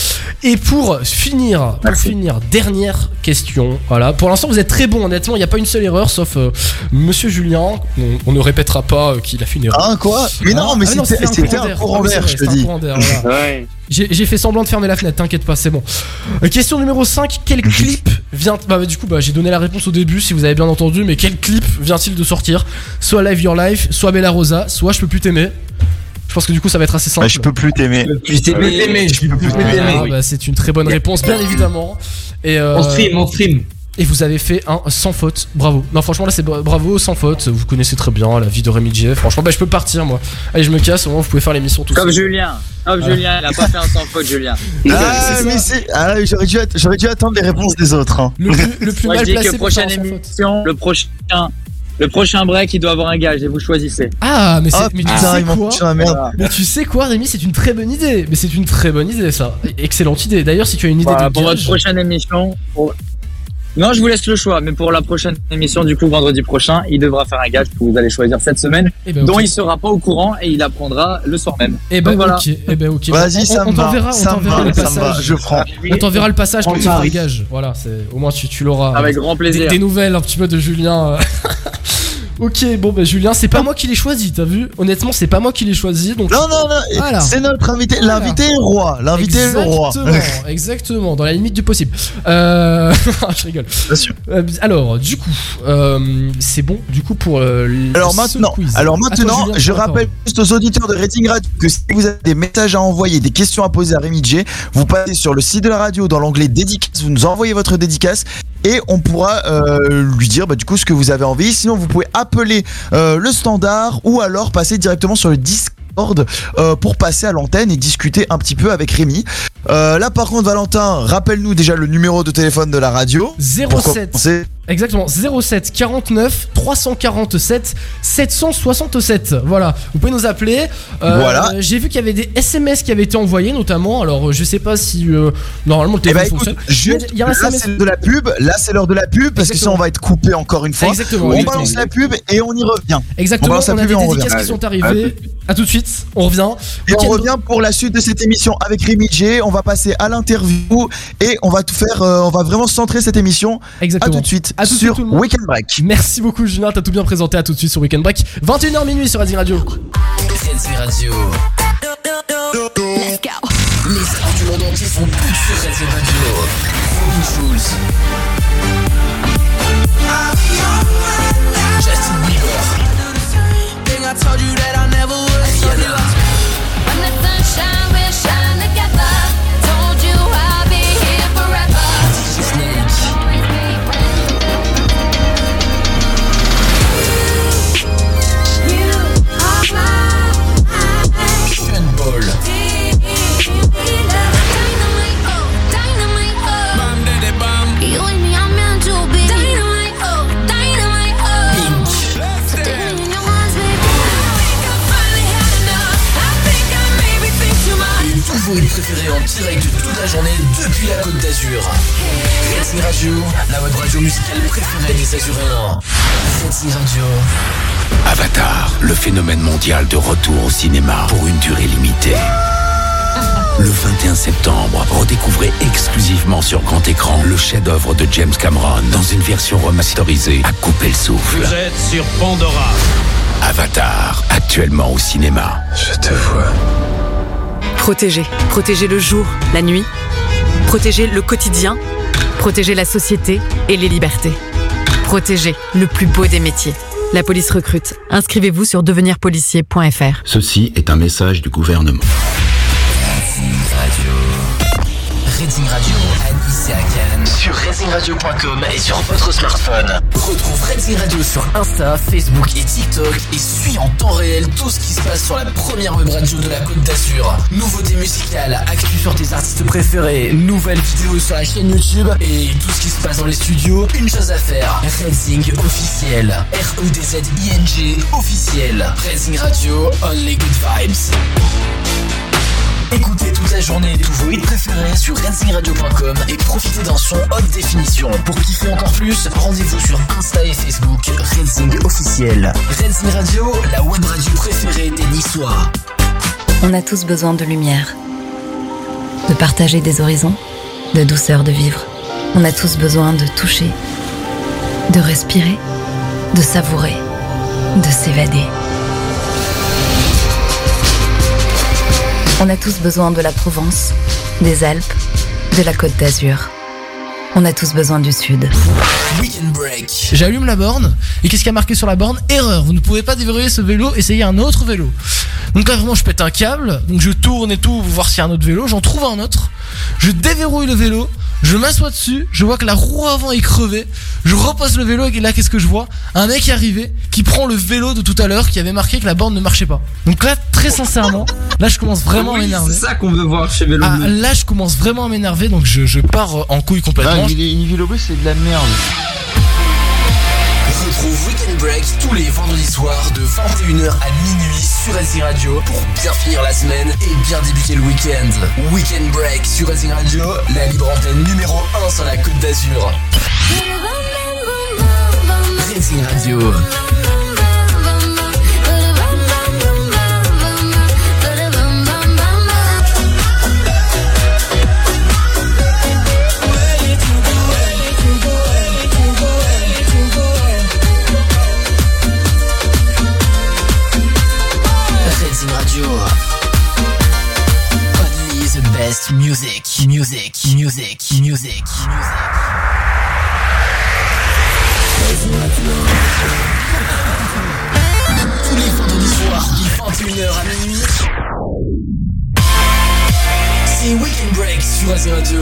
S1: Et pour finir, pour finir, dernière question. Voilà. Pour l'instant, vous êtes très bon. Honnêtement, il n'y a pas une seule erreur, sauf euh, Monsieur Julien. On, on ne répétera pas euh, qu'il a fait une erreur.
S3: Hein, quoi? Mais non, mais
S1: ah
S3: c'était- un courant
S1: Ah
S3: d'air, je te dis.
S5: Ouais.
S1: J'ai fait semblant de fermer la fenêtre, t'inquiète pas, c'est bon. Euh, question numéro 5, quel clip vient... Bah, bah, du coup, bah, j'ai donné la réponse au début, si vous avez bien entendu, mais quel clip vient-il de sortir? Soit Live Your Life, soit Bella Rosa, soit Je peux plus t'aimer. Je pense que du coup, ça va être assez simple.
S3: Bah, je peux plus t'aimer.
S6: Je peux plus
S1: Ah,
S6: t'aimer.
S1: bah, c'est une très bonne réponse, bien évidemment. Et, euh,
S6: On stream, on stream.
S1: et vous avez fait un sans faute, bravo. Non, franchement, là, c'est bra- bravo, sans faute. Vous connaissez très bien la vie de Rémi J. Franchement, bah, je peux partir, moi. Allez, je me casse, au moins, vous pouvez faire l'émission tout
S14: Comme
S1: seul.
S14: Julien, comme
S1: Voilà.
S14: Julien, il a pas fait un sans faute, Julien.
S3: Ah, mais c'est. Ah, j'aurais dû, dû attendre les réponses des autres. hein.
S1: Le plus, le plus
S14: Moi, je
S1: mal
S14: dis
S1: placé
S14: que prochaine émission, le prochain, le prochain break, il doit avoir un gage et vous choisissez.
S1: Ah, mais, c'est,
S3: Ah,
S1: mais tu
S3: putain,
S1: sais quoi
S3: merde.
S14: Voilà.
S1: Mais tu sais quoi, Rémi, c'est une très bonne idée. Mais c'est une très bonne idée, ça. Excellente idée. D'ailleurs, si tu as une idée
S14: Voilà,
S1: de
S14: pour votre prochaine émission. pour- Non, je vous laisse le choix, mais pour la prochaine émission, du coup, vendredi prochain, il devra faire un gage que vous allez choisir cette semaine,
S1: Eh ben,
S14: dont il sera pas au courant et il apprendra le soir même.
S1: Eh ben,
S14: Donc voilà.
S1: ok. Eh ben, ok.
S3: Vas-y,
S1: On-
S3: ça
S1: on,
S3: me va,
S1: t'enverra, on
S3: ça me
S1: t'enverra
S3: va,
S1: le
S3: ça me va,
S1: passage.
S3: je prends.
S1: On t'enverra le passage quand
S6: On
S1: il fera le
S6: t'arrive.
S1: gage. Voilà, c'est au moins tu, tu l'auras.
S14: Avec grand
S1: des,
S14: plaisir.
S1: des nouvelles un petit peu de Julien. euh. ok, bon bah Julien, c'est pas moi qui l'ai choisi, t'as vu Honnêtement, c'est pas moi qui l'ai choisi, donc.
S3: Non, non, non,
S1: Voilà.
S3: c'est notre invité. L'invité est roi. L'invité est le roi.
S1: Exactement, exactement, dans la limite du possible. Euh... je rigole.
S3: Bien sûr.
S1: Euh, alors, du coup, euh, c'est bon, du coup pour. euh, le-
S3: Alors maintenant,
S1: quiz.
S3: alors maintenant,
S1: Julien,
S3: je rappelle juste aux auditeurs de Rating Radio que si vous avez des messages à envoyer, des questions à poser à Rémi J, vous passez sur le site de la radio dans l'onglet dédicace, vous nous envoyez votre dédicace et on pourra euh, lui dire bah, du coup ce que vous avez envie. Sinon, vous pouvez appeler euh, le standard ou alors passer directement sur le Discord euh, pour passer à l'antenne et discuter un petit peu avec Rémi. Là, par contre, Valentin, rappelle-nous déjà le numéro de téléphone de la radio. Pour
S1: 07
S3: commencer.
S1: Exactement, 07 49 347 767. Voilà, vous pouvez nous appeler. Euh,
S3: Voilà.
S1: J'ai vu qu'il y avait des SMS qui avaient été envoyés, notamment. Alors, euh, je sais pas si euh, normalement le
S3: Eh ben,
S1: téléphone
S3: écoute,
S1: fonctionne.
S3: juste,
S1: Il y a un
S3: là
S1: SMS.
S3: c'est de la pub, là c'est l'heure de la pub parce que
S1: Exactement.
S3: on va être coupé encore une fois.
S1: Exactement,
S3: On
S1: exactement.
S3: balance la pub et on y revient.
S1: Exactement,
S3: On
S1: on a des
S3: et on
S1: dédicaces qui sont arrivées. À tout de suite, on revient.
S3: Et on revient pour la suite de cette émission avec Rémi J. On va passer à l'interview et on va tout faire, euh, on va vraiment centrer cette émission.
S1: Exactement.
S3: À tout de suite
S1: à tout
S3: sur Weekend Break.
S1: Merci beaucoup Julien, t'as tout bien présenté, à tout de suite sur Weekend Break. 21h minuit sur Razzie Radio.
S2: Radio.
S10: Let's go.
S2: Les stars du monde entier sont toutes sur Razzie Radio. Robin Schulz. Justin Bieber. Rihanna. Direct toute la journée depuis la Côte d'Azur. Racing Radio, la web radio musicale préférée des Azuréens. Racing Radio.
S8: Avatar, le phénomène mondial de retour au cinéma pour une durée limitée. Le 21 septembre, redécouvrez exclusivement sur grand écran le chef-d'œuvre de James Cameron dans une version remasterisée à couper le souffle.
S9: Vous êtes sur Pandora.
S8: Avatar, actuellement au cinéma. Je te vois.
S15: Protéger. Protéger le jour, la nuit. Protéger le quotidien. Protéger la société et les libertés. Protéger le plus beau des métiers. La police recrute. Inscrivez-vous sur devenirpolicier.fr.
S8: Ceci est un message du gouvernement.
S2: Radio à Racingradio.com et sur votre smartphone. Retrouve Racing Radio sur Insta, Facebook et TikTok et suis en temps réel tout ce qui se passe sur la première web radio de la Côte d'Azur. Nouveautés musicales, actus sur tes artistes préférés, nouvelles vidéos sur la chaîne YouTube et tout ce qui se passe dans les studios. Une chose à faire, Racing officiel. R-E-D-Z-I-N-G officiel. Racing Radio, only good vibes. Écoutez toute la journée tous vos hits préférés sur ransingradio.com et profitez d'un son haute définition. Pour kiffer encore plus, rendez-vous sur Insta et Facebook Rensing officiel. Rensing Radio, la web radio préférée des Niçois.
S10: On a tous besoin de lumière, de partager des horizons, de douceur de vivre. On a tous besoin de toucher, de respirer, de savourer, de s'évader. On a tous besoin de la Provence, des Alpes, de la Côte d'Azur. On a tous besoin du Sud.
S2: Weekend Break.
S1: J'allume la borne et qu'est-ce qui a marqué sur la borne Erreur, vous ne pouvez pas déverrouiller ce vélo, essayez un autre vélo. Donc là vraiment je pète un câble, donc je tourne et tout pour voir s'il y a un autre vélo, j'en trouve un autre, je déverrouille le vélo, je m'assois dessus, je vois que la roue avant est crevée, je repose le vélo et là qu'est-ce que je vois? Un mec est arrivé qui prend le vélo de tout à l'heure qui avait marqué que la borne ne marchait pas. Donc là très sincèrement, là je commence vraiment à m'énerver.
S12: C'est ça qu'on veut voir chez Vélo
S1: Ah,
S12: Bleu.
S1: là je commence vraiment à m'énerver donc je, je pars en couille complètement.
S3: une vélo c'est de la merde.
S2: Retrouve Weekend Break tous les vendredis soirs de 21h à minuit sur Racing Radio pour bien finir la semaine et bien débuter le week-end. Weekend Break sur Racing Radio, la libre antenne numéro 1 sur la Côte d'Azur. Racing Radio. Best music, music, music, music. Tous les vendredis soirs, de 21h à minuit. C'est Weekend Break sur Racing Radio.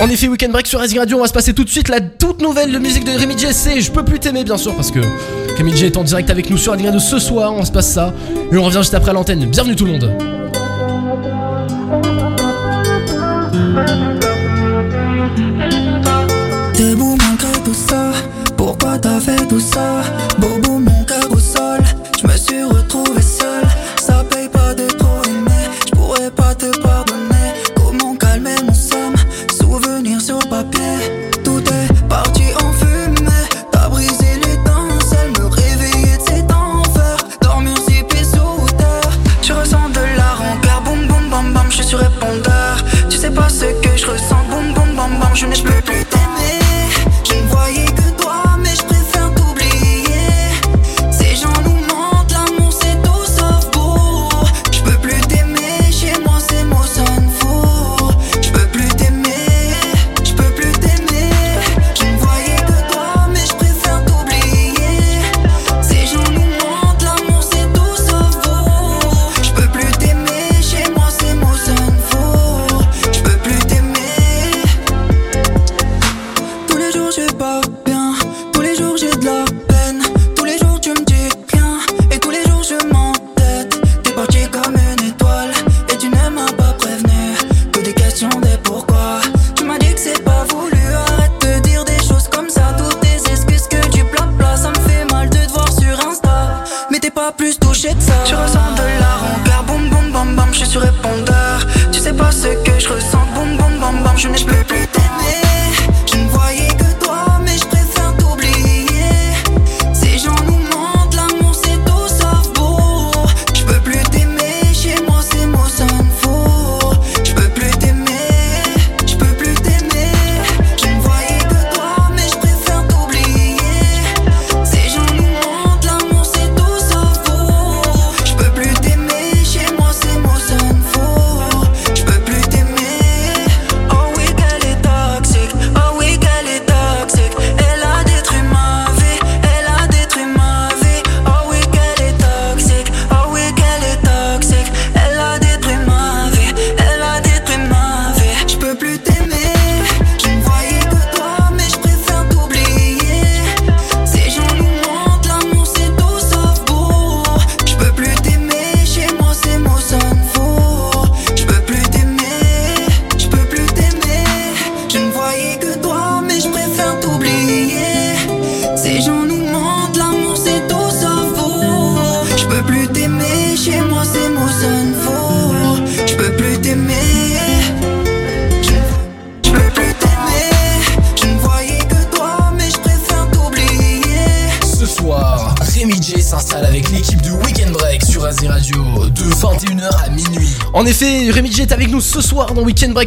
S1: En effet, Weekend Break sur Racing Radio, on va se passer tout de suite la toute nouvelle de musique de Rémi J. C'est Je peux plus t'aimer, bien sûr, parce que Rémi J est en direct avec nous sur Racing Radio ce soir. On se passe ça et on revient juste après à l'antenne. Bienvenue tout le monde.
S16: T'es beau malgré tout ça, pourquoi t'as fait tout ça?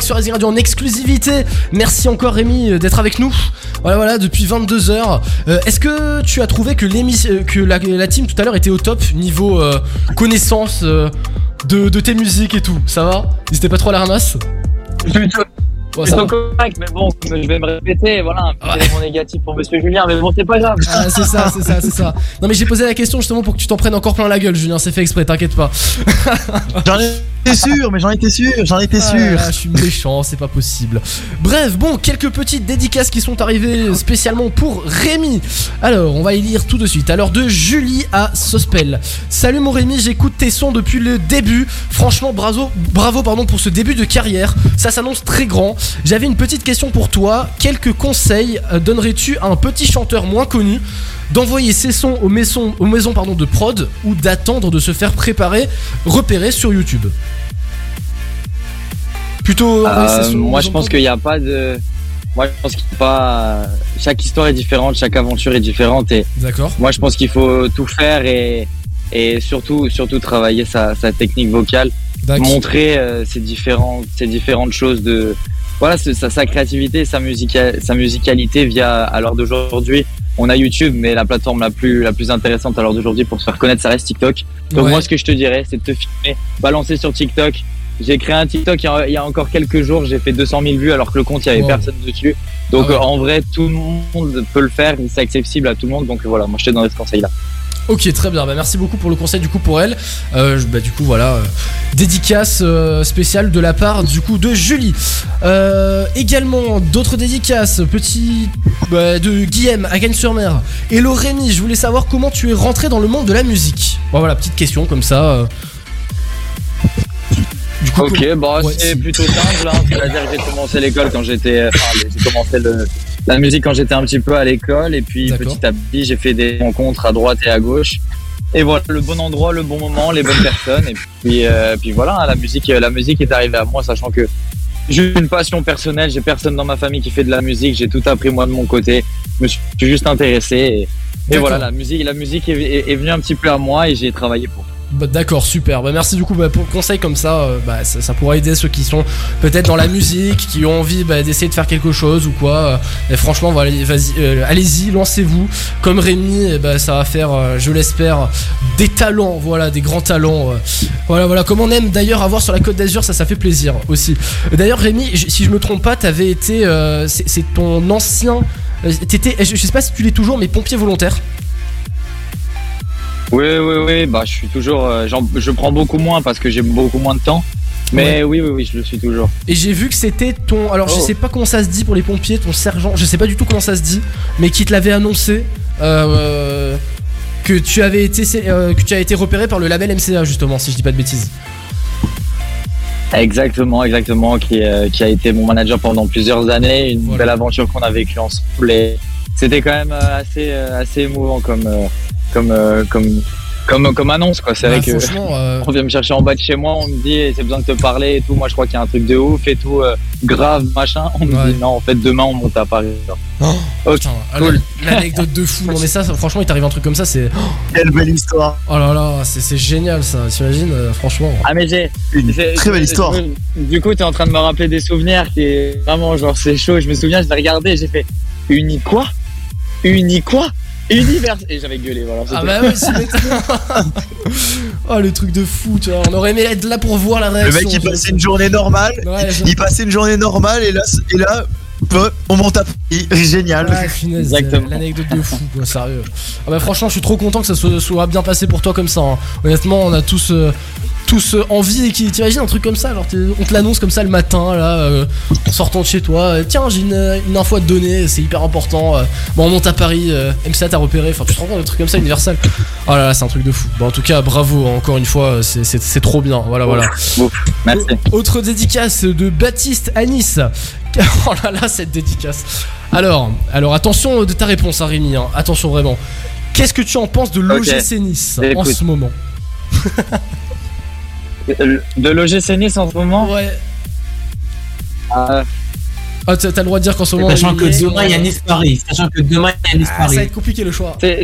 S16: Sur
S2: Asie Radio
S1: en exclusivité. Merci encore Rémi euh, d'être avec nous. Voilà, voilà, depuis 22h. Est-ce que tu as trouvé que, l'émission- euh, que la, la team tout à l'heure était au top niveau euh, connaissance euh, de, de tes musiques et tout? Ça va? N'hésitez pas trop à la ramasse
S14: Plutôt,
S1: Ouais, ça
S14: plutôt
S1: va.
S14: correct, mais bon, je vais me répéter, voilà, un petit élément négatif pour Monsieur Julien, mais bon, c'est pas grave.
S1: Ah, c'est ça, c'est ça, c'est ça. Non mais j'ai posé la question justement pour que tu t'en prennes encore plein la gueule, Julien. C'est fait exprès, t'inquiète pas.
S3: J'en étais sûr, mais j'en étais sûr, j'en étais
S1: Ah,
S3: sûr.
S1: je suis méchant, c'est pas possible. Bref, bon, quelques petites dédicaces qui sont arrivées spécialement pour Rémi. Alors, on va y lire tout de suite. Alors, de Julie à Sospel. Salut mon Rémi, j'écoute tes sons depuis le début. Franchement, bravo, bravo pardon, pour ce début de carrière. Ça s'annonce très grand. J'avais une petite question pour toi. Quelques conseils euh, donnerais-tu à un petit chanteur moins connu d'envoyer ses sons aux maisons, aux maisons pardon, de prod ou d'attendre de se faire préparer, repérer sur YouTube? Plutôt
S14: Euh, moi, je pense qu'il n'y a pas de. Moi, je pense qu'il n'y a pas. Chaque histoire est différente, chaque aventure est différente. Et
S1: D'accord.
S14: moi, je pense qu'il faut tout faire et, et surtout, surtout travailler sa, sa technique vocale,
S1: D'accord.
S14: montrer euh, ces, différentes, ces différentes choses de. Voilà, sa, sa créativité, sa, musica- sa musicalité via, à l'heure d'aujourd'hui. On a YouTube, mais la plateforme la plus, la plus intéressante à l'heure d'aujourd'hui pour se faire connaître, ça reste TikTok. Donc,
S1: Ouais.
S14: moi, ce que je te dirais, c'est de te filmer, balancer sur TikTok. J'ai créé un TikTok il y a- encore quelques jours, j'ai fait 200 000 vues alors que le compte, il y avait
S1: Wow.
S14: personne dessus. Donc,
S1: Ah ouais.
S14: en vrai, tout le monde peut le faire, c'est accessible à tout le monde. Donc, voilà, moi, je te donnerais ce conseil-là.
S1: Ok, très bien. Bah, merci beaucoup pour le conseil du coup pour elle. Euh, bah, du coup, voilà, euh, dédicace euh, spéciale de la part du coup de Julie. Également d'autres dédicaces, petit bah, de Guillaume à Cannes-sur-Mer. Hello Rémi, je voulais savoir comment tu es rentré dans le monde de la musique. Bon, voilà, petite question comme ça. Du coup,
S14: Ok, bah
S1: Ouais,
S14: c'est plutôt simple. Hein. C'est-à-dire que j'ai commencé l'école quand j'étais, enfin, j'ai commencé le, la musique quand j'étais un petit peu à l'école, et puis petit à petit, j'ai fait des rencontres à droite et à gauche. Et voilà, le bon endroit, le bon moment, les bonnes personnes, et puis, euh, puis voilà, hein, la musique, la musique est arrivée à moi, sachant que j'ai une passion personnelle, j'ai personne dans ma famille qui fait de la musique, j'ai tout appris moi de mon côté, je me suis juste intéressé, et, voilà, la musique, la musique est, est- est venue un petit peu à moi, et j'ai travaillé pour.
S1: Bah, D'accord, super. Bah, merci du coup bah, pour le conseil comme ça. euh, bah, ça, pourra aider ceux qui sont peut-être dans la musique, qui ont envie bah, d'essayer de faire quelque chose ou quoi. euh, et franchement, euh, allez-y, lancez-vous. Comme Rémi, eh bah, ça va faire, je l'espère, des talents. Voilà, des grands talents. Voilà, voilà. Comme on aime d'ailleurs avoir sur la Côte d'Azur, ça, ça fait plaisir aussi. D'ailleurs, Rémi, si je me trompe pas, t'avais été, c'est ton ancien. T'étais, je je sais pas si tu l'es toujours, mais pompier volontaire.
S14: Oui, oui, oui, bah, je suis toujours, euh, je prends beaucoup moins parce que j'ai beaucoup moins de temps. Mais oui, oui, oui, je le suis toujours.
S1: Et j'ai vu que c'était ton. Alors, je
S14: Oh.
S1: sais pas comment ça se dit pour les pompiers, ton sergent. Je sais pas du tout comment ça se dit, mais qui te l'avait annoncé. euh, que tu avais été euh, que tu as été repéré par le label MCA justement si je dis pas de bêtises.
S14: Exactement, exactement, qui, euh, qui a été mon manager pendant plusieurs années, une belle aventure qu'on a vécue ensemble. Et c'était quand même euh, assez, euh, assez émouvant comme, euh, comme, euh, comme, comme, comme annonce, quoi. C'est
S1: Bah,
S14: vrai que
S1: euh,
S14: on vient me chercher en bas de chez moi, on me dit, eh, c'est besoin de te parler et tout. Moi, je crois qu'il y a un truc de ouf et tout, euh, grave, machin. On me dit, non, en fait, demain, on monte à Paris. Ok,
S1: Putain,
S14: cool.
S1: la- L'anecdote de fou. Non mais ça, ça, franchement, il t'arrive un truc comme ça, c'est.
S3: Quelle belle histoire.
S1: Oh là là, c'est c'est génial ça. T'imagines, euh, franchement.
S14: Ah mais j'ai
S3: Une très belle histoire.
S14: je- Du coup, t'es en train de me rappeler des souvenirs qui est vraiment genre c'est chaud. Je me souviens, je l'ai regardé, et j'ai fait uni quoi? Uni quoi? Univers et j'avais gueulé voilà.
S1: Ah bah ouais, c'est Oh le truc de fou, tu vois. On aurait aimé être là pour voir la
S3: Le
S1: réaction.
S3: mec il passait une journée normale,
S1: Ouais,
S3: il passait une journée normale et là, et là on monte à Paris. Génial.
S14: Exactement.
S1: L'anecdote de fou, quoi, sérieux. Ah bah franchement, je suis trop content que ça soit, soit bien passé pour toi comme ça. hein. Honnêtement, on a tous, euh, tous euh, envie et qui t'imagines un truc comme ça. Alors on te l'annonce comme ça le matin, là, euh, en sortant de chez toi. Euh, Tiens, j'ai une, une info à te donner, c'est hyper important. euh. bon, on monte à Paris, euh, MCA t'a repéré. Enfin, tu te rends compte de trucs comme ça, Universal. Oh là là, c'est un truc de fou. Bon, en tout cas, bravo encore une fois, euh, c'est- c'est c'est trop bien. Voilà, voilà.
S14: Ouf, merci.
S1: Autre dédicace de Baptiste à Nice. Oh là là, cette dédicace. Alors, alors attention de ta réponse, hein, Rémi. hein. Attention vraiment. Qu'est-ce que tu en penses de l'OGC Nice en
S14: Écoute.
S1: ce moment
S14: De l'OGC Nice en ce moment
S1: Ouais.
S14: Euh,
S1: Ah, t'as le droit de dire qu'en ce moment.
S6: Sachant que demain il y a Nice-Paris. Sachant que demain il y a
S1: Ah, ça va être compliqué le choix.
S14: C'est-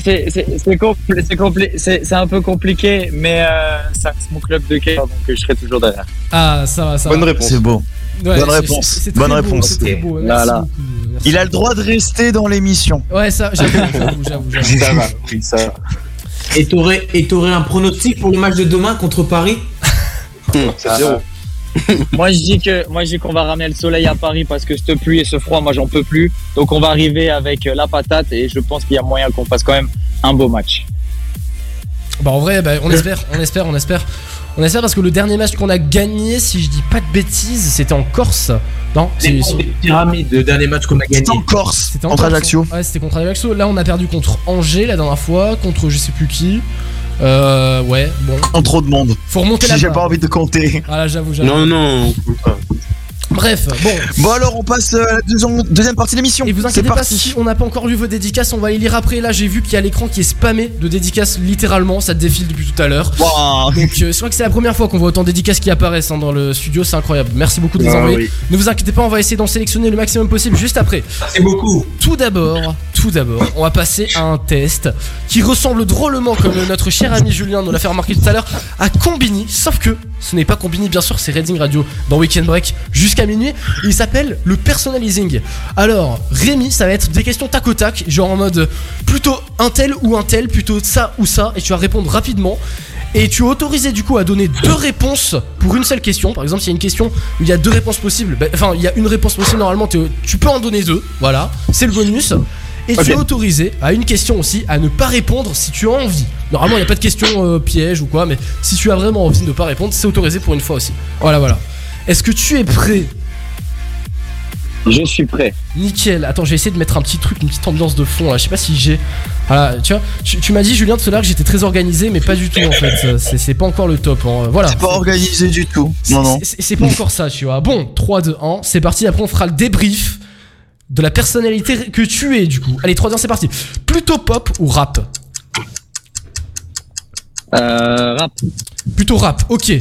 S14: compli- un peu compliqué, mais euh, ça reste mon club de cœur, donc euh, je serai toujours derrière.
S1: Ah, ça va, ça
S4: Bonne
S1: va.
S4: réponse.
S3: C'est beau.
S1: Ouais,
S3: Bonne réponse. Bonne
S1: beau,
S3: réponse.
S1: Beau.
S3: Il a le droit de rester dans l'émission.
S1: Ouais, ça, j'avoue, j'avoue, j'avoue, j'avoue.
S5: Ça va, oui, ça va.
S6: Et t'aurais et t'aurais un pronostic pour le match de demain contre Paris
S4: C'est zéro.
S14: moi je dis que moi je dis qu'on va ramener le soleil à Paris parce que cette pluie et ce froid, moi j'en peux plus. Donc on va arriver avec euh, la patate et je pense qu'il y a moyen qu'on fasse quand même un beau match.
S1: Bah en vrai, bah, on espère, on espère, on espère. On espère parce que le dernier match qu'on a gagné, si je dis pas de bêtises, c'était en Corse. Non,
S6: C'est
S1: c'est-
S6: des pyramides, le dernier match qu'on a gagné.
S3: C'est en Corse.
S1: c'était en
S3: Contre
S1: Corse,
S3: Ajaccio.
S1: Ouais, c'était contre Ajaccio. Là, on a perdu contre Angers la dernière fois, contre je sais plus qui. Euh, ouais, bon.
S3: En trop de monde.
S1: Faut remonter la
S3: J'ai pas envie de compter.
S1: Ah là, j'avoue, j'avoue.
S5: Non, non.
S1: Bref, bon.
S3: Bon alors on passe euh, à la deuxième, deuxième partie de l'émission.
S1: Et vous inquiétez pas
S3: parti.
S1: si on n'a pas encore lu vos dédicaces, on va y lire après. Là, j'ai vu qu'il y a l'écran qui est spammé de dédicaces littéralement, ça défile depuis tout à l'heure. Donc, euh, je crois que c'est la première fois qu'on voit autant de dédicaces qui apparaissent hein, dans le studio, c'est incroyable. Merci beaucoup de les
S5: Ah
S1: envoyer.
S5: oui.
S1: Ne vous inquiétez pas, on va essayer d'en sélectionner le maximum possible juste après.
S6: C'est beaucoup.
S1: Tout d'abord, tout d'abord, on va passer à un test qui ressemble drôlement, comme notre cher ami Julien nous l'a fait remarquer tout à l'heure, à Combini, sauf que ce n'est pas Combini, bien sûr, c'est Reading Radio dans Weekend Break jusqu'à minuit. Il s'appelle le personalizing. Alors, Rémi, ça va être des questions tac au tac, genre en mode plutôt un tel ou un tel, plutôt ça ou ça, et tu vas répondre rapidement. Et tu es autorisé du coup à donner deux réponses pour une seule question. Par exemple, s'il y a une question où il y a deux réponses possibles, bah, enfin il y a une réponse possible normalement, tu peux en donner deux. Voilà, c'est le bonus. Et tu es autorisé à une question aussi à ne pas répondre si tu as envie. Normalement, il n'y a pas de question euh, piège ou quoi, mais si tu as vraiment envie de ne pas répondre, c'est autorisé pour une fois aussi. Voilà, voilà. Est-ce que tu es prêt?
S14: Je suis prêt.
S1: Nickel. Attends, j'ai essayé de mettre un petit truc, une petite ambiance de fond là. Je sais pas si j'ai. Voilà, tu vois, tu, tu m'as dit Julien tout à l'heure que j'étais très organisé, mais pas du tout en fait. C'est c'est pas encore le top. hein. Voilà.
S3: C'est pas organisé du tout.
S1: C'est-
S3: Non non.
S1: c'est- C'est pas encore ça, tu vois. Bon, 3, 2, 1, c'est parti. Après, on fera le débrief de la personnalité que tu es, du coup. Allez, 3, 2, 1, c'est parti. Plutôt pop ou rap
S14: Euh, rap.
S1: Plutôt rap, ok.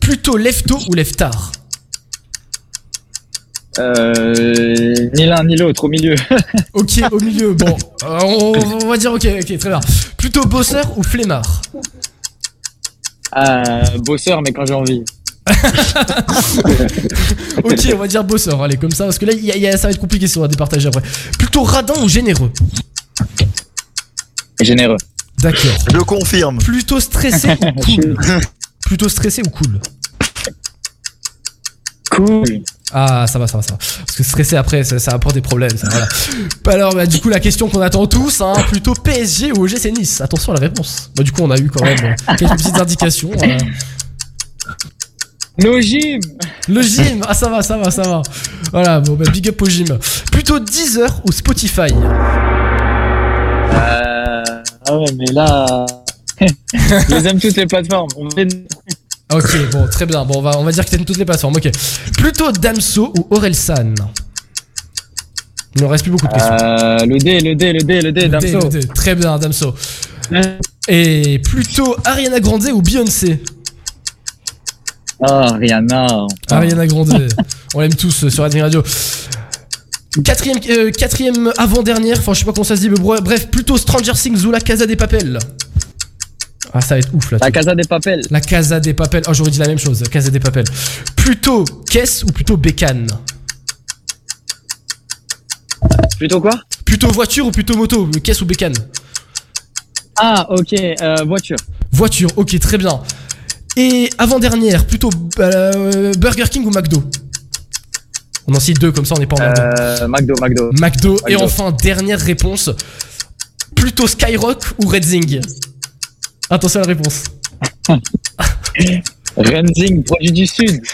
S1: Plutôt lefto ou leftard
S14: Euh, ni l'un ni l'autre, au milieu.
S1: Ok, au milieu, bon. euh, on, on va dire ok, ok, très bien. Plutôt bosseur ou flemmard
S14: Euh, bosseur, mais quand j'ai envie.
S1: Ok, on va dire bosseur, allez, comme ça, parce que là, il y a- il y a- ça va être compliqué si on va départager après. Plutôt radin ou généreux?
S14: Généreux.
S1: D'accord.
S3: Je confirme.
S1: Plutôt stressé ou cool? Plutôt stressé ou cool?
S14: Cool.
S1: Ah, ça va, ça va, ça va. Parce que stressé après, ça, ça apporte des problèmes, ça, voilà. Alors, bah, du coup, la question qu'on attend tous, hein, plutôt PSG ou OGC Nice? Attention à la réponse. Bah, du coup, on a eu quand même euh, quelques petites indications. euh.
S14: Nos gym
S1: Le gym, ah, ça va, ça va, ça va. Voilà, bon, bah, big up au gym. Plutôt Deezer ou Spotify?
S14: Euh, ah ouais, mais là. je les aime toutes les plateformes.
S1: Ok, bon, très bien. Bon, on va, on va dire que t'aimes toutes les plateformes, ok. Plutôt Damso ou Orelsan Il ne reste plus beaucoup de questions.
S14: Euh, le D, le D, le D, le D,
S1: Le
S14: Damso.
S1: D, le D. Très bien, Damso. Et plutôt Ariana Grande ou Beyoncé?
S14: Ah, Rihanna.
S1: Ariana Grande. On l'aime tous euh, sur Radio. Quatrième, euh, quatrième avant-dernière, enfin je sais pas comment ça se dit, mais bref, plutôt Stranger Things ou La Casa des Papel. Ah ça va être ouf là.
S14: La Casa des Papel.
S1: La Casa des Papel. Oh j'aurais dit la même chose, la Casa des Papel. Plutôt caisse ou plutôt bécane?
S14: Plutôt quoi?
S1: Plutôt voiture ou plutôt moto Caisse ou bécane?
S14: Ah, ok, euh, voiture.
S1: Voiture, ok très bien. Et avant-dernière, plutôt euh, Burger King ou McDo? On en cite deux comme ça on n'est pas en.
S14: Euh, McDo, McDo.
S1: McDo. Et
S14: McDo.
S1: enfin, dernière réponse. Plutôt Skyrock ou Redzing Attention à la réponse.
S14: Renzing, produit du Sud.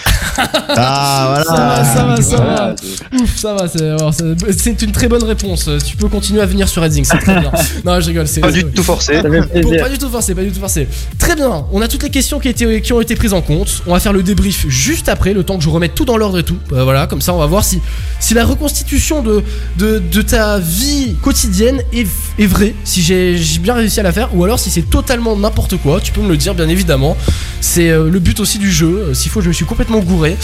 S3: Ah
S1: Ça va, ça va, ça
S14: Voilà.
S1: va. Ouf, ça va, c'est alors, c'est- une très bonne réponse. Tu peux continuer à venir sur Redzing, c'est très bien. Non, je rigole, c'est
S4: Pas du tout forcé.
S1: Bon, pas du tout forcé, pas du tout forcé. Très bien, on a toutes les questions qui, étaient- qui ont été prises en compte. On va faire le débrief juste après, le temps que je remette tout dans l'ordre et tout. Euh, voilà, comme ça on va voir si, si la reconstitution de, de, de ta vie quotidienne est, est vraie, si j'ai j'ai bien réussi à la faire, ou alors si c'est totalement n'importe quoi, tu peux me le dire bien évidemment. C'est euh, le but aussi du jeu. Euh, S'il faut, je me suis complètement gouré.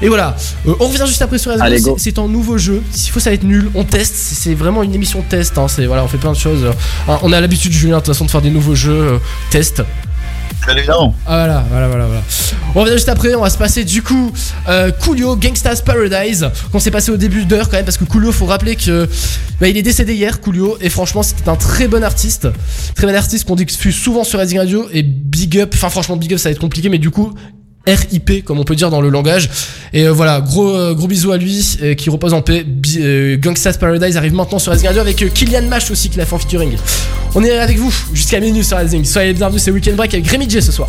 S1: Et voilà, Euh, on revient juste après sur
S14: go.
S1: C'est un nouveau jeu. S'il faut, ça va être nul. On teste. C'est vraiment une émission de test. hein. C'est voilà, on fait plein de choses. Hein, on a l'habitude, Julien, de toute façon, de faire des nouveaux jeux euh, test.
S3: Évidemment.
S1: Ah, voilà, voilà, voilà, voilà. On revient juste après, on va se passer du coup euh, Coolio Gangsta's Paradise qu'on s'est passé au début d'heure quand même parce que Coolio faut rappeler que bah, il est décédé hier Coolio et franchement c'était un très bon artiste, très bon artiste qu'on diffuse souvent sur Rising Radio et big up, enfin franchement big up ça va être compliqué mais du coup RIP comme on peut dire dans le langage. Et euh, voilà gros euh, gros bisous à lui euh, qui repose en paix. Gangsta's Paradise arrive maintenant sur Radio avec Kylian Mash aussi qui l'a fait en featuring. On est avec vous jusqu'à minuit sur Rising soyez les bienvenus c'est Weekend Break avec J ce soir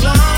S11: so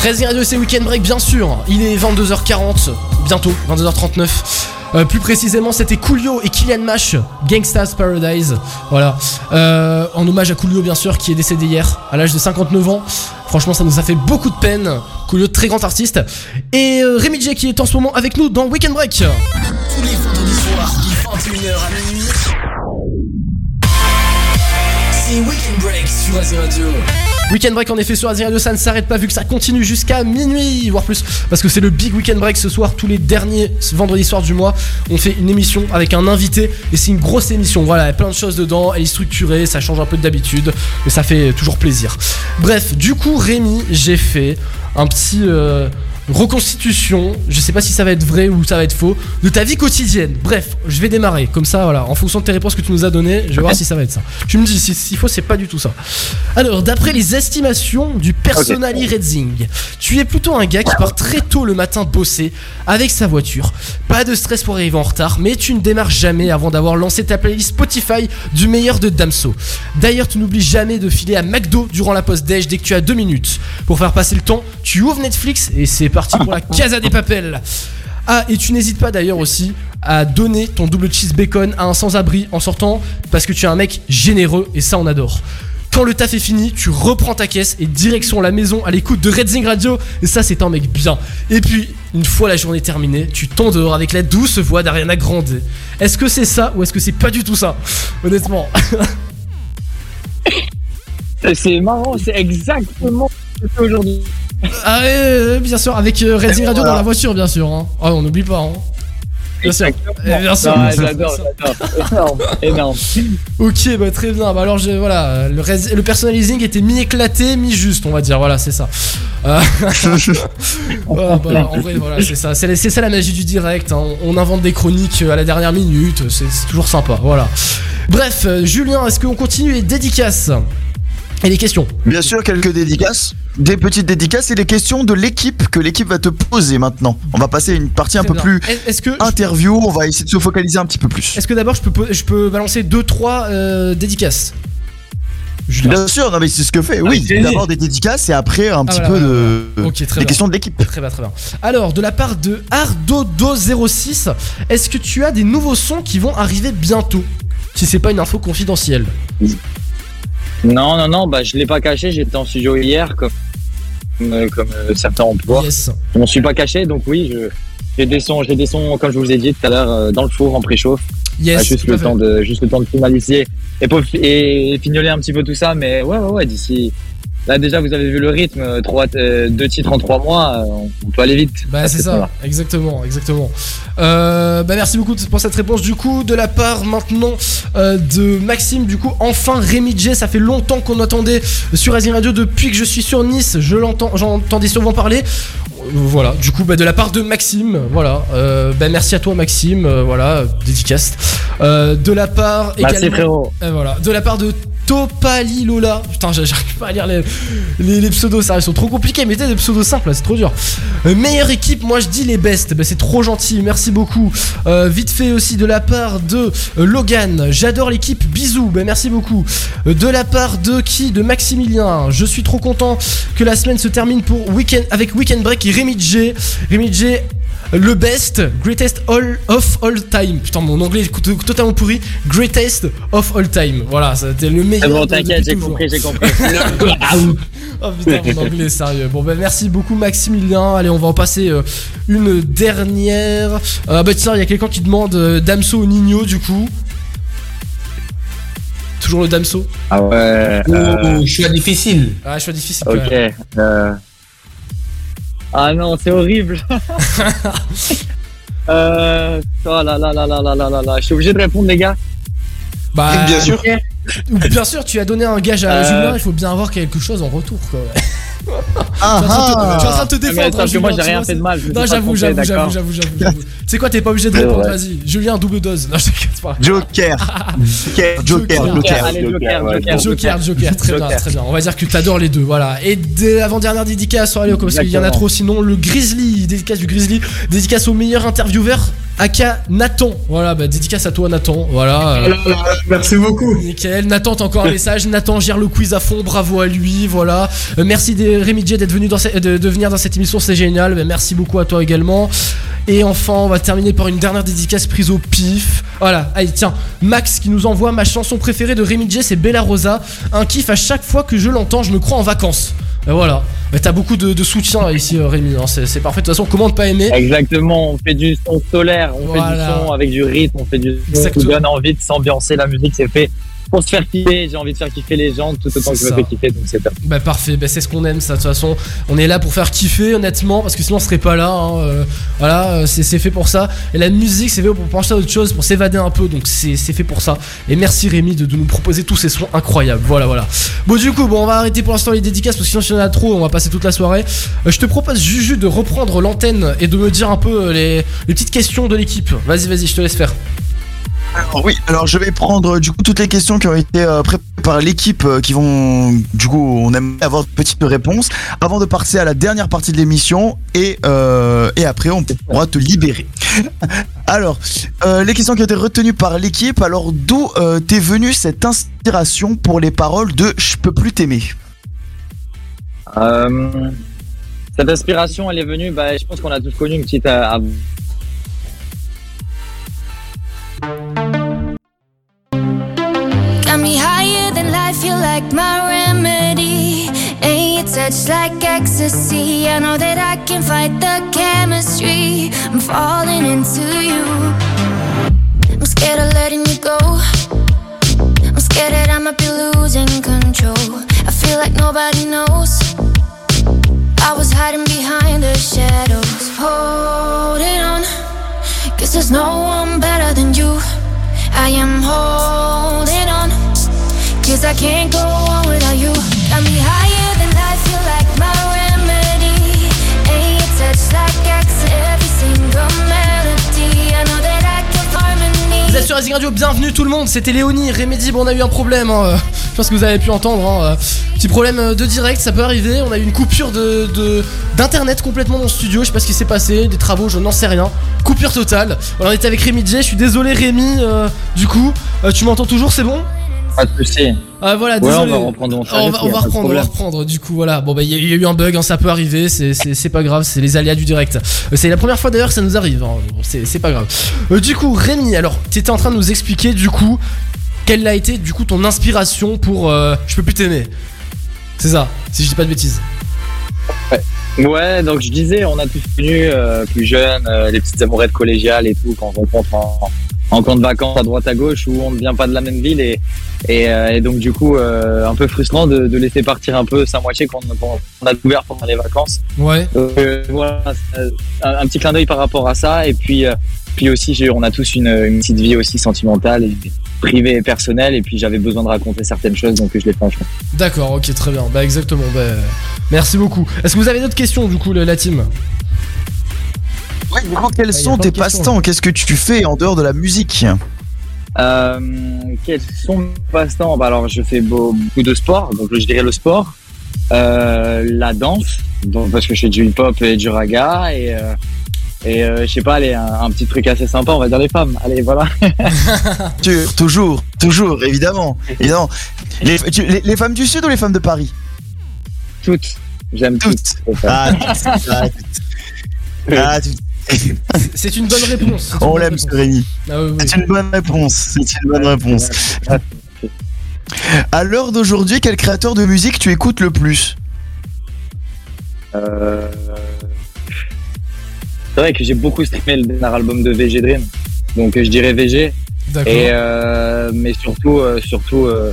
S1: 13 Radio, c'est Weekend Break, bien sûr. Il est 22h40, bientôt, 22h39. Euh, plus précisément, c'était Coolio et Kylian Mash, Gangsta's Paradise. Voilà. Euh, en hommage à Coolio, bien sûr, qui est décédé hier, à l'âge de 59 ans. Franchement, ça nous a fait beaucoup de peine. Coolio, très grand artiste. Et euh, Rémi J, qui est en ce moment avec nous dans Weekend Break.
S2: Tous les vendredis soirs, 21h à minuit. C'est Weekend Break sur Radio.
S1: Weekend Break en effet sur Azir Radio, ça ne s'arrête pas vu que ça continue jusqu'à minuit, voire plus, parce que c'est le Big Weekend Break ce soir, tous les derniers vendredis soirs du mois. On fait une émission avec un invité et c'est une grosse émission. Voilà, il y a plein de choses dedans, elle est structurée, ça change un peu d'habitude, mais ça fait toujours plaisir. Bref, du coup, Rémi, j'ai fait un petit. euh, reconstitution, je sais pas si ça va être vrai ou ça va être faux, de ta vie quotidienne. Bref, je vais démarrer comme ça, voilà, en fonction de tes réponses que tu nous as données, je vais voir si ça va être ça. Tu me dis si s'il faut, c'est pas du tout ça. Alors, d'après les estimations du Personali Redzing, tu es plutôt un gars qui part très tôt le matin bosser avec sa voiture. Pas de stress pour arriver en retard, mais tu ne démarres jamais avant d'avoir lancé ta playlist Spotify du meilleur de Damso. D'ailleurs, tu n'oublies jamais de filer à McDo durant la pause déj dès que tu as deux minutes. Pour faire passer le temps, tu ouvres Netflix et c'est parti pour la Casa des Papels. Ah, et tu n'hésites pas d'ailleurs aussi à donner ton double cheese bacon à un sans-abri en sortant parce que tu es un mec généreux et ça on adore. Quand le taf est fini, tu reprends ta caisse et direction la maison à l'écoute de Redzing Radio. Et ça, c'est un mec bien. Et puis, une fois la journée terminée, tu t'en dehors avec la douce voix d'Ariana Grande. Est-ce que c'est ça ou est-ce que c'est pas du tout ça Honnêtement?
S14: C'est marrant, c'est exactement ce que je fais aujourd'hui.
S1: Ah ouais, bien sûr, avec euh, Redzing Radio dans la voiture, bien sûr. Hein. Ah, on n'oublie pas. Hein. Bien sûr. Eh, bien sûr.
S14: Ah, j'adore, j'adore. Énorme, énorme.
S1: Ok, bah très bien. Bah alors, je, voilà, le, res- le personalizing était mi-éclaté, mi-juste, on va dire. Voilà, c'est ça. Euh, ouais, bah, en vrai, voilà, c'est ça. C'est c'est ça la magie du direct. hein. On invente des chroniques à la dernière minute. C'est c'est toujours sympa. Voilà. Bref, euh, Julien, est-ce qu'on continue? Les dédicaces et les questions
S3: Bien sûr, quelques dédicaces. Des petites dédicaces et les questions de l'équipe que l'équipe va te poser maintenant. On va passer à une partie un peu
S1: bien.
S3: plus
S1: Est-ce que
S3: interview. On va essayer de se focaliser un petit peu plus.
S1: Est-ce que d'abord je peux, je peux balancer 2-3 dédicaces?
S3: Bien sûr, non mais c'est ce que fait. Oui,
S1: Avec
S3: d'abord des dédicaces et après un
S1: Ah,
S3: petit
S1: voilà,
S3: peu de des questions de l'équipe.
S1: Très bien, très bien. Alors, de la part de Ardodo06, est-ce que tu as des nouveaux sons qui vont arriver bientôt? Si c'est pas une info confidentielle.
S14: Non, non, non, bah je l'ai pas caché, j'étais en studio hier comme, comme, comme, euh, certains emplois.
S1: Yes.
S14: Je m'en suis pas caché, donc oui, je- j'ai des sons, j'ai des sons, comme je vous ai dit tout à l'heure, euh, dans le four en préchauffe.
S1: Yes,
S14: Ah, juste le
S1: fait.
S14: temps de, juste le temps de finaliser et, peau- et fignoler un petit peu tout ça, mais ouais, ouais, ouais, d'ici. Là déjà, vous avez vu le rythme, euh, trois, euh, deux titres en trois mois, euh, on, peut aller vite.
S1: Bah c'est ça, exactement, exactement. Euh, bah merci beaucoup pour cette réponse. Du coup, de la part maintenant euh, de Maxime, du coup, enfin Rémi J, ça fait longtemps qu'on attendait sur Asie Radio depuis que je suis sur Nice. Je l'entends, j'entendais souvent parler. Voilà, du coup, bah, de la part de Maxime, voilà. Euh, bah, merci à toi, Maxime, euh, voilà, dédicace. Euh, de la part
S14: Merci, frérot.
S1: Voilà, de la part de Topali Lola. Putain, j'a- j'arrive pas à lire les, les, les pseudos, ça, ils sont trop compliqués. Mettez des pseudos simples, c'est trop dur. Euh, meilleure équipe, moi je dis les best. Bah, c'est trop gentil, merci beaucoup. Euh, vite fait aussi de la part de euh, Logan. J'adore l'équipe, bisous, bah, merci beaucoup. Euh, de la part de qui? De Maximilien. Je suis trop content que la semaine se termine pour weekend avec Weekend Break et Rémi J. Rémi J. Le best, greatest all of all time. Putain, mon anglais est to- totalement pourri. Greatest of all time. Voilà, c'était le meilleur.
S14: C'est bon, t'inquiète, j'ai compris, j'ai compris.
S1: Oh putain, mon anglais, sérieux. Bon, bah merci beaucoup, Maximilien. Allez, on va en passer euh, une dernière. Euh, bah tiens, il y a quelqu'un qui demande euh, Damso ou Nino, du coup. Toujours le Damso.
S14: Ah ouais.
S6: Oh,
S14: euh,
S6: choix difficile.
S1: Ah, choix difficile.
S14: Ok. Ah non, c'est horrible. euh... Oh là là là là là là là là. Je suis obligé de répondre, les gars.
S1: Bah,
S14: Bien sûr.
S1: Bien sûr, tu as donné un gage à
S14: Euh.
S1: Julien, il faut bien avoir quelque chose en retour, quoi.
S3: Ah,
S1: Tu es en train de te-
S3: ah.
S1: tu es en train de te
S14: Ah,
S1: défendre.
S14: attends, parce que moi, j'ai rien fait de
S1: c'est-
S14: mal,
S1: Non, j'avoue, j'avoue, j'avoue, j'avoue, j'avoue. j'avoue. Tu sais quoi, t'es pas obligé de
S14: C'est
S1: répondre, vas-y. Julien, double dose. Non, je t'inquiète pas.
S3: Joker. Joker, Joker, Joker.
S14: Allez, Joker, Joker.
S1: Joker, Joker, très bien, très bien. On va dire que t'adores les deux, voilà. Et de l'avant-dernière dédicace, allez, parce qu'il y en a trop, sinon le Grizzly, dédicace du Grizzly, dédicace au meilleur intervieweur, aka Nathan. Voilà, bah dédicace à toi, Nathan. Voilà. euh,
S7: Merci beaucoup.
S1: Nickel. Nathan, t'as encore un message. Nathan gère le quiz à fond, bravo à lui, voilà. Euh, merci Rémi J d'être venu dans ce- de, de venir dans cette émission, c'est génial. Bah, merci beaucoup à toi également. Et enfin, on va terminer par une dernière dédicace prise au pif. Voilà, allez, tiens, Max qui nous envoie ma chanson préférée de Rémi J, c'est Bella Rosa. Un kiff à chaque fois que je l'entends, je me crois en vacances. Et voilà. T'as beaucoup de, de soutien ici, euh, Rémi. hein. C'est parfait. De toute façon, comment ne pas aimer
S14: Exactement, on fait du son solaire, on fait du son avec du rythme, on fait du son qui donne envie de s'ambiancer, la musique c'est fait pour se faire kiffer. J'ai envie de faire kiffer les gens tout autant que je me fais kiffer, donc c'est top.
S1: Bah parfait, bah, c'est ce qu'on aime ça de toute façon. On est là pour faire kiffer honnêtement parce que sinon on serait pas là. hein, euh, voilà, euh, c'est fait pour ça. Et la musique c'est fait pour penser à autre chose, pour s'évader un peu. Donc c'est fait pour ça. Et merci Rémi de, de nous proposer tous ces sons incroyables. Voilà, voilà. Bon du coup, bon on va arrêter pour l'instant les dédicaces parce que sinon s'il y en a trop, on va passer toute la soirée. Euh, je te propose Juju de reprendre l'antenne et de me dire un peu les, les petites questions de l'équipe. Vas-y, vas-y, je te laisse faire.
S3: Alors, oui, alors je vais prendre euh, du coup toutes les questions qui ont été euh, préparées par l'équipe euh, qui vont du coup on aime avoir de petites réponses avant de passer à la dernière partie de l'émission et après on pourra te libérer. Alors les questions qui ont été retenues par l'équipe. Alors d'où t'es venue cette inspiration pour les paroles de Je peux plus t'aimer
S14: cette inspiration, elle est venue, bah, je pense qu'on a tous connu une petite.
S17: Got me higher than life, you like my remedy. And your touch like ecstasy. I know that I can fight the chemistry. I'm falling into you. I'm scared of letting you go. I'm scared that I might be losing control. I feel like nobody knows. I was hiding behind the shadows. Holding on. There's no one better than you. I am holding on. Cause I can't go on without you.
S1: Sur Radio, bienvenue tout le monde, c'était Léonie, Remedy, bon on a eu un problème, hein, euh, je pense que vous avez pu entendre, hein, euh, petit problème euh, de direct, ça peut arriver, on a eu une coupure de d'internet complètement dans le studio, je sais pas ce qui s'est passé, des travaux, je n'en sais rien, coupure totale, on était avec Rémi J, je suis désolé Rémi, du coup, tu m'entends toujours, c'est bon?
S14: Pas de soucis.
S1: ah voilà,
S14: Ouais,
S1: désolé.
S14: on va reprendre, on va
S1: on va, on va reprendre, on va reprendre. Du coup, voilà. Bon, bah, il y, a- il y a eu un bug, hein, ça peut arriver, c'est- pas grave, c'est les aléas du direct. Euh, C'est la première fois d'ailleurs que ça nous arrive, hein, bon, c'est c'est pas grave. Euh, du coup, Rémi, alors, t'étais en train de nous expliquer, du coup, quelle a été, du coup, ton inspiration pour euh, Je peux plus t'aimer. C'est ça, si je dis pas de bêtises.
S14: Ouais, donc je disais, on a tous connu euh, plus jeunes, euh, les petites amourettes collégiales et tout, quand on rencontre en, en camp de vacances à droite à gauche où on ne vient pas de la même ville et, et, euh, et donc du coup euh, un peu frustrant de, de laisser partir un peu sa moitié qu'on a découvert pendant les vacances.
S1: Ouais.
S14: Donc, euh, voilà, un, un petit clin d'œil par rapport à ça et puis puis aussi on a tous une, une petite vie aussi sentimentale et privée et personnelle et puis j'avais besoin de raconter certaines choses donc je l'ai fait.
S1: D'accord, ok, très bien. Bah, exactement. Bah, merci beaucoup. Est-ce que vous avez d'autres questions, du coup, la team?
S3: Ouais, quels sont tes passe-temps? Qu'est-ce que tu fais en dehors de la musique?
S14: Euh, quels sont mes passe-temps? Bah Alors, je fais beau- beaucoup de sport, donc je dirais le sport, euh, la danse, donc parce que je fais du hip-hop et du raga, et, euh, et euh, je sais pas, allez, un, un petit truc assez sympa, on va dire les femmes. Allez, voilà.
S3: Toujours, toujours, évidemment. évidemment. Les, tu- les- les femmes du Sud ou les femmes de Paris?
S14: Toutes. J'aime
S3: toutes. Ah, toutes. Ah, toutes. Ah, toutes.
S1: C'est une bonne réponse. une
S3: On l'aime, ce Rémi.
S1: Ah oui, oui.
S3: C'est une bonne réponse. C'est une bonne réponse. À l'heure d'aujourd'hui, quel créateur de musique tu écoutes le plus?
S14: Euh, C'est vrai que j'ai beaucoup streamé le dernier album de VG Dream, donc je dirais VG.
S1: D'accord.
S14: Et euh, mais surtout, euh, surtout, euh,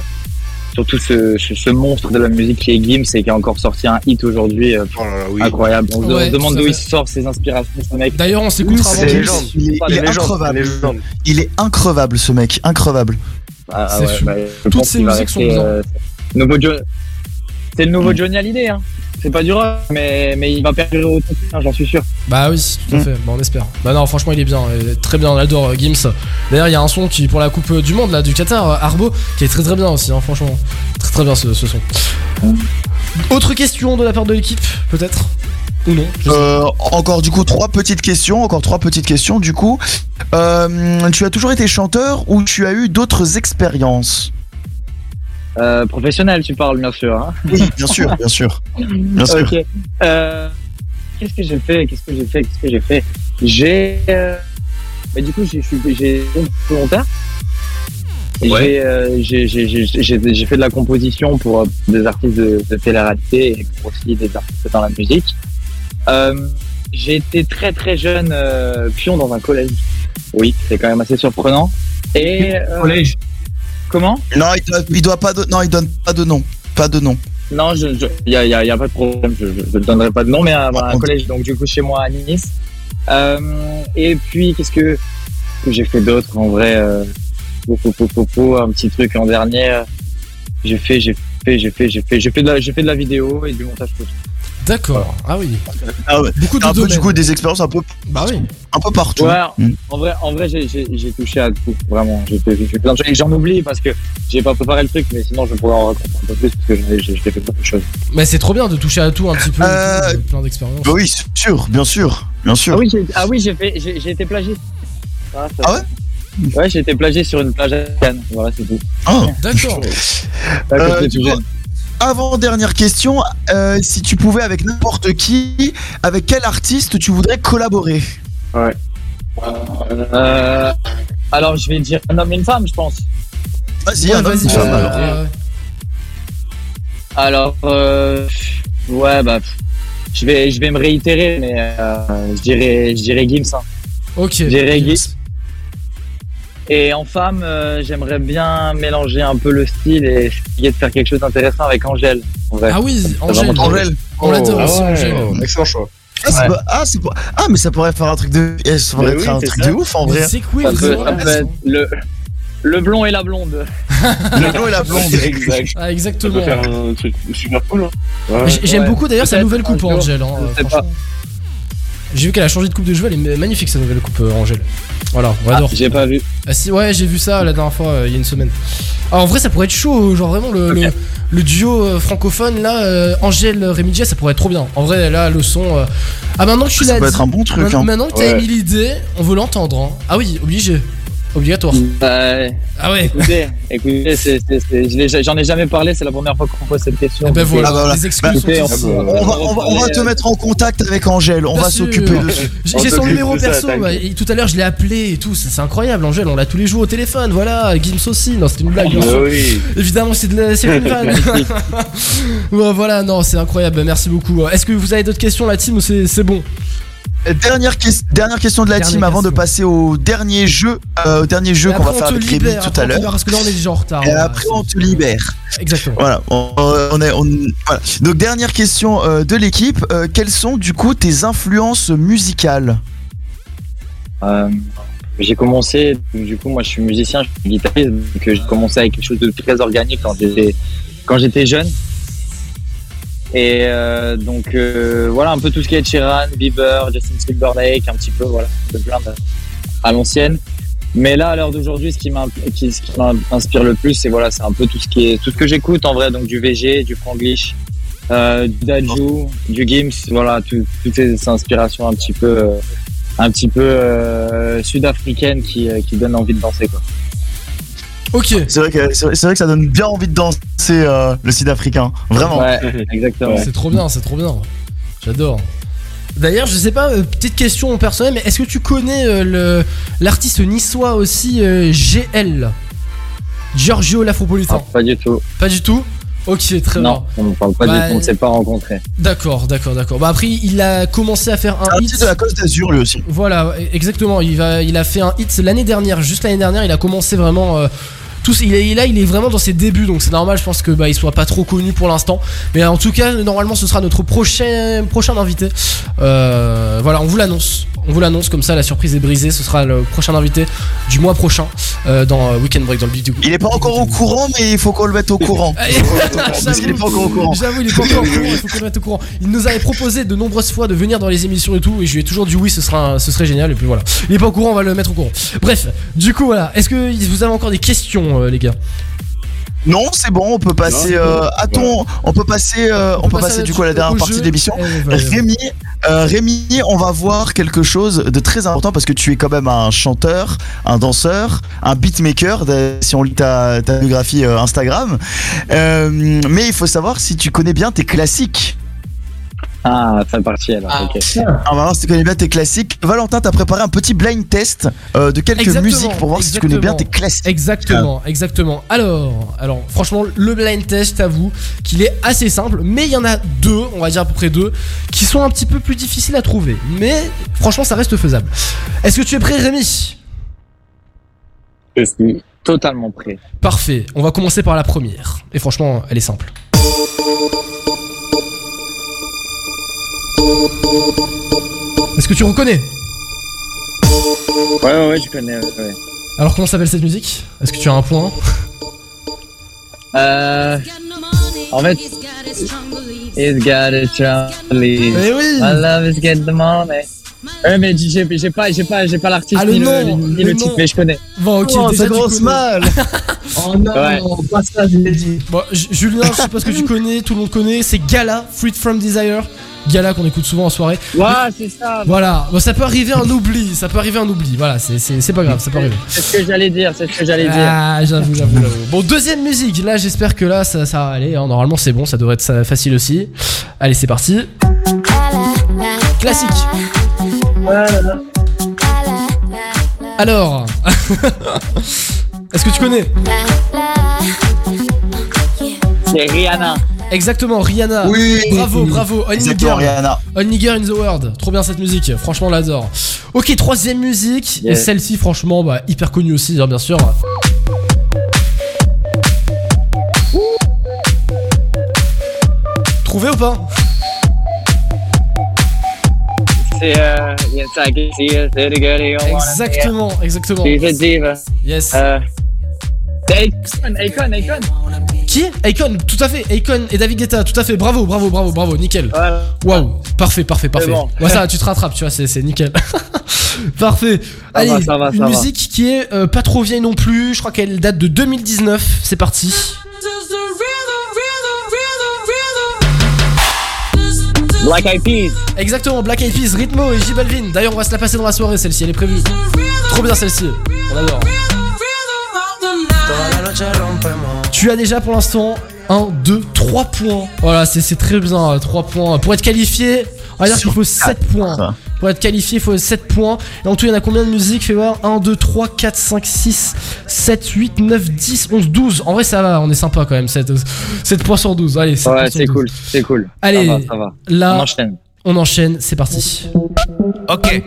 S14: surtout ce, ce, ce monstre de la musique qui est Gims et qui a encore sorti un hit aujourd'hui, euh, incroyable. On se
S1: Ouais,
S14: on se demande d'où il sort ses inspirations, ce mec.
S1: D'ailleurs, on s'écoutera avant. Gims.
S3: Il est, il est increvable. Il est increvable, ce mec. Increvable.
S14: Ah, ouais,
S1: fou.
S14: bah,
S1: Toutes musiques sont
S14: euh, C'est le nouveau Johnny Hallyday, hein. C'est pas du rock, mais, mais il va perdurer autant, hein, j'en suis sûr.
S1: Bah oui, tout à fait, bah, on espère. Bah non, franchement, il est bien, il est très bien, on adore euh, Gims. D'ailleurs, il y a un son qui, pour la Coupe euh, du Monde, là, du Qatar, euh, Arbo, qui est très très bien aussi, hein, franchement. Très très bien ce, ce son. Autre question de la part de l'équipe, peut-être? Ou non?
S3: Euh, encore du coup trois petites questions, encore trois petites questions du coup. Euh, tu as toujours été chanteur ou tu as eu d'autres expériences?
S14: Euh, professionnel, tu parles, bien sûr. Hein.
S3: Oui, bien sûr, bien sûr. Bien sûr.
S14: Ok. Euh, Qu'est-ce que j'ai fait Qu'est-ce que j'ai fait Qu'est-ce que j'ai fait? J'ai. euh, bah, du coup, j'ai j'ai- volontaire. Et
S4: Ouais.
S14: J'ai euh, j'ai- j'ai- j'ai- j'ai- j'ai fait de la composition pour euh, des artistes de, de télé-réalité et pour aussi des artistes dans la musique. Euh, j'ai été très très jeune euh, pion dans un collège. Oui, c'est quand même assez surprenant. Et euh,
S6: Collège.
S14: Comment
S3: Non, il doit, il doit pas de, non, il donne pas de nom, pas de nom.
S14: Non, il je, je, y, a, y, a, y a pas de problème, je ne donnerai pas de nom, mais à, à un collège, donc du coup chez moi à Nice. Euh, et puis, qu'est-ce que, que j'ai fait d'autre en vrai euh, Un petit truc en dernier. J'ai fait, j'ai fait, j'ai fait, j'ai fait, j'ai fait, de la, j'ai fait de la vidéo et du montage photo.
S1: D'accord. Ah oui.
S3: Ah ouais.
S1: Beaucoup de
S3: un peu du coup des expériences un peu,
S1: Bah oui.
S3: un peu partout.
S14: Ouais,
S3: Mm.
S14: en vrai, en vrai j'ai, touché à tout, vraiment. J'ai fait, j'ai fait plein de choses. Et j'en oublie parce que j'ai pas préparé le truc, mais sinon je pourrais en raconter un peu plus parce que j'ai, fait beaucoup de choses.
S1: Mais c'est trop bien de toucher à tout un petit peu.
S3: Euh,
S1: tout, euh, plein d'expériences.
S3: Bah oui, sûr, bien sûr, bien sûr.
S14: Ah oui, j'ai, ah oui, j'ai fait, j'ai, été plagié. Ah,
S3: Ah ouais
S14: Ouais, j'ai été plagié sur une plage à Cannes. Voilà, c'est tout.
S3: Oh.
S1: D'accord.
S3: Euh,
S14: j'étais
S3: du
S14: tout
S3: coup,
S14: jeune.
S3: Avant dernière question, euh, si tu pouvais avec n'importe qui, avec quel artiste tu voudrais collaborer?
S14: Ouais. Euh, alors, je vais dire un homme et une femme, je pense.
S3: Vas-y,
S1: Ouais,
S3: un homme,
S1: vas-y,
S3: une femme,
S1: euh,
S3: alors.
S1: ouais, ouais.
S14: Alors, euh, ouais, bah, je vais, je vais me réitérer, mais euh, je dirais, je dirais Gims. hein.
S1: Ok.
S14: Je dirais Gims. Et en femme, euh, j'aimerais bien mélanger un peu le style et essayer de faire quelque chose d'intéressant avec Angèle. en vrai.
S1: Ah oui, Angèle.
S3: Angèle.
S1: On l'adore
S4: Ah
S1: aussi,
S4: ouais,
S1: Angèle.
S4: Excellent choix.
S3: Ah, c'est
S14: Ouais.
S3: pas- ah, pas- ah, mais ça pourrait faire un truc de, ça pourrait
S14: Mais
S3: être
S14: oui,
S3: un
S14: c'est
S3: truc
S14: ça.
S3: de ouf en vrai.
S1: C'est cool,
S14: Ça peut,
S1: vraiment.
S14: ça peut être le, le blond et la blonde.
S3: Le blond et la blonde.
S5: exact.
S1: Ah,
S5: Ça
S1: exactement.
S5: peut faire un truc super cool. Hein. Ouais.
S1: J'aime
S14: Ouais.
S1: beaucoup d'ailleurs sa nouvelle coupe. Angèle. hein, J'ai vu qu'elle a changé de coupe de cheveux, elle est magnifique sa nouvelle coupe, euh, Angèle. Voilà, on
S14: Ah,
S1: adore.
S14: j'ai pas vu.
S1: Ah si, ouais, j'ai vu ça la dernière fois, euh, il y a une semaine. Ah, en vrai, ça pourrait être chaud, genre vraiment le, le, le duo euh, francophone là, euh, Angèle Rémidia, ça pourrait être trop bien. En vrai, là, le son. euh, Ah, maintenant que tu
S3: Ça
S1: l'as
S3: peut
S1: dit,
S3: être un bon truc,
S1: maintenant-
S3: hein.
S1: Maintenant que t'as
S5: Ouais.
S1: émis l'idée, on veut l'entendre. hein. Ah oui, obligé. Obligatoire.
S14: Euh,
S1: Ah ouais.
S14: écoutez, écoutez, c'est- c'est- c'est- j'en ai jamais parlé, c'est la première fois qu'on pose cette question.
S1: Eh ben voilà,
S3: Ah bah voilà.
S1: les excuses
S14: Écoutez,
S1: sont
S14: on
S3: va, on va, on va te mettre en contact avec Angèle, on
S1: Bien
S3: va
S1: sûr.
S3: s'occuper de.
S1: J'ai j'ai son numéro
S5: ça,
S1: perso, bah, et tout à l'heure je l'ai appelé et tout, c'est c'est incroyable, Angèle, on l'a tous les jours au téléphone, voilà, Gims aussi, non c'était une blague, bien
S5: Ah
S1: sûr.
S5: oui.
S1: Évidemment, c'est de la- c'est une vanne. Voilà, non, c'est incroyable, merci beaucoup. Est-ce que vous avez d'autres questions, la team, ou c'est c'est bon?
S3: Dernière, ques- dernière question de la
S1: Dernière
S3: team avant de passer au dernier jeu, euh, au dernier jeu qu'on va faire avec Rémi tout
S1: après,
S3: à
S1: on te
S3: l'heure.
S1: libère, Parce que là, on est déjà en retard.
S3: Et
S1: voilà,
S3: après on te libère.
S1: Exactement.
S3: Voilà, on, on est, on- voilà. Donc dernière question euh, de l'équipe, euh, quelles sont du coup tes influences musicales?
S14: Euh, j'ai commencé, du coup, moi je suis musicien, je suis guitariste, donc j'ai commencé avec quelque chose de très organique quand j'étais quand j'étais jeune. Et euh, donc euh, voilà un peu tout ce qui est Sheeran, Bieber, Justin Timberlake, un petit peu voilà, de plein à l'ancienne. Mais là à l'heure d'aujourd'hui, ce qui m'inspire le plus, c'est voilà, c'est un peu tout ce qui est tout ce que j'écoute en vrai, donc du VG, du Franglish, euh, du Daju, du Gims, voilà, tout- toutes ces inspirations un petit peu euh, un petit peu euh, sud-africaine qui, euh, qui donne envie de danser quoi.
S1: Ok.
S3: C'est vrai, que, c'est vrai- c'est vrai que ça donne bien envie de danser euh, le sud-africain, vraiment.
S14: Ouais, exactement.
S1: C'est trop bien, c'est trop bien. J'adore. D'ailleurs, je sais pas, euh, petite question personnelle, mais est-ce que tu connais euh, le l'artiste niçois aussi euh, GL Giorgio L'Afropolitain
S14: Ah, pas du tout.
S1: Pas du tout Ok, très
S14: non, on ne parle pas
S1: Bah,
S14: du tout, on ne s'est pas rencontrés.
S1: bien. D'accord, d'accord, d'accord. Bah après, il a commencé à faire un
S3: Un
S1: hit.
S3: de la Côte d'Azur lui aussi.
S1: Voilà, exactement. Il, va, il a fait un hit l'année dernière, juste l'année dernière. Il a commencé vraiment. euh, tous, il est, là, il est vraiment dans ses débuts, donc c'est normal. Je pense que bah, il soit pas trop connu pour l'instant. Mais en tout cas, normalement, ce sera notre prochain, prochain invité. Euh, voilà, on vous l'annonce. On vous l'annonce comme ça, la surprise est brisée. Ce sera le prochain invité du mois prochain euh, dans euh, Weekend Break dans le Big
S3: Il est pas encore au courant, mais il faut qu'on le mette au courant. Parce qu'il est pas encore au courant.
S1: J'avoue, il est pas encore au courant, il faut qu'on le mette au courant. Il nous avait proposé de nombreuses fois de venir dans les émissions et tout, et je lui ai toujours dit oui, ce, sera, ce serait génial, et puis voilà. Il est pas au courant, on va le mettre au courant. Bref, du coup, voilà. Est-ce que vous avez encore des questions, euh, les gars
S3: Non, c'est bon, on peut passer euh, à ton, on peut passer, euh, on, peut passer, du coup à la dernière partie
S1: jeu.
S3: de l'émission.
S1: Eh.
S3: Rémi, euh, Rémi, on va voir quelque chose de très important parce que tu es quand même un chanteur, un danseur, un beatmaker, si on lit ta, ta biographie euh, Instagram. Euh, mais il faut savoir si tu connais bien tes classiques.
S14: Ah, ça partie alors, ok.
S3: Ah, on va voir si tu connais bien tes classiques. Valentin, t'as préparé un petit blind test euh, de quelques
S1: Exactement,
S3: musiques pour voir si tu connais bien tes
S1: exactement.
S3: classiques.
S1: Exactement, exactement. Alors, alors, franchement, le blind test, t'avoue qu'il est assez simple, mais il y en a deux, on va dire à peu près deux, qui sont un petit peu plus difficiles à trouver. Mais franchement, ça reste faisable. Est-ce que tu es prêt, Rémi?
S14: Totalement prêt.
S1: Parfait, on va commencer par la première. Et franchement, elle est simple. Est-ce que tu reconnais?
S14: Ouais, ouais, ouais, je connais. ouais, ouais.
S1: Alors comment s'appelle cette musique? Est-ce que tu as un point?
S14: Euh. En fait. It's got a Charlie.
S1: Eh oui
S14: I love is get the money. Ouais, mais j'ai j'ai pas, j'ai pas, j'ai pas l'artiste
S1: Ah, le
S14: ni le,
S1: nom,
S14: ni
S1: le
S14: le titre,
S1: nom.
S14: mais je connais.
S1: Bon, ok,
S3: Oh,
S1: déjà,
S3: ça commence mal
S6: Oh non,
S14: Ouais.
S6: pas ça, je l'ai dit.
S1: Bon, Julien, je sais pas ce que tu connais, tout le monde connaît, c'est Gala, Freed from Desire. Gala qu'on écoute souvent en soirée.
S14: Ouais, c'est ça.
S1: Voilà, bon, ça peut arriver un oubli, ça peut arriver un oubli, voilà, c'est- c'est c'est pas grave, ça peut arriver.
S14: C'est ce que j'allais dire, c'est ce que j'allais dire.
S1: Ah, j'avoue, j'avoue, j'avoue. Bon, deuxième musique, là j'espère que là ça, ça va aller, hein. normalement c'est bon, ça devrait être facile aussi. Allez, c'est parti. Classique. Alors, est-ce que tu connais
S14: C'est Rihanna.
S1: Exactement, Rihanna.
S3: Oui.
S1: Bravo, bravo. Only Girl.
S3: Rihanna.
S1: Only Girl in the World. Trop bien cette musique. Franchement, on l'adore. Ok, troisième musique. Et celle-ci, franchement, bah, hyper connue aussi, hein, bien sûr. Trouvé ou pas?
S14: C'est euh. Yes, I can see it. C'est the girl you wanna
S1: Exactement, exactement.
S14: She's a diva.
S1: Yes.
S14: Euh. Akon, Akon, Akon.
S1: Qui? Akon, tout à fait. Akon et David Guetta, tout à fait. Bravo, bravo, bravo, bravo. Nickel.
S14: Voilà.
S1: Waouh, parfait, parfait, parfait.
S14: bon.
S1: Ouais, ça, tu te rattrapes, tu vois, c'est nickel. parfait.
S14: Ça
S1: Allez,
S14: va, ça va,
S1: une
S14: va.
S1: musique qui est euh, pas trop vieille non plus. Je crois qu'elle date de 2019. C'est parti.
S14: Black Eyed Peas.
S1: Exactement, Black Eyed Peas, Ritmo et J Balvin. D'ailleurs, on va se la passer dans la soirée, celle-ci, elle est prévue. Trop bien celle-ci. On adore. Tu as déjà pour l'instant 1, 2, 3 points. Voilà, c'est très bien, 3 points. Pour être qualifié, on va dire qu'il faut 7 points. Pour être qualifié, il faut 7 points. Et en tout, il y en a combien de musiques Fais voir. 1, 2, 3, 4, 5, 6, 7, 8, 9, 10, 11, 12. En vrai, ça va, on est sympa quand même. 7, 7 points sur 12. Allez, 7
S14: Ouais, c'est
S1: 12.
S14: cool, c'est cool.
S1: Allez,
S14: ça va, ça va.
S1: là,
S14: On enchaîne.
S1: on enchaîne, c'est parti.
S18: Ok.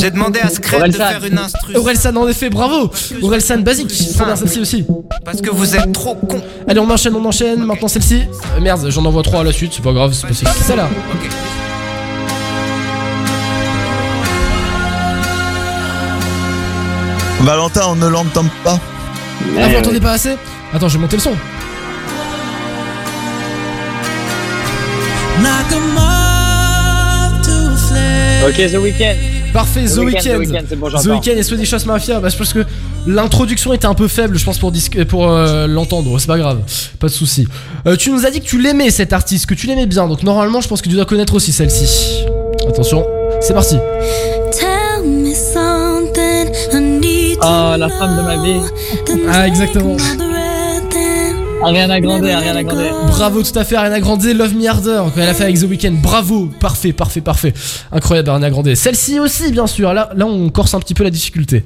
S18: J'ai demandé à Scred de faire une instru.
S1: Orelsan, en effet, bravo Orelsan, basique, bien celle-ci aussi.
S18: Parce que vous êtes trop con.
S1: Allez, on enchaîne, on enchaîne. Maintenant celle-ci. Euh, merde, j'en envoie trois à la suite, c'est pas grave, c'est pas celle-là.
S18: Ok.
S3: Valentin, on ne l'entend pas.
S1: Ah, vous l'entendez pas assez Attends, je vais monter le son.
S14: Ok, The Weeknd.
S1: Parfait, The,
S14: The Weeknd,
S1: Weeknd.
S14: The Weeknd, c'est bon,
S1: The
S14: j'entends.
S1: Weeknd et Swedish House Mafia. Bah, je pense que l'introduction était un peu faible, je pense, pour, pour euh, l'entendre. C'est pas grave, pas de souci. Euh, tu nous as dit que tu l'aimais cet artiste, que tu l'aimais bien. Donc normalement, je pense que tu dois connaître aussi celle-ci. Attention, c'est parti.
S17: Tell me something I need
S14: Oh, la femme de ma vie.
S1: Ah, exactement.
S14: Ariana Grande, Ariana Grande.
S1: Bravo, tout à fait, Ariana Grande, Love Me Harder, quand elle a fait avec The Weeknd. Bravo, parfait, parfait, parfait. Incroyable, Ariana Grande. Celle-ci aussi, bien sûr. Là, là, on corse un petit peu la difficulté.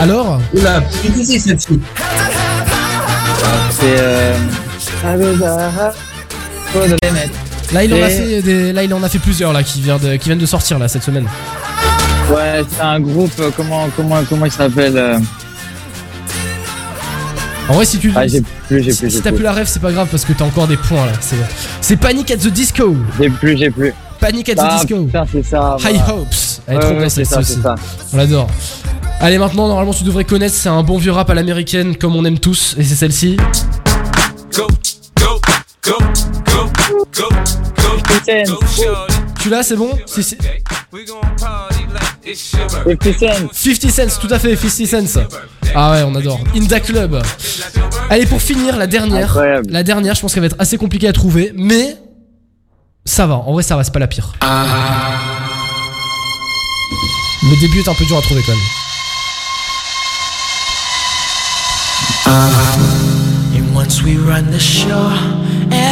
S1: Alors
S6: Oula, plus difficile celle-ci.
S14: C'est euh.
S1: Là, il en a fait des, là, il en a fait plusieurs là qui, vient de, qui viennent de sortir là cette semaine.
S14: Ouais, c'est un groupe, euh, comment, comment, comment il s'appelle euh,
S1: En vrai, si tu
S14: Ah, j'ai plus, j'ai
S1: si,
S14: plus,
S1: si
S14: j'ai
S1: t'as
S14: plus.
S1: la rêve, c'est pas grave parce que t'as encore des points là. C'est, c'est Panic at the Disco.
S14: J'ai plus, j'ai plus.
S1: Panic at the
S14: Ah,
S1: Disco.
S14: putain, c'est ça.
S1: High
S14: voilà.
S1: Hopes. Elle est
S14: Ouais,
S1: trop
S14: ouais,
S1: bien
S14: c'est
S1: celle-ci
S14: ça,
S1: aussi.
S14: c'est ça.
S1: On l'adore. Allez, maintenant, normalement, tu devrais connaître. C'est un bon vieux rap à l'américaine comme on aime tous. Et c'est celle-ci.
S18: Go, go, go, go, go, go.
S1: Tu l'as, c'est bon Si, si.
S18: We gon' party like it's your birthday.
S14: 50 Cent.
S1: 50 cents, tout à fait, 50 cents. Ah ouais, on adore. Inda Club. Allez, pour finir, la dernière.
S14: Incroyable.
S1: La dernière, je pense qu'elle va être assez compliquée à trouver, mais ça va. En vrai, ça va, c'est pas la pire. Le début est un peu dur à trouver quand même.
S2: And once we run the show,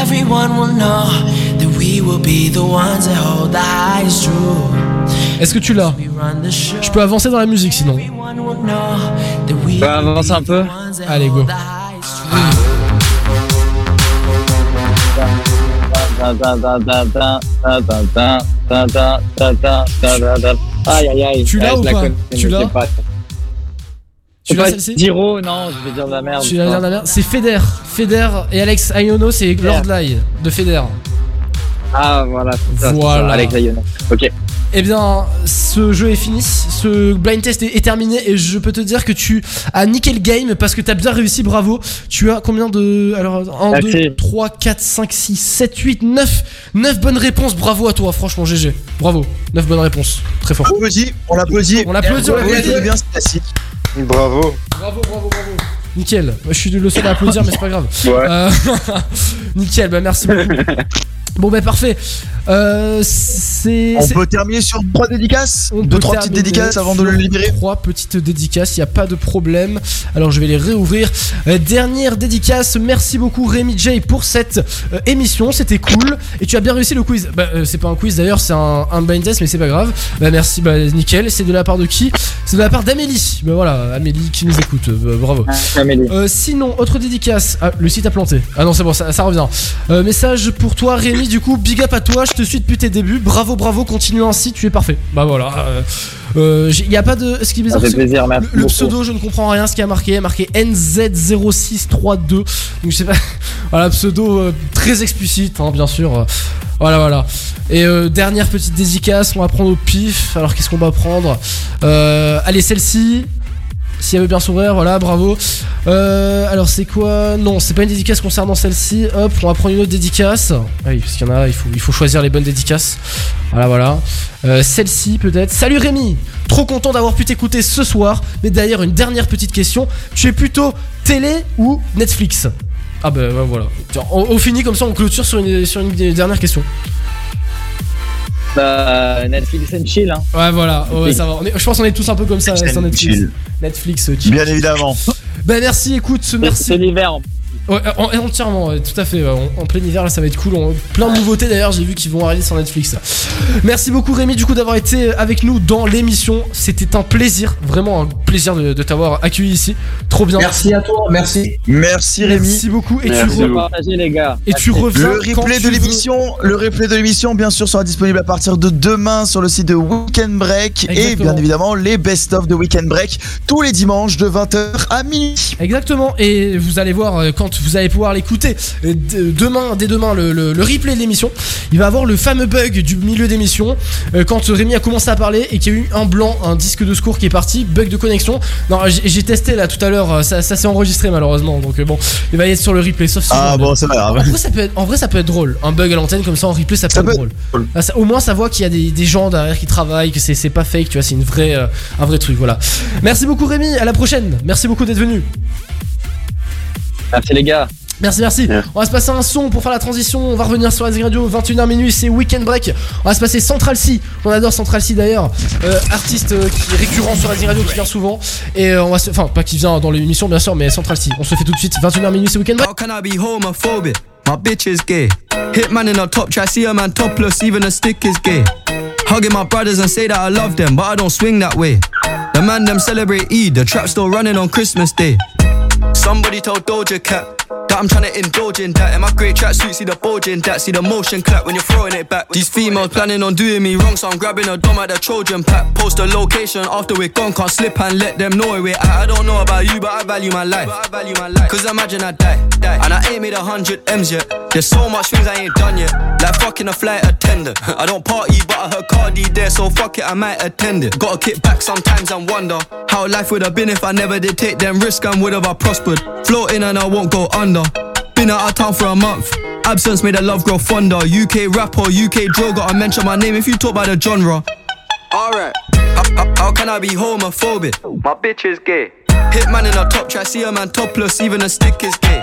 S2: everyone will know that we will be the ones that hold the highest truth.
S1: Est-ce que tu l'as? Je peux avancer dans la musique sinon.
S14: Bah avance un peu?
S1: Allez go.
S14: Aïe aïe aïe.
S1: Tu l'as ou pas? Tu l'as?
S14: C'est
S1: l'as
S14: pas
S1: celle-ci
S14: Giro, non, je vais dire de la merde.
S1: Tu vas dire de la merde. C'est Feder. Feder et Alex Ayono, c'est Lord Lai de Feder.
S14: Ah voilà. c'est ça, c'est
S1: Voilà.
S14: ça, Alex Ayono. Ok.
S1: Eh bien, ce jeu est fini, ce blind test est, est terminé et je peux te dire que tu as niqué le game parce que tu as bien réussi, bravo. Tu as combien de... Alors, 1, 2,
S14: Merci.
S1: 3, 4, 5, 6, 7, 8, 9. 9 bonnes réponses, bravo à toi, franchement GG. Bravo, 9 bonnes réponses, très fort.
S3: On l'applaudit, on l'applaudit.
S1: On l'applaudit, on l'applaudit.
S3: Bien, c'est classique.
S4: Bravo.
S1: Bravo, bravo, bravo. Nickel, je suis le seul à applaudir mais c'est pas grave.
S4: Ouais.
S1: Euh, Nickel, bah merci beaucoup. Bon bah parfait. Euh, c'est...
S3: On peut terminer sur trois dédicaces
S1: On
S3: Deux, trois petites dédicaces avant de le libérer
S1: Trois petites dédicaces, il n'y a pas de problème. Alors je vais les réouvrir. Euh, dernière dédicace, merci beaucoup Rémi J pour cette euh, émission, c'était cool. Et tu as bien réussi le quiz. Bah, euh, c'est pas un quiz d'ailleurs, c'est un, un blind test, mais c'est pas grave. Bah merci, bah nickel. C'est de la part de qui? C'est de la part d'Amélie. Bah voilà, Amélie qui nous écoute, Euh, bah, bravo.
S14: Amélie.
S1: Euh, sinon, autre dédicace. Ah, le site a planté. Ah non, c'est bon, ça, ça revient. Euh, message pour toi, Rémi. Du coup, big up à toi. Je te suis depuis tes débuts. Bravo, bravo. Continue ainsi. Tu es parfait. Bah voilà. euh, euh, Il y a pas de. Ce qui est bizarre,
S14: plaisir, merci
S1: Le, le pseudo, je ne comprends rien. Ce qui a marqué, il y a marqué NZ0632. Donc je sais pas. voilà, pseudo euh, très explicite, hein, bien sûr. Voilà, voilà. Et euh, dernière petite dédicace, on va prendre au pif. Alors qu'est-ce qu'on va prendre? Euh, Allez, celle-ci. Si elle veut bien s'ouvrir, voilà, bravo. Euh, alors c'est quoi? Non, c'est pas une dédicace concernant celle-ci. Hop, on va prendre une autre dédicace. Ah oui, parce qu'il y en a, il faut, choisir les bonnes dédicaces. Voilà, voilà. Euh, celle-ci peut-être. Salut Rémi Trop content d'avoir pu t'écouter ce soir. Mais d'ailleurs, une dernière petite question. Tu es plutôt télé ou Netflix? Ah bah voilà. On, finit comme ça, on clôture sur une dernière question.
S14: Bah, Netflix and chill, hein.
S1: Ouais, voilà, ouais, ça va. On est- je pense qu'on est tous un peu comme ça
S3: Netflix
S1: Netflix.
S3: chill.
S1: Netflix, euh, chill.
S3: Bien évidemment.
S1: Bah merci, écoute, merci.
S14: C'est l'hiver. en
S1: Ouais, en- entièrement, ouais, tout à fait. ouais, En, en plein hiver, là, ça va être cool. On- plein de nouveautés d'ailleurs, j'ai vu qu'ils vont arriver sur Netflix. Merci beaucoup, Rémi, du coup, d'avoir été avec nous dans l'émission. C'était un plaisir, vraiment un plaisir de, de t'avoir accueilli ici. Trop bien.
S6: Merci à toi, merci.
S3: Merci Rémi.
S1: Merci beaucoup. Et
S14: Merci
S1: tu, re-
S14: partager, les gars.
S1: et tu reviens.
S3: Le
S1: quand
S3: replay de l'émission, le replay de l'émission, bien sûr, sera disponible à partir de demain sur le site de Weekend Break et bien évidemment les best-of de Weekend Break tous les dimanches de 20h à minuit.
S1: Exactement, et vous allez voir euh, vous allez pouvoir l'écouter euh, demain, dès demain, le, le- le replay de l'émission. Il va avoir le fameux bug du milieu d'émission euh, quand Rémi a commencé à parler et qu'il y a eu un blanc, un disque de secours qui est parti, bug de connexion. Non, j'ai testé là tout à l'heure, euh, ça, ça s'est enregistré malheureusement, donc bon, il va y être sur le replay. Sauf si
S3: Ah bon, c'est pas grave.
S1: en vrai, ça peut être, en vrai, ça peut être drôle. Un bug à l'antenne comme ça en replay, ça peut
S3: Ça
S1: être
S3: peut
S1: drôle. Ah, au moins, ça voit qu'il y a des, des gens derrière qui travaillent, que c'est c'est pas fake, tu vois, c'est une vraie, euh, un vrai truc. Voilà. Merci beaucoup, Rémi. À la prochaine. Merci beaucoup d'être venu.
S14: Merci, les gars.
S1: Merci, merci. On va se passer un son pour faire la transition. On va revenir sur Rising Radio, 21h minuit, c'est Weekend Break. On va se passer Central C. On adore Central C d'ailleurs. Euh, artiste euh, qui est récurrent sur Rising Radio, qui vient souvent. Et euh, on va se. Enfin, pas qui vient dans l'émission, bien sûr, mais Central C. On se le fait tout de suite. 21h minuit, c'est Weekend Break.
S19: How can I be homophobic? My bitch is gay. Hitman in a top try, see a man topless, even a stick is gay. Hugging my brothers and say that I love them, but I don't swing that way. The man them celebrate Eid, the trap still running on Christmas Day. Somebody told Doja Cat that I'm trying to indulge in that. In my great tracksuit, see the bulge in that. See the motion clap when you're throwing it back. These females planning on doing me wrong, so I'm grabbing a dom at the Trojan pack. Post a location after we're gone, can't slip and let them know where at. I don't know about you, but I value my life. Cause imagine I die, die, and I ain't made a hundred M's yet. There's so much things I ain't done yet. Like fucking a flight attendant. I don't party, but I heard Cardi there, so fuck it, I might attend it. Gotta kick back sometimes and wonder how life would have been if I never did take them risks and would have I prospered. Floating and I won't go under. Been out of town for a month. Absence made the love grow fonder. UK rapper, UK drill, gotta mention my name if you talk by the genre. Alright, how, can I be homophobic? My bitch is gay. Hit Hitman in a top try, see a man topless, even a stick is gay.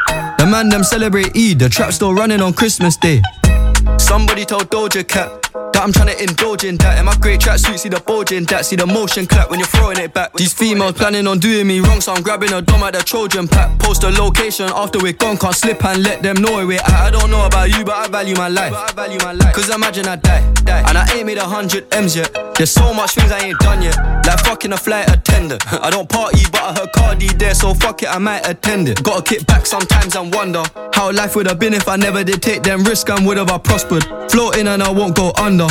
S19: The man them celebrate Eid, the trap still running on Christmas Day. Somebody told Doja Cat I'm trying to indulge in that. In my grey tracksuit, see the bulging in that. See the motion clap when you're throwing it back. These females planning on doing me wrong, so I'm grabbing a dom at the Trojan pack. Post a location after we're gone, can't slip and let them know we're at. I don't know about you, but I value my life. Cause imagine I die, die, and I ain't made a hundred M's yet. There's so much things I ain't done yet. Like fucking a flight attendant. I don't party, but I heard Cardi there, so fuck it, I might attend it. Gotta kick back sometimes and wonder how life would have been if I never did take them risks and would have I prospered. Floating and I won't go under.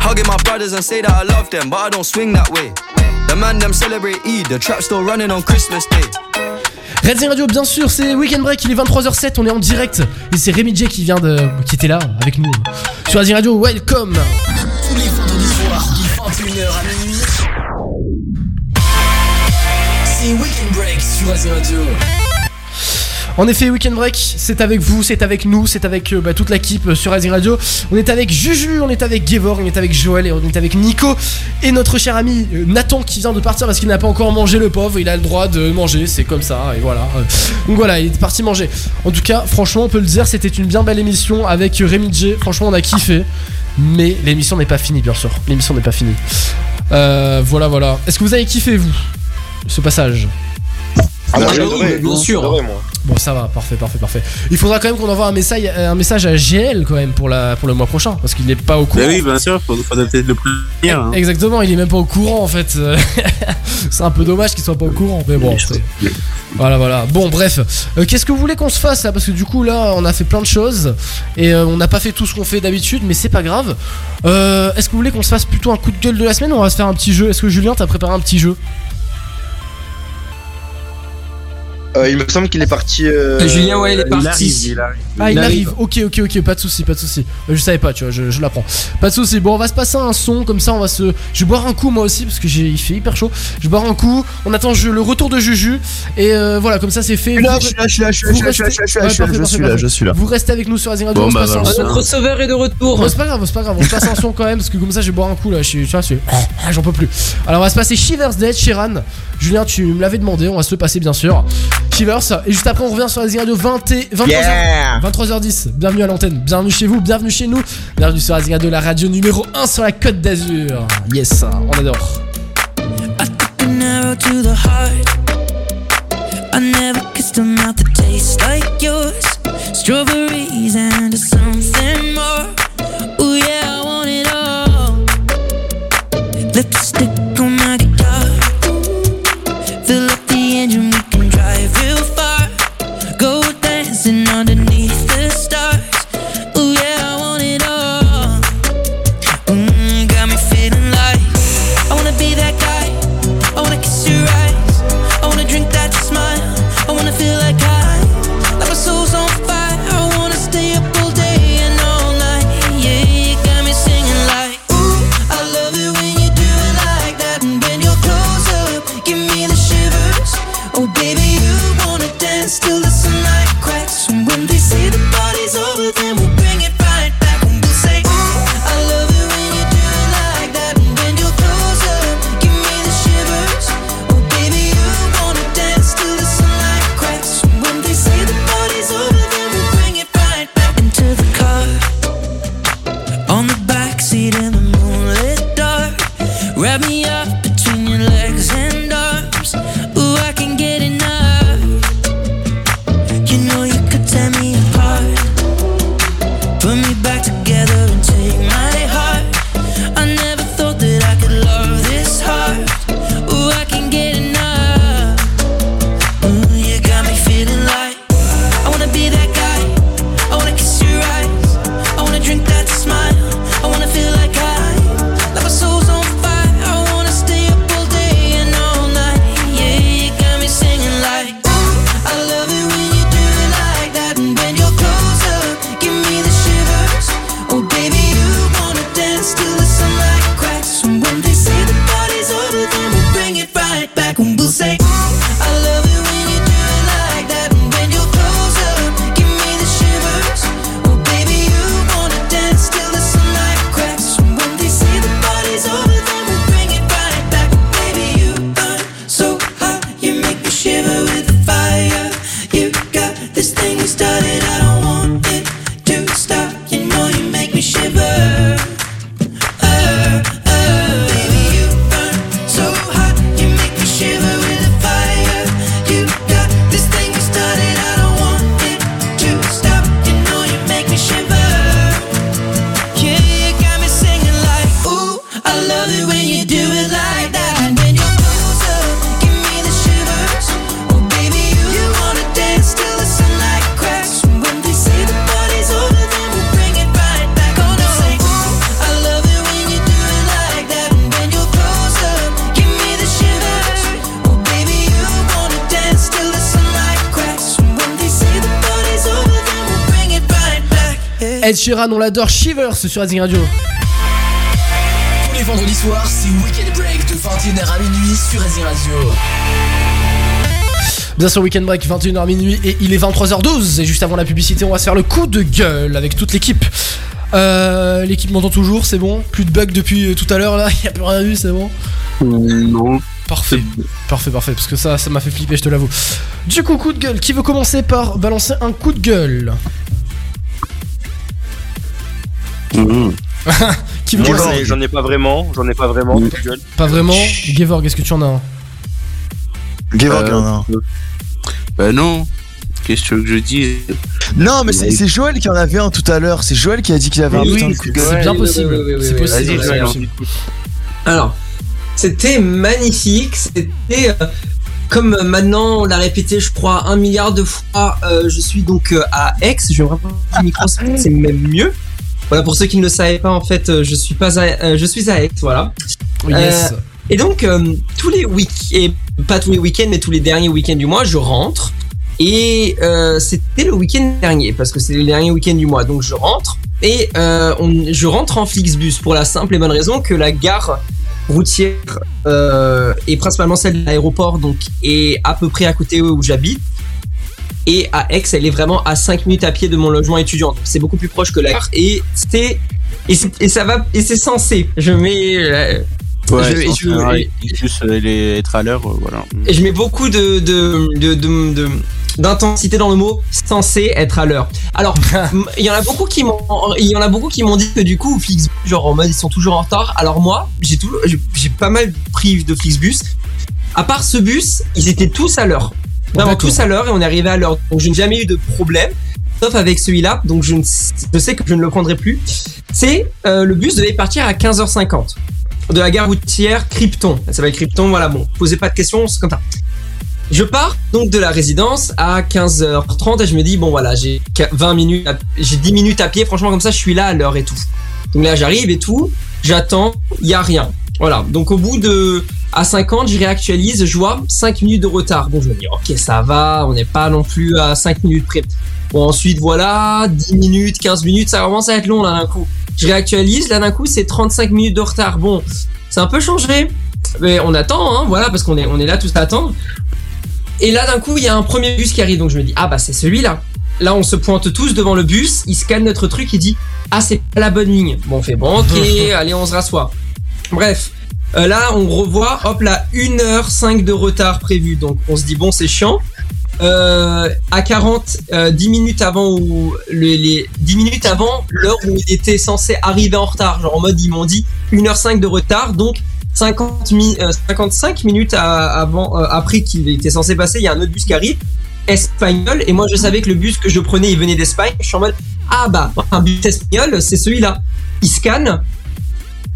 S19: Hugging my brothers and say that I love them, but I don't swing that way. The man them celebrate Eid, the trap still running on Christmas Day.
S1: Red Radio, bien sûr, c'est Weekend Break, il est 23h07, on est en direct. Et c'est Rémi J qui vient de. qui était là avec nous sur Red Zone Radio. Welcome!
S2: Tous les vendredis soirs, de 21h à minuit. C'est Weekend Break sur Azure Radio.
S1: En effet, Weekend Break, c'est avec vous, c'est avec nous, c'est avec euh, bah, toute l'équipe euh, sur Azir Radio. On est avec Juju, on est avec Gevor, on est avec Joël et on est avec Nico. Et notre cher ami euh, Nathan qui vient de partir parce qu'il n'a pas encore mangé le pauvre. Il a le droit de manger, c'est comme ça, et voilà. Donc voilà, il est parti manger. En tout cas, franchement, on peut le dire, c'était une bien belle émission avec Rémi J. Franchement, on a kiffé. Mais l'émission n'est pas finie, bien sûr. L'émission n'est pas finie. Euh, voilà, voilà. Est-ce que vous avez kiffé, vous, ce passage?
S4: Ah, adoré, moi.
S1: Bon, ça va, parfait, parfait, parfait. Il faudra quand même qu'on envoie un message, un message à GL quand même pour, la, pour le mois prochain, parce qu'il n'est pas au courant.
S5: Bah oui, bien sûr, faut, faut peut-être le prévenir. hein.
S1: Exactement, il est même pas au courant en fait. c'est un peu dommage qu'il soit pas au courant, mais bon. Voilà, voilà. Bon, bref. Euh, Qu'est-ce que vous voulez qu'on se fasse là? Parce que du coup, là, on a fait plein de choses et euh, on n'a pas fait tout ce qu'on fait d'habitude, mais c'est pas grave. Euh, Est-ce que vous voulez qu'on se fasse plutôt un coup de gueule de la semaine ou on va se faire un petit jeu? Est-ce que Julien, t'as préparé un petit jeu?
S4: Euh, il me semble qu'il est parti. euh,
S12: Julien, ouais, il est
S4: il
S12: parti.
S4: arrive, il arrive.
S1: Ah, il arrive. Ok, ok, ok, pas de souci, pas de souci. Euh, Je savais pas, tu vois, je, je l'apprends. Pas de souci. Bon, on va se passer un son comme ça. On va se. Je vais boire un coup moi aussi parce que j'ai, il fait hyper chaud. Je vais boire un coup. On attend je- le retour de Juju et euh, voilà, comme ça c'est fait.
S3: Je suis là,
S1: Vous-
S3: je suis là, je suis là, je suis là,
S1: vous
S3: je suis là, je suis là,
S1: restez-
S3: je suis là,
S1: Ouais,
S3: je suis là,
S1: parfait,
S3: je
S1: parfait,
S3: suis là,
S1: parfait.
S3: je suis là.
S1: Vous restez avec nous sur Azing Radio.
S3: Bon,
S1: on se
S3: bah,
S1: un son.
S12: Notre sauveur est de retour.
S1: Bon, c'est pas grave, c'est pas grave. On se passe un son quand même parce que comme ça je vais boire un coup là. Je suis, tu vois, je suis- ah, j'en peux plus. Alors on va se passer Shivers Dead, Sheeran. Julien, tu me l'avais demandé. On va se le passer bien sûr. Shivers. Et juste après on revient sur Azing Radio 20 et 23h.
S3: Yeah
S1: 23h10, bienvenue à l'antenne, bienvenue chez vous, bienvenue chez nous, bienvenue sur Azing Radio, la radio numéro 1 sur la côte d'Azur. Yes, on adore.
S16: an arrow to the heart. I never kissed a mouth that tastes like yours. Strawberries and something more. Ooh, yeah, I want it all. Lipstick
S1: Ed Sheeran, on l'adore. Shivers sur Rising Radio.
S2: Tous les vendredis soirs, c'est Weekend Break de 21h à minuit sur Rising Radio.
S1: Bien sûr, Weekend Break, 21h minuit et il est 23h12. Et juste avant la publicité, on va se faire le coup de gueule avec toute l'équipe. Euh, l'équipe m'entend toujours, c'est bon? Plus de bugs depuis euh, tout à l'heure là, il a plus rien eu, c'est bon?
S5: Non.
S1: Parfait, parfait, parfait, parce que ça, ça m'a fait flipper, je te l'avoue. Du coup, coup de gueule, qui veut commencer par balancer un coup de gueule? Qui veut
S4: Moi, j'en ai, j'en ai pas vraiment, j'en ai pas vraiment.
S5: Mm.
S4: gueule.
S1: Pas vraiment Gevorg, est-ce que tu en as un
S3: Gevorg,
S5: Euh,
S3: il y en a un.
S5: Bah non. Qu'est-ce que tu veux que je dise
S3: Non, mais c'est c'est Joël qui en avait un tout à l'heure. C'est Joël qui a dit qu'il avait un
S12: Oui,
S3: putain de
S12: c'est
S3: coup de gueule.
S1: C'est bien possible,
S12: oui, oui, oui,
S1: c'est
S12: oui,
S1: possible.
S12: Alors, c'était magnifique. C'était euh, comme maintenant on l'a répété, je crois, un milliard de fois. euh, je suis donc euh, à Aix. Je vais vraiment le micro, c'est même mieux. Voilà, pour ceux qui ne le savaient pas, en fait, euh, je suis pas, à, euh, je suis à Aix, voilà.
S1: Yes.
S12: Euh, et donc tous les week et pas tous les week-ends, mais tous les derniers week-ends du mois, je rentre. Et euh, c'était le week-end dernier parce que c'est le dernier week-end du mois, donc je rentre et euh, on- je rentre en Flixbus pour la simple et bonne raison que la gare routière euh, est principalement celle de l'aéroport, donc est à peu près à côté où j'habite. Et à Aix, elle est vraiment à 5 minutes à pied de mon logement étudiant. Donc c'est beaucoup plus proche que la gare. Et c'est et, ça va et c'est censé. Je mets euh,
S5: Ouais,
S12: je- je-
S5: faire, juste les- être à l'heure, euh, voilà.
S12: et je mets beaucoup de, de, de, de- de- d'intensité dans le mot censé être à l'heure. Alors, il y en a beaucoup qui m'ont, il y en a beaucoup qui m'ont dit que du coup, Flixbus, genre en mode ils sont toujours en retard. Alors moi, j'ai tout, j'ai- j'ai pas mal pris de Flixbus. À part ce bus, ils étaient tous à l'heure. Vraiment tous à l'heure et on est arrivé à l'heure. Donc je n'ai jamais eu de problème. Sauf avec celui-là, donc je, ne- je sais que je ne le prendrai plus. C'est euh, le bus devait partir à 15h50 de la gare routière Krypton. Ça s'appelle Krypton, voilà, bon, posez pas de questions, c'est comme ça. Je pars donc de la résidence à 15h30 et je me dis, bon voilà, j'ai qu- 20 minutes, j'ai 10 minutes à pied, franchement, comme ça, je suis là à l'heure et tout. Donc là, j'arrive et tout, j'attends, il y a rien. Voilà, donc au bout de. À 50, je réactualise, je vois 5 minutes de retard. Bon, je me dis, ok, ça va, on n'est pas non plus à 5 minutes près. Bon, ensuite, voilà, 10 minutes, 15 minutes, ça commence à être long là d'un coup. Je réactualise, là d'un coup, c'est 35 minutes de retard. Bon, c'est un peu changé. Mais on attend, hein, voilà, parce qu'on est, on est là tous à attendre. Et là, d'un coup, il y a un premier bus qui arrive, donc je me dis, ah bah c'est celui-là. Là, on se pointe tous devant le bus, il scanne notre truc, il dit, ah c'est pas la bonne ligne. Bon, on fait, bon, ok, allez, on se rassoit. Bref, euh, là, on revoit, hop là, 1h05 de retard prévu, donc on se dit, bon, c'est chiant. Euh, à 40, euh, 10 minutes avant où le- les 10 minutes avant l'heure où il était censé arriver en retard, genre en mode ils m'ont dit 1h05 de retard, donc 50 mi- euh, 55 minutes à- avant, euh, après qu'il était censé passer, il y a un autre bus qui arrive, espagnol, et moi je savais que le bus que je prenais il venait d'Espagne, je suis en mode ah bah un bus espagnol c'est celui-là, il scanne,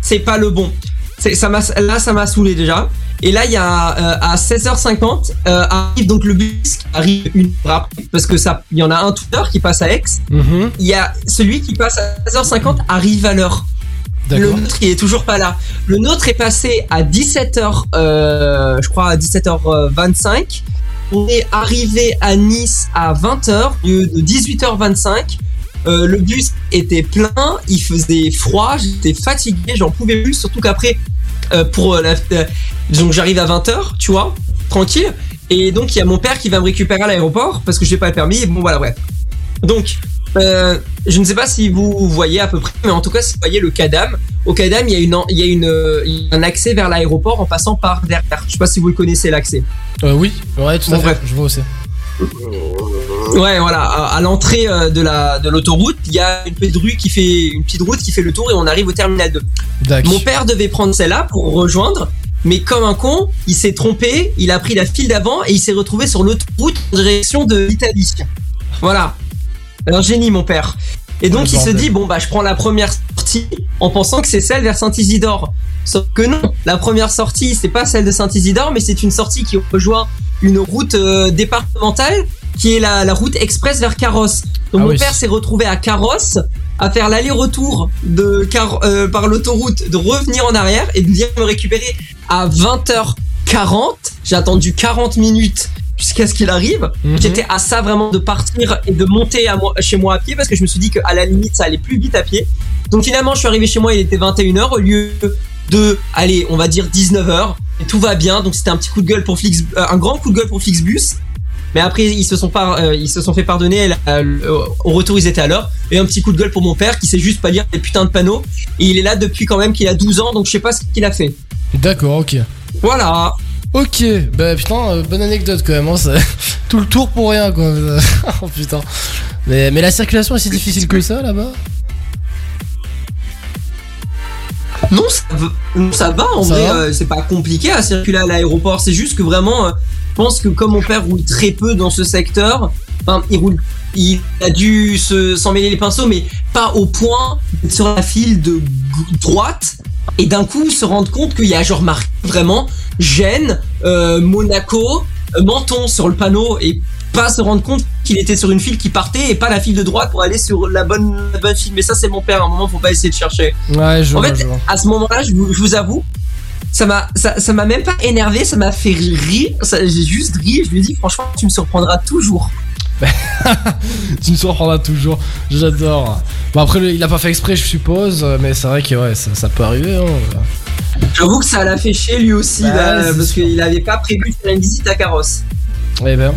S12: c'est pas le bon. Ça m'a, là, ça m'a saoulé déjà. Et là, il y a euh, à 16h50 euh, arrive donc le bus qui arrive une heure après parce que ça, il y en a un tout à l'heure qui passe à Aix. Il y a celui qui passe à 16h50 arrive à l'heure. Le nôtre, il est toujours pas là. Le nôtre est passé à 17h, euh, je crois à 17h25. On est arrivé à Nice à 20h, au lieu de 18h25. Euh, le bus était plein, il faisait froid, j'étais fatigué, j'en pouvais plus, surtout qu'après, euh, pour euh, la, euh, donc j'arrive à 20h, tu vois, tranquille. Et donc il y a mon père qui va me récupérer à l'aéroport parce que j'ai pas le permis. Et bon voilà, bref. Donc, euh, je ne sais pas si vous voyez à peu près, mais en tout cas, si vous voyez le Cadam, au Cadam, il y a, une, il y a, une, il y a un accès vers l'aéroport en passant par derrière. Je sais pas si vous le connaissez, l'accès.
S1: Euh, oui, ouais, tout à
S12: Bon,
S1: fait.
S12: bref.
S1: Je vois aussi.
S12: Ouais, voilà, à, à l'entrée euh, de la de l'autoroute, il y a une petite rue qui fait une petite route qui fait le tour et on arrive au terminal 2. Mon père devait prendre celle-là pour rejoindre, mais comme un con, il s'est trompé, il a pris la file d'avant et il s'est retrouvé sur l'autre route en direction de l'Italie. Voilà. Un génie mon père. Et donc
S1: Oh,
S12: il se dit bon bah je prends la première sortie en pensant que c'est celle vers Saint-Isidore. Sauf que non, la première sortie c'est pas celle de Saint-Isidore mais c'est une sortie qui rejoint une route euh, départementale qui est la, la route express vers Carrosse. Donc
S1: Ah
S12: mon
S1: oui.
S12: père s'est retrouvé à Carrosse à faire l'aller-retour de Car- euh, par l'autoroute, de revenir en arrière et de venir me récupérer à 20h40. J'ai attendu 40 minutes. jusqu'à ce qu'il arrive.
S1: Mhm.
S12: J'étais à ça vraiment de partir et de monter à moi, chez moi à pied parce que je me suis dit qu'à la limite ça allait plus vite à pied. Donc finalement je suis arrivé chez moi, il était 21h au lieu de, allez, on va dire 19h. Et tout va bien, donc c'était un petit coup de gueule pour Flix, euh, un grand coup de gueule pour Flixbus. Mais après ils se sont pas, euh, ils se sont fait pardonner. euh, au retour ils étaient à l'heure. Et un petit coup de gueule pour mon père qui sait juste pas lire les putains de panneaux. Et il est là depuis quand même qu'il a 12 ans, donc je sais pas ce qu'il a fait.
S1: D'accord, ok.
S12: Voilà.
S1: Ok, bah putain, euh, bonne anecdote quand même. Hein, ça- Tout le tour pour rien quoi. oh putain. Mais, mais la circulation est si difficile que ça là-bas?
S12: Non, ça va, non, ça va en
S1: Ça
S12: vrai, euh, c'est pas compliqué à circuler à l'aéroport. C'est juste que vraiment, euh, pense que comme mon père roule très peu dans ce secteur, enfin, il roule, il a dû se s'en mêler les pinceaux, mais pas au point d'être sur la file de droite et d'un coup se rendre compte qu'il y a genre marqué vraiment Gênes, euh, Monaco, euh, Menton sur le panneau et pas se rendre compte qu'il était sur une file qui partait et pas la file de droite pour aller sur la bonne, la bonne file. Mais ça, c'est mon père. À un moment, faut pas essayer de chercher.
S1: Ouais, je
S12: En
S1: vois,
S12: fait,
S1: je vois.
S12: à ce moment-là, je vous, je vous avoue, ça m'a, ça, ça m'a même pas énervé, ça m'a fait rire. J'ai juste ri. Je lui ai dit, franchement, tu me surprendras toujours.
S1: tu me surprendras toujours. J'adore. Bon, après, il a pas fait exprès, je suppose, mais c'est vrai que ouais, ça, ça peut arriver. Hein.
S12: J'avoue que ça l'a fait chier lui aussi,
S1: Bah,
S12: là, parce qu'il avait pas prévu de faire une visite à carrosse.
S1: Eh ben,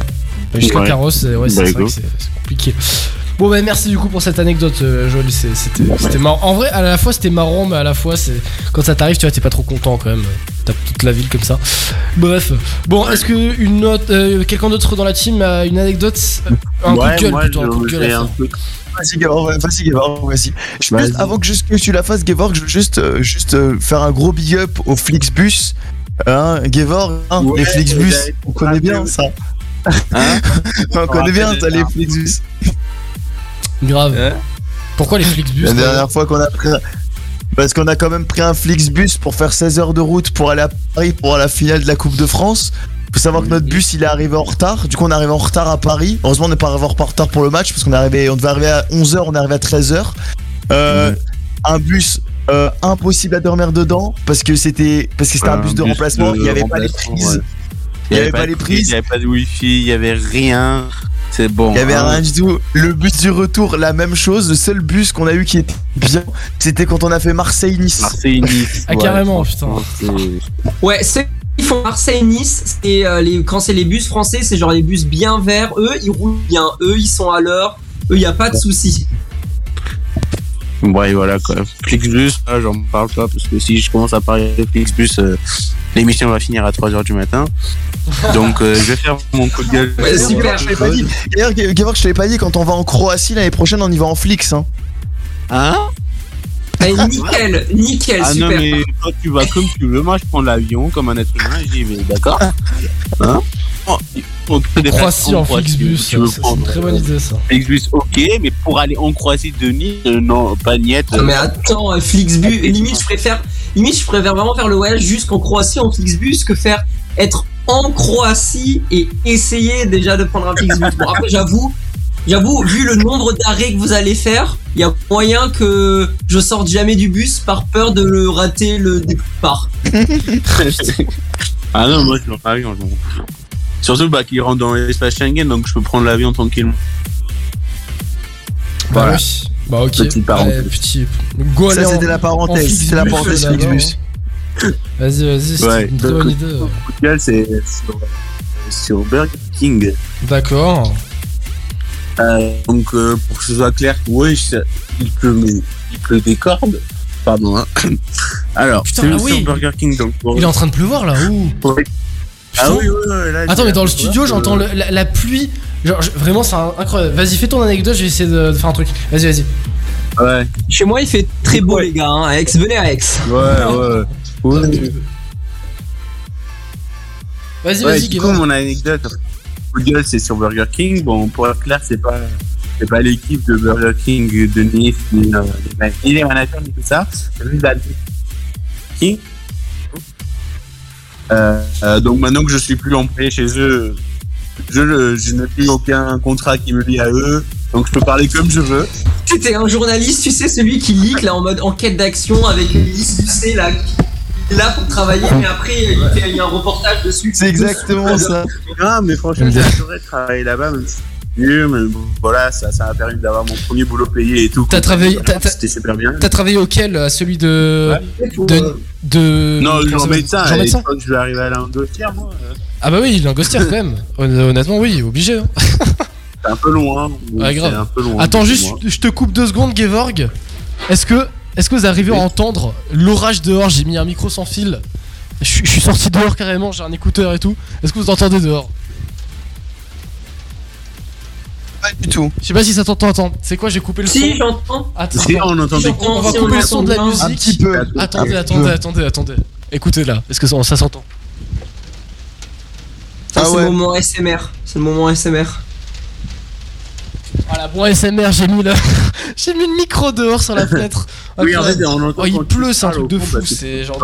S1: jusqu'à
S12: Ouais.
S1: carrosse, c'est ouais, c'est
S12: Bah,
S1: vrai que c'est compliqué. Bon, bah merci du coup pour cette anecdote, euh, Joël. c'est- C'était marrant. En vrai, à la fois c'était marrant, mais à la fois, c'est quand ça t'arrive, tu vois, t'es pas trop content quand même. T'as toute la ville comme ça. Bref. Bon, est-ce que une autre, euh, quelqu'un d'autre dans la team a une anecdote? Un coup de gueule
S5: moi,
S1: plutôt, un coup de
S5: je-
S1: gueule.
S3: Vas-y, Gavor, ouais, vas-y, Gavor, vas-y. Je- avant que, juste que tu la fasses, Gavor, je veux juste, euh, juste euh, faire un gros big up au Flixbus. Hein, Gavor, hein,
S5: Ouais,
S3: les Flixbus, on connaît bien ça.
S5: Hein
S3: on connaît bien ça, les Flixbus.
S1: Grave. Pourquoi les Flixbus
S3: La dernière fois qu'on a pris. Parce qu'on a quand même pris un Flixbus pour faire 16 heures de route pour aller à Paris pour la finale de la Coupe de France. Faut savoir que notre bus il est arrivé en retard. Du coup, on est arrivé en retard à Paris. Heureusement, on n'est pas arrivé en retard pour le match parce qu'on est arrivé, on devait arriver à 11h, on est arrivé à 13h. Euh, Un bus euh, impossible à dormir dedans parce que c'était parce que c'était un, bus de remplacement. Il n'y avait pas les prises. Il n'y avait pas les prises.
S5: Il n'y avait pas de wifi, il n'y avait rien. C'est bon.
S3: Il y avait
S5: hein.
S3: rien du tout. Le bus du retour, la même chose. Le seul bus qu'on a eu qui était bien, c'était quand on a fait Marseille-Nice.
S5: Marseille-Nice.
S1: Ah, carrément, putain.
S12: Ouais, ceux qui font Marseille-Nice, c'est euh, les, quand c'est les bus français, c'est genre les bus bien verts. Eux, ils roulent bien. Eux, ils sont à l'heure. Eux, il n'y a pas de souci.
S5: Ouais, voilà quoi. Flixbus, là, j'en parle pas parce que si je commence à parler de Flixbus, euh, l'émission va finir à 3h du matin. Donc, euh, je vais faire mon coup de gueule.
S3: Ouais, super, je l'ai pas dit. D'ailleurs, Gavor, je te l'ai pas dit, quand on va en Croatie l'année prochaine, on y va en Flix. Hein.
S5: Hein
S12: Allez, nickel, nickel,
S5: Ah
S12: super.
S5: non, mais toi, tu vas comme tu veux. Moi, je prends l'avion comme un être humain et j'y vais, d'accord? Hein? Oh, on te déplace
S1: Croatie en
S5: Croatie,
S1: Flixbus,
S5: tu veux prendre,
S1: une très bonne
S5: euh,
S1: idée ça.
S5: Flixbus, ok, mais pour aller en Croatie de Nice, euh, non, pas niette.
S12: Ah, mais attends, euh, Flixbus, limite, je préfère, limite, je préfère vraiment faire le voyage jusqu'en Croatie en Flixbus que faire être en Croatie et essayer déjà de prendre un Flixbus. Bon, après, j'avoue, j'avoue, vu le nombre d'arrêts que vous allez faire, il y a moyen que je sorte jamais du bus par peur de le rater le départ.
S5: ah non, moi, je prends l'avion. Surtout bah, qu'il rentre dans l'espace Schengen, donc je peux prendre l'avion tranquillement.
S1: Bah
S5: Voilà.
S1: oui. Bah ok.
S5: Petite parenthèse.
S1: Ouais, petit. Go
S3: Ça,
S1: en-
S3: c'était la parenthèse,
S1: en
S3: c'était la parenthèse. Flixbus.
S1: Vas-y, vas-y, c'est
S5: Ouais,
S1: une bonne idée.
S5: c'est sur, sur Burger King.
S1: D'accord.
S5: Euh, donc, euh, pour que ce soit clair, oui, il pleut, mais il pleut des cordes. Pardon, hein. Alors,
S1: Putain,
S5: c'est
S1: ah
S5: sur
S1: oui.
S5: Burger King. Donc, pour-
S1: Il est en train de pleuvoir là ou
S5: pour- Ah oui, oui, oui, là,
S1: Attends, mais dans le studio, j'entends le- la, la pluie. Genre, je- vraiment, c'est un- incroyable. Vas-y, fais ton anecdote, je vais essayer de, de faire un truc. Vas-y, vas-y.
S5: Ouais.
S12: Chez moi, il fait très beau, les gars. Hein. Aix, venez à Aix.
S5: Ouais, ouais. ouais.
S1: Vas-y,
S5: Ouais,
S1: vas-y,
S5: du coup, mon anecdote, coup de gueule, c'est sur Burger King. Bon, pour être clair, c'est pas, c'est pas l'équipe de Burger King de Nice, ni, euh, ni les managers, ni tout ça. C'est juste la King. Euh, euh, donc maintenant que je suis plus employé chez eux, je, je n'ai plus aucun contrat qui me lie à eux, donc je peux parler comme je veux.
S12: C'était un journaliste, tu sais, celui qui leak là en mode enquête d'action avec une liste, tu sais, là. est là pour travailler, mais après, il, fait, il y a un reportage dessus.
S3: C'est exactement ça.
S5: Non, mais franchement, j'ai adoré travailler là-bas, même si mais voilà, ça, m'a permis d'avoir mon premier boulot payé et tout.
S1: T'as travaillé- t'as- t'as-
S5: C'était super bien.
S1: T'as travaillé auquel À celui de. de. de.
S5: Non,
S1: comment ça
S5: Jean
S1: s'appelle
S5: médecin,
S1: Jean médecin
S5: je vais arriver à l'Angostière, moi, euh,
S1: Ah bah oui, il est angostière quand même. Hon- Honnêtement, oui, obligé. hein.
S5: c'est un peu long, hein.
S1: Ouais, grave.
S5: un peu long.
S1: Attends, juste,
S5: moi.
S1: je te coupe deux secondes, Gevorg. Est-ce que, est-ce que vous arrivez à entendre l'orage dehors? J'ai mis un micro sans fil. Je suis sorti dehors carrément, j'ai un écouteur et tout. Est-ce que vous entendez dehors?
S3: Pas du tout.
S1: Je sais pas si ça t'entend. Attends, c'est quoi J'ai coupé le son.
S12: Si, j'entends.
S1: Attends,
S5: Si, on entend des
S1: on va
S12: si,
S1: couper
S12: on
S1: le son de la musique.
S3: Un petit peu.
S1: Attendez, attendez, attendez, attendez. Écoutez là, est-ce que ça, ça s'entend?
S3: Ah
S12: c'est
S3: ouais.
S12: le moment SMR. C'est le moment SMR.
S1: Voilà, bon ASMR, j'ai mis le, j'ai mis le micro dehors sur la fenêtre.
S5: Oui, en
S1: Incroyable.
S5: fait, on entend
S1: Oh, il pleut, c'est un truc de fou, c'est genre.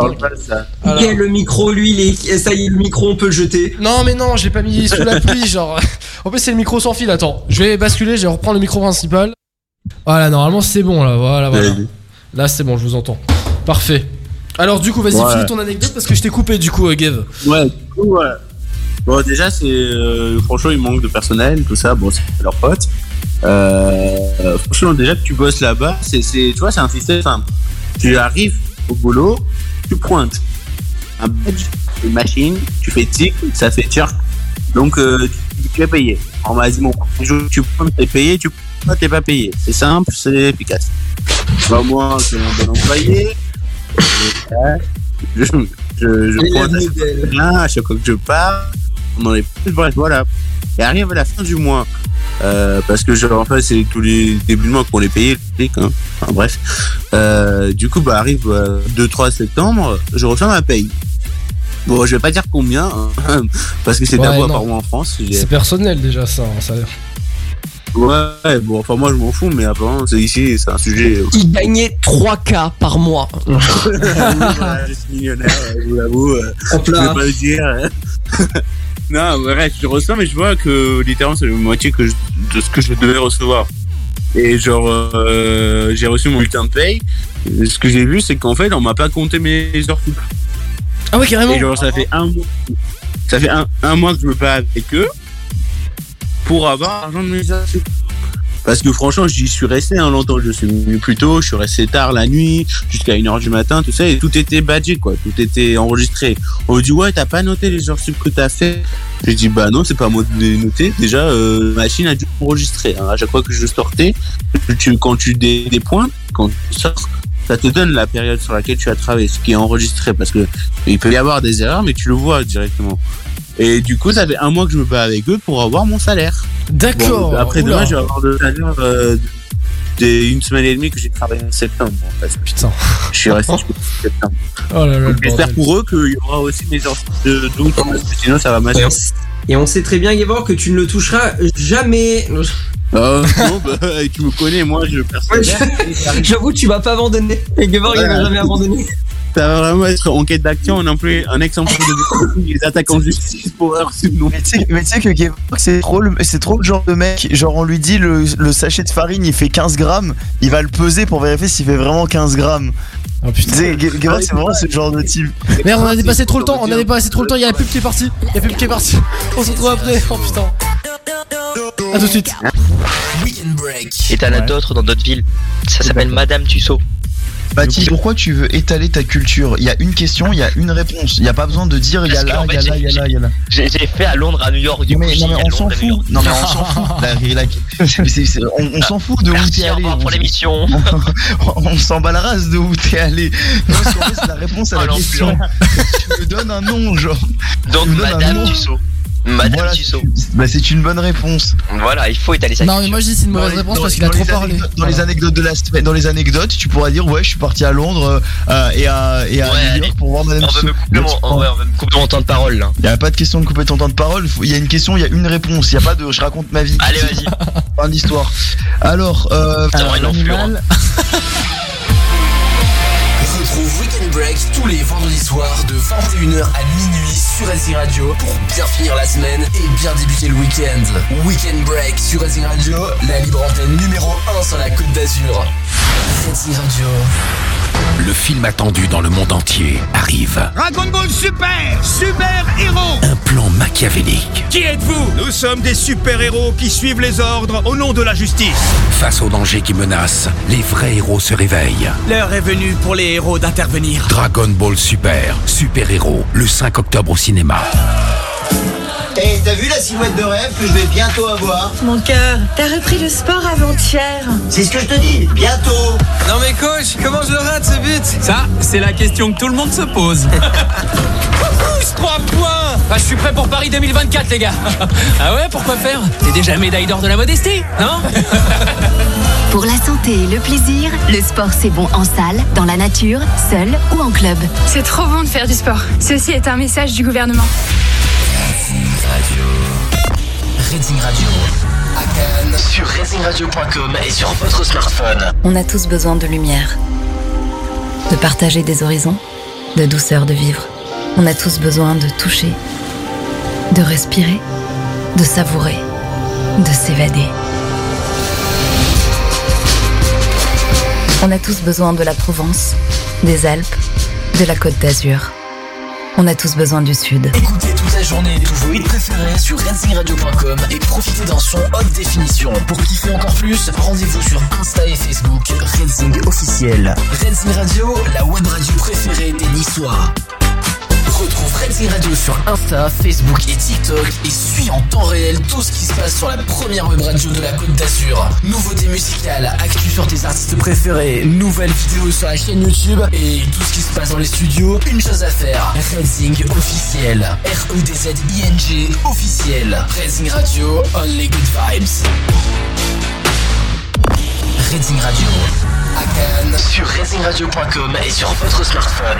S1: Alors-
S12: le micro, lui, il est... ça y est, le micro, on peut le jeter.
S1: Non mais non, je l'ai pas mis sous la pluie, genre. En plus c'est le micro sans fil. Attends, je vais basculer, je vais reprendre le micro principal. Voilà, normalement c'est bon là. Voilà, voilà. Là c'est bon, je vous entends. Parfait. Alors du coup, vas-y,
S5: Ouais.
S1: finis ton anecdote parce que je t'ai coupé du coup, euh, Gav.
S5: Ouais, du coup, ouais. Bon, déjà, c'est. euh, franchement, il manque de personnel, tout ça. Bon, c'est leurs potes. Euh, franchement, déjà que tu bosses là-bas, c'est, c'est, tu vois, c'est un système simple. Tu arrives au boulot, tu pointes un badge, une machine, tu fais tic, ça fait tchirk. Donc, euh, tu, tu es payé. On m'a dit, jour, tu pointes, t'es payé, tu pointes, t'es pas payé. C'est simple, c'est efficace. Bah, moi, je suis un bon employé. Je, je, je, je
S12: la
S5: pointe à chaque fois que je pars, on en est plus bref, voilà. Et arrive à la fin du mois, euh, parce que genre, en fait, c'est tous les débuts de mois qu'on les payé, le hein. Enfin, bref. Euh, du coup, bah, arrive 2-3 septembre, je reçois ma paye. Bon, je vais pas dire combien, hein, parce que c'est
S1: Ouais,
S5: tabou
S1: non.
S5: apparemment en France.
S1: C'est personnel déjà ça, hein, ça.
S5: Ouais, bon, enfin, moi je m'en fous, mais apparemment, c'est ici, c'est un sujet. euh,
S12: Il gagnait 3K par mois.
S5: Oui, voilà, je suis millionnaire, euh, je vous l'avoue. euh, je vais pas le dire. non, bref, je reçois, mais je vois que littéralement c'est la moitié que je- de ce que je devais recevoir. Et genre, euh, j'ai reçu mon bulletin de paye. Et Ce que j'ai vu, c'est qu'en fait, on m'a pas compté mes heures sup.
S1: Ah ouais, carrément.
S5: Et genre, ça fait un mois, ça fait un, un mois que je me bats avec eux pour avoir l'argent de mes heures sup. Parce que franchement, j'y suis resté un longtemps. Je suis venu plus tôt, je suis resté tard la nuit, jusqu'à 1h du matin, tout ça, et tout était badgé, quoi. Tout était enregistré. On me dit, ouais, t'as pas noté les heures sup que t'as fait. J'ai dit, bah non, c'est pas moi de noter. Déjà, euh, la machine a dû enregistrer. hein. À chaque fois que je sortais, tu, quand tu des, des points, quand tu sors, ça te donne la période sur laquelle tu as travaillé, ce qui est enregistré. Parce que il peut y avoir des erreurs, mais tu le vois directement. Et du coup, ça fait un mois que je me bats avec eux pour avoir mon salaire.
S1: D'accord.
S5: Bon, après
S1: Oula.
S5: demain, je vais avoir le salaire euh, d'une semaine et demie que j'ai travaillé en septembre. En fait.
S1: Putain.
S5: Je suis resté jusqu'au septembre.
S1: Oh là
S5: J'espère pour eux qu'il y aura aussi mes heures de que sinon ça va
S12: on, et on sait très bien, Gavor, que tu ne le toucheras jamais.
S5: Euh, non, bah, tu me connais, moi je
S12: Ouais, je- J'avoue, tu vas pas abandonner. Et Gavor, il va jamais abandonner.
S5: Ça va vraiment être en quête d'action, un, employé- un ex-employé de les attaques en justice pour heure sub non.
S3: Mais tu sais- mais tu sais que c'est trop, le- c'est trop le genre de mec. Genre, on lui dit le, le sachet de farine il fait 15 grammes, il va le peser pour vérifier s'il fait vraiment 15 grammes.
S1: Oh
S3: Tu
S1: putain.
S3: c'est vraiment ce genre de type.
S1: Merde, on a dépassé trop le temps, on a dépassé trop le temps, il y a la pub qui est partie. Il y a la pub qui est partie. On se retrouve après. Oh putain. A tout de suite.
S2: Weekend Break.
S20: Et t'en as d'autres dans d'autres villes. Ça s'appelle Madame Tussaud.
S3: Baptiste, pourquoi tu veux étaler ta culture? Il y a une question, il y a une réponse. Il n'y a pas besoin de dire il y a là, il y a là, il y a là, il y a là.
S20: J'ai fait à Londres, à New York, du coup.
S3: mais,
S20: j'ai
S3: non, mais on s'en fout. Non mais on s'en fout. C'est- on, s'en fout de où t'es allé.
S20: pour
S3: On-
S20: l'émission.
S3: on on s'en bat la race de où t'es allé. C'est la réponse à
S20: Oh,
S3: la question. tu me donnes un nom, genre.
S20: Donc, Madame
S3: nom.
S20: Madame
S3: Voilà,
S20: Tussaud.
S3: Bah, c'est une bonne réponse.
S20: Voilà, il faut étaler sa
S1: Non, mais moi je dis c'est une mauvaise réponse
S3: dans-
S1: parce qu'il a
S3: dans
S1: trop
S3: les
S1: parlé.
S3: anecdotes- Dans les anecdotes de la semaine, dans les anecdotes, tu pourras dire ouais, je suis parti à Londres euh, et à, et à
S20: Ouais,
S3: New. York pour voir Madame
S20: vrai, on va me couper mon temps de parole là.
S3: Il y a pas de question de couper ton temps de parole. Il y a une question, il y a une réponse. Il y a pas de je raconte ma vie.
S20: Allez, vas-y.
S3: Fin d'histoire. Alors, euh,
S20: C'est vraiment
S2: Break tous les vendredis soirs de 21h à minuit sur Racing Radio pour bien finir la semaine et bien débuter le week-end. Weekend Break sur Racing Radio, la libre antenne numéro 1 sur la Côte d'Azur. Racing Radio.
S8: Le film attendu dans le monde entier arrive.
S9: Dragon Ball Super Super Héros
S8: Un plan machiavélique.
S9: Qui êtes-vous? Nous sommes des super-héros qui suivent les ordres au nom de la justice.
S8: Face au danger qui menace, les vrais héros se réveillent.
S21: L'heure est venue pour les héros d'intervenir.
S8: Dragon Ball Super, Super Héros, le 5 octobre au cinéma.
S22: Et t'as vu la silhouette de rêve que je vais bientôt avoir
S23: Mon cœur, t'as repris le sport avant-hier.
S22: C'est ce que je te dis, bientôt.
S24: Non mais coach, comment je le rate ce but? Ça, c'est la question que tout le monde se pose. Pousse 3 points. Bah je suis prêt pour Paris 2024 les gars. Ah ouais, pourquoi faire? T'es déjà médaille d'or de la modestie, non?
S25: Pour la santé et le plaisir, le sport c'est bon en salle, dans la nature, seul ou en club.
S26: C'est trop bon de faire du sport. Ceci est un message du gouvernement.
S2: Racing Radio. À sur racingradio.com et sur votre smartphone.
S10: On a tous besoin de lumière, de partager des horizons, de douceur de vivre. On a tous besoin de toucher, de respirer, de savourer, de s'évader. On a tous besoin de la Provence, des Alpes, de la Côte d'Azur. On a tous besoin du Sud.
S2: Écoutez toute la journée tous vos hits préférés sur racingradio.com et profitez d'un son haute définition. Pour kiffer encore plus, rendez-vous sur Insta et Facebook Racing officiel. Racing Radio, la web radio préférée des Niçois. Retrouve Racing Radio sur Insta, Facebook et TikTok et suis en temps réel tout ce qui se passe sur la première web radio de la Côte d'Azur. Nouveautés musicales, actu sur tes artistes préférés, nouvelles vidéos sur la chaîne YouTube et tout ce qui se passe dans les studios. Une chose à faire, Racing officiel. R-E-D-Z-I-N-G officiel. Racing Radio, only good vibes. Racing Radio. À Cannes, sur racingradio.com et sur votre smartphone.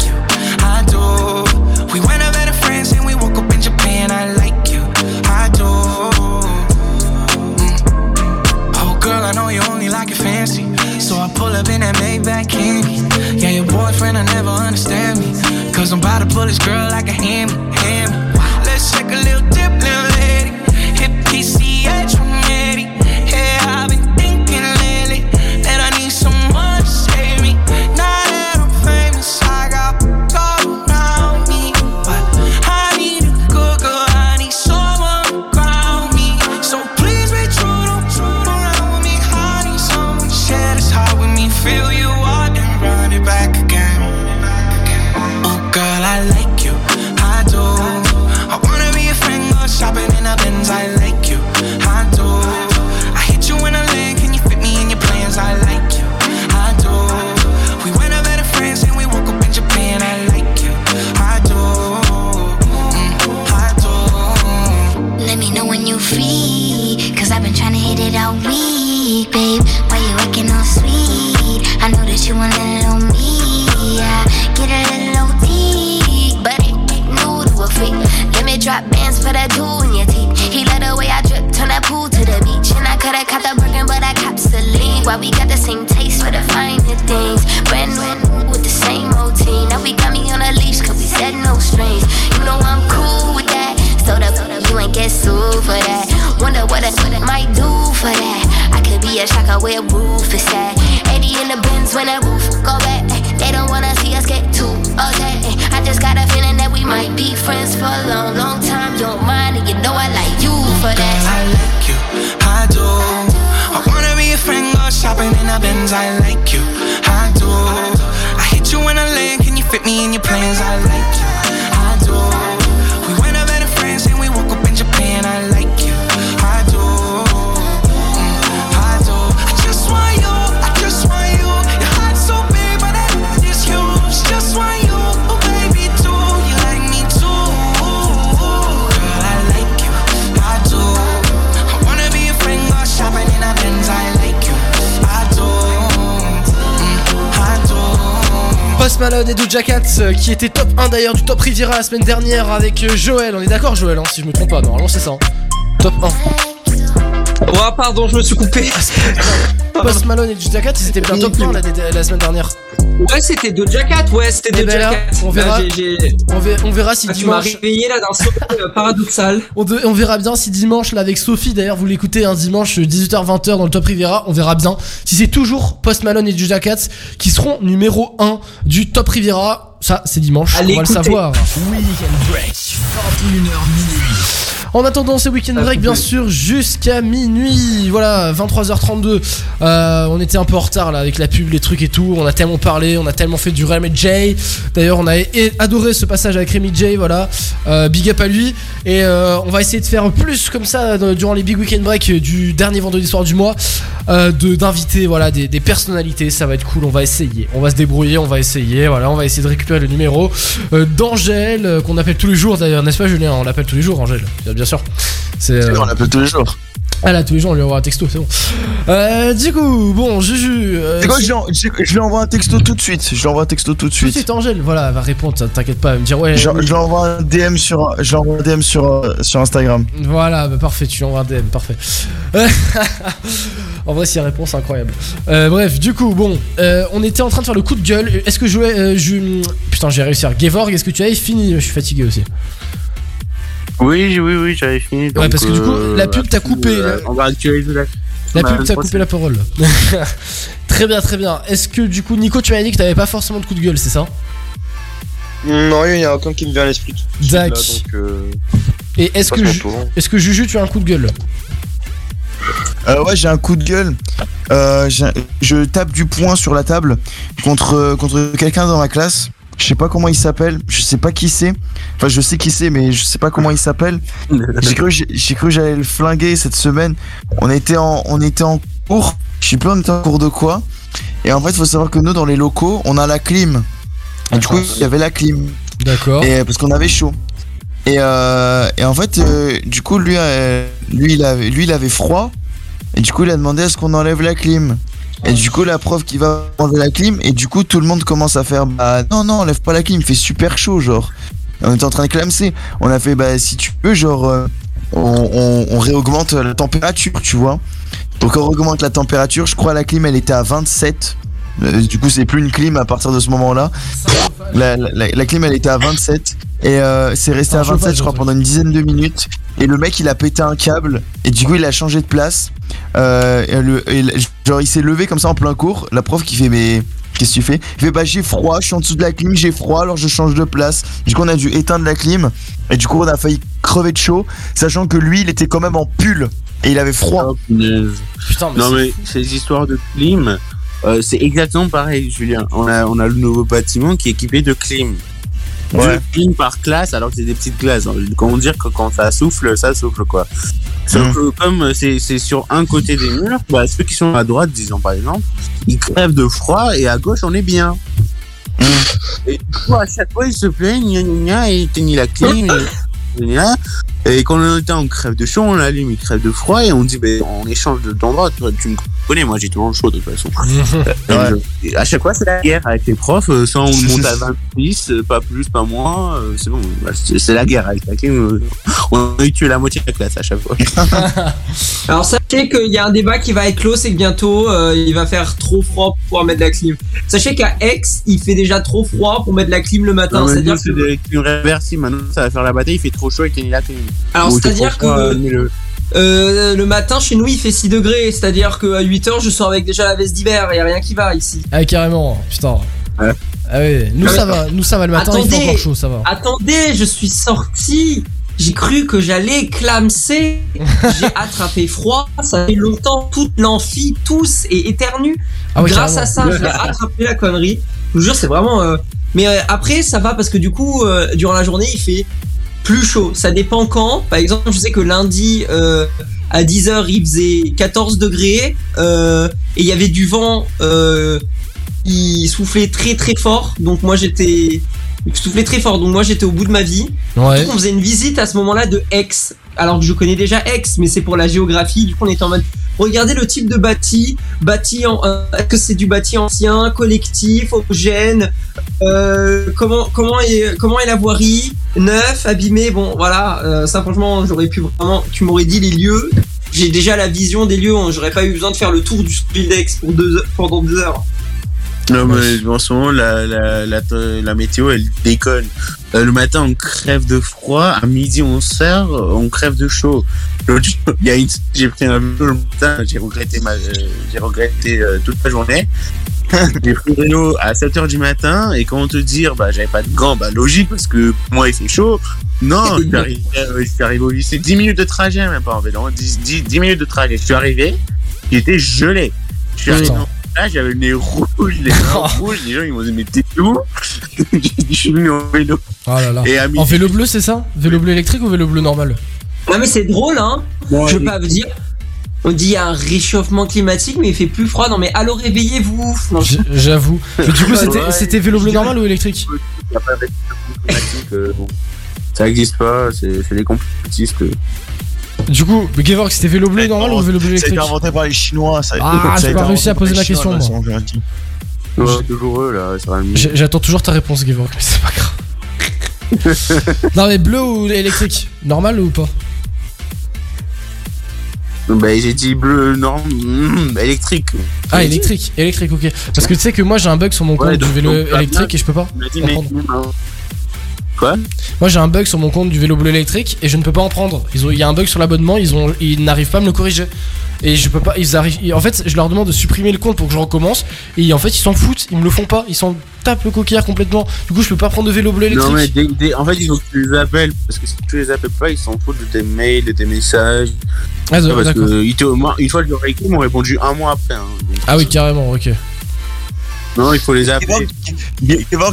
S27: pull up in that Maybach candy. Yeah, your boyfriend will never understand me. Cause I'm about to pull this girl like a hammy, hammy.
S1: Cat euh, qui était top 1 d'ailleurs du Top Riviera la semaine dernière avec euh, Joël. On est d'accord Joël hein, si je me trompe pas, normalement c'est ça. hein. Top 1.
S12: Oh, pardon, je me suis coupé.
S1: Post Malone et Cat ils étaient bien top 1 la, la semaine dernière.
S12: Ouais, c'était Doja Cat, ouais, c'était
S1: Eh ben
S12: Doja Cat.
S1: on verra. On verra, on verra si
S12: Ah, tu m'as
S1: dimanche.
S12: réveillé là d'un euh, paradoxal.
S1: On, de- on verra bien si dimanche, là, avec Sophie, d'ailleurs, vous l'écoutez un dimanche 18h-20h dans le Top Riviera, on verra bien si c'est toujours Post Malone et Doja Cat qui seront numéro 1 du Top Riviera. Ça, c'est dimanche,
S12: Allez,
S1: on va
S12: écoutez.
S1: le savoir.
S2: Weekend Break, 21h minuit.
S1: En attendant, c'est Weekend Break, bien sûr, jusqu'à minuit. Voilà, 23h32. Euh, on était un peu en retard là avec la pub, les trucs et tout. On a tellement parlé, on a tellement fait du Rem et Jay. D'ailleurs, on a adoré ce passage avec Rémi J. Voilà, Euh, big up à lui. Et euh, on va essayer de faire plus comme ça durant les Big Weekend Break du dernier vendredi soir du mois. de d'inviter voilà des, des personnalités. Ça va être cool. On va essayer. On va se débrouiller. On va essayer. Voilà, on va essayer de récupérer le numéro d'Angèle qu'on appelle tous les jours. D'ailleurs, n'est-ce pas, Julien? On l'appelle tous les jours, Angèle. Bien bien sûr. C'est. euh,
S3: On l'appelle tous les jours.
S1: ah là, tous les jours, on lui envoie un texto, c'est bon. Euh, du coup, bon, Juju. euh,
S3: C'est quoi, je lui en- je je lui envoie un texto tout de suite. Je lui envoie un texto tout de
S1: Tout de
S3: suite.
S1: suite, Angèle, voilà, elle va répondre, t'inquiète pas, elle va me dire ouais.
S3: Je,
S1: oui.
S3: je lui envoie un DM sur, je lui envoie un DM sur, euh, sur Instagram.
S1: Voilà, bah parfait, tu lui envoies un DM, parfait. en vrai, si c'est incroyable. Euh, bref, du coup, bon, on était en train de faire le coup de gueule. Est-ce que je jouais. je... Putain, j'ai réussi à. Gevorg, est-ce que tu avais fini? Je suis fatigué aussi.
S5: Oui, oui, oui, j'avais fini.
S1: Ouais,
S5: donc,
S1: parce que du coup,
S5: euh,
S1: la pub t'a coupé.
S5: euh,
S1: là.
S5: On va actualiser la.
S1: La pub t'a coupé la parole. très bien, très bien. Est-ce que du coup, Nico, tu m'avais dit que t'avais pas forcément de coup de gueule, c'est ça?
S4: Non, il y en a aucun qui me vient à l'esprit.
S1: Dac.
S4: donc, euh,
S1: Et est-ce que,
S4: tour.
S1: est-ce que Juju, tu as un coup de gueule?
S3: Euh, ouais, j'ai un coup de gueule. Euh, je tape du poing sur la table contre, contre quelqu'un dans ma classe. Je sais pas comment il s'appelle. Je sais pas qui c'est. Enfin, je sais qui c'est, mais je sais pas comment il s'appelle. J'ai cru, j'ai cru que j'allais le flinguer cette semaine. On était en, on était en cours. Je sais plus on était en cours de quoi. Et en fait, faut savoir que nous, dans les locaux, on a la clim. Et du coup, il y avait la clim.
S1: D'accord.
S3: Et parce qu'on avait chaud. Et, euh, et en fait, euh, du coup, lui, euh, lui, il avait, lui, il avait froid. Et du coup, il a demandé à ce qu'on enlève la clim. Et du coup, la prof qui va enlever la clim. Et du coup, tout le monde commence à faire Bah non, non, enlève pas la clim, fait super chaud, genre. On était en train de clamser. On a fait Bah si tu peux, genre, euh, on, on, on réaugmente la température, tu vois. Donc, on augmente la température. Je crois la clim, elle était à 27. Euh, du coup, c'est plus une clim à partir de ce moment-là. La, la, la- la clim, elle était à 27. Et euh, c'est resté à 27,
S1: chauffage,
S3: je crois, pendant une dizaine de minutes. Et le mec, il a pété un câble. Et du coup, il a changé de place. Euh, et le, et le- genre, il s'est levé comme ça en plein cours. La prof qui fait, mais qu'est-ce que tu fais? Il fait, bah, j'ai froid, je suis en dessous de la clim, j'ai froid, alors je change de place. Du coup, on a dû éteindre la clim. Et du coup, on a failli crever de chaud. Sachant que lui, il était quand même en pull. Et il avait froid.
S1: Putain,
S5: non mais ces histoires de clim, euh, c'est exactement pareil, Julien. On a, on a le nouveau bâtiment qui est équipé de clim.
S3: Ouais.
S5: Deux clim par classe, alors que c'est des petites glaces. Comment dire que quand ça souffle, ça souffle quoi. Sauf
S3: Mm.
S5: que comme c'est c'est sur un côté des murs, bah, ceux qui sont à droite, disons par exemple, ils crèvent de froid et à gauche on est bien.
S3: Mm.
S5: Et du coup, à chaque fois, ils se plaignent, gna gna gna, et éteignent la clim. et. Et quand on était en crève de chaud, on l'allume, il crève de froid, et on dit, ben, on échange de- d'endroit. Tu, tu me connais, moi, j'ai toujours chaud de toute façon. Euh, et à chaque fois, c'est la guerre avec les profs. euh, Soit on monte à 26, euh, pas plus, pas moins. euh, C'est bon, bah, c'est la guerre avec la clim. On a eu tué la moitié de la classe à chaque fois.
S12: Alors sachez qu'il y a un débat qui va éclore, c'est que bientôt euh, il va faire trop froid pour pouvoir mettre de la clim. Sachez qu'à Aix, il fait déjà trop froid pour mettre de la clim le matin. C'est-à-dire
S5: nous, c'est
S12: que
S5: des clims réversibles. Maintenant, ça va faire la bataille. Il fait trop chaud, éteignez la clim.
S12: Alors, c'est-à-dire que-
S5: euh, mets-le.
S12: euh, le matin chez nous il fait 6 degrés, c'est-à-dire qu'à 8h je sors avec déjà la veste d'hiver, il y a rien qui va ici.
S1: Ah, carrément, putain. Ah ouais, nous
S12: Ah
S1: ça
S12: ouais.
S1: va, nous ça va le matin, il fait encore chaud, ça va.
S12: Attendez, je suis sorti. J'ai cru que j'allais clamser. J'ai attrapé froid. Ça fait longtemps. Toute l'amphi, tous et éternue.
S1: Ah ouais,
S12: Grâce
S1: carrément.
S12: à ça, j'ai attrapé la connerie. Je vous jure, c'est vraiment. euh, Mais euh, après, ça va parce que du coup, euh, durant la journée, il fait plus chaud. Ça dépend quand. Par exemple, je sais que lundi, euh, à 10h, il faisait 14 degrés. euh, et il y avait du vent. Euh, il soufflait très très fort. Donc moi, j'étais il soufflait très fort. Donc moi j'étais au bout de ma vie.
S1: Ouais.
S12: On faisait une visite à ce moment-là de Aix. Alors que je connais déjà Aix, mais c'est pour la géographie. Du coup, on était en mode regardez le type de bâti. Bâti en. euh, Est-ce que c'est du bâti ancien, collectif, homogène euh, comment, comment, est, comment est la voirie Neuf, abîmé? Bon, voilà. euh, ça, franchement, j'aurais pu vraiment. Tu m'aurais dit les lieux. J'ai déjà la vision des lieux. hein, J'aurais pas eu besoin de faire le tour du d'Aix pour deux pendant deux heures.
S5: Non, mais en ce moment, la, la, la, la météo, elle déconne. Euh, le matin, on crève de froid. À midi, on sert, on crève de chaud. L'autre jour, il y a une, j'ai pris un vélo le matin, j'ai regretté ma, euh, j'ai regretté euh, toute la journée. j'ai pris le vélo à 7 heures du matin et comment te dire, bah, j'avais pas de gants, bah, logique parce que pour moi, il fait chaud. Non, je suis arrivé, euh, je suis arrivé au lycée, 10 minutes de trajet, même pas en vélo, hein, 10, 10, 10 minutes de trajet. Je suis arrivé, j'étais gelé. Je suis arrivé Là, j'avais le nez rouge, les mains rouges, les gens ils m'ont dit mais t'es où J'ai dit, Je suis venu en vélo.
S1: Oh là là.
S5: Et à midi-
S1: En vélo bleu, c'est ça? Vélo bleu électrique ou vélo bleu normal?
S12: Non mais c'est drôle hein. je veux pas vous dire. On dit il y a un réchauffement climatique mais il fait plus froid. Non mais allô réveillez-vous.
S1: J'avoue. Mais du coup, c'était vélo bleu normal ou électrique?
S5: Il y a pas de climatique, euh, bon. Ça existe pas, c'est c'est des complotistes.
S1: Du coup, Gevorg, c'était vélo bleu normal ou vélo bleu
S3: Ça a été
S1: électrique
S3: inventé par les Chinois. Ça,
S1: Ah, j'ai pas réussi à poser
S3: les
S1: question,
S3: Chinois,
S1: moi.
S5: Ouais, toujours eux là,
S1: J'attends toujours ta réponse, Gevorg, mais c'est pas grave. non, mais bleu ou électrique Normal ou pas?
S5: Bah, j'ai dit bleu, non, mm, électrique.
S1: Ah, électrique, électrique, ok. Parce que tu sais que moi j'ai un bug sur mon compte
S5: Ouais,
S1: du vélo
S5: donc, la
S1: électrique et je peux pas
S5: dit, mais. Quoi
S1: Moi j'ai un bug sur mon compte du vélo bleu électrique et je ne peux pas en prendre. Ils ont, il y a un bug sur l'abonnement, ils ont, ils n'arrivent pas à me le corriger. Et je peux pas, ils arrivent. ils- En fait, je leur demande de supprimer le compte pour que je recommence. Et en fait, ils s'en foutent, ils me le font pas. Ils s'en tapent le coquillard complètement. Du coup, je peux pas prendre de vélo bleu électrique.
S5: Non, mais dès- dès- en fait, il faut que tu les appelles. Parce que si tu les appelles pas, ils s'en foutent de tes mails, de tes messages.
S1: Ah,
S5: parce que ils te- moi, une fois que ai écrit, ils m'ont répondu un mois après. hein. Donc,
S1: Ah oui, carrément, ok.
S5: Non, il faut les appeler.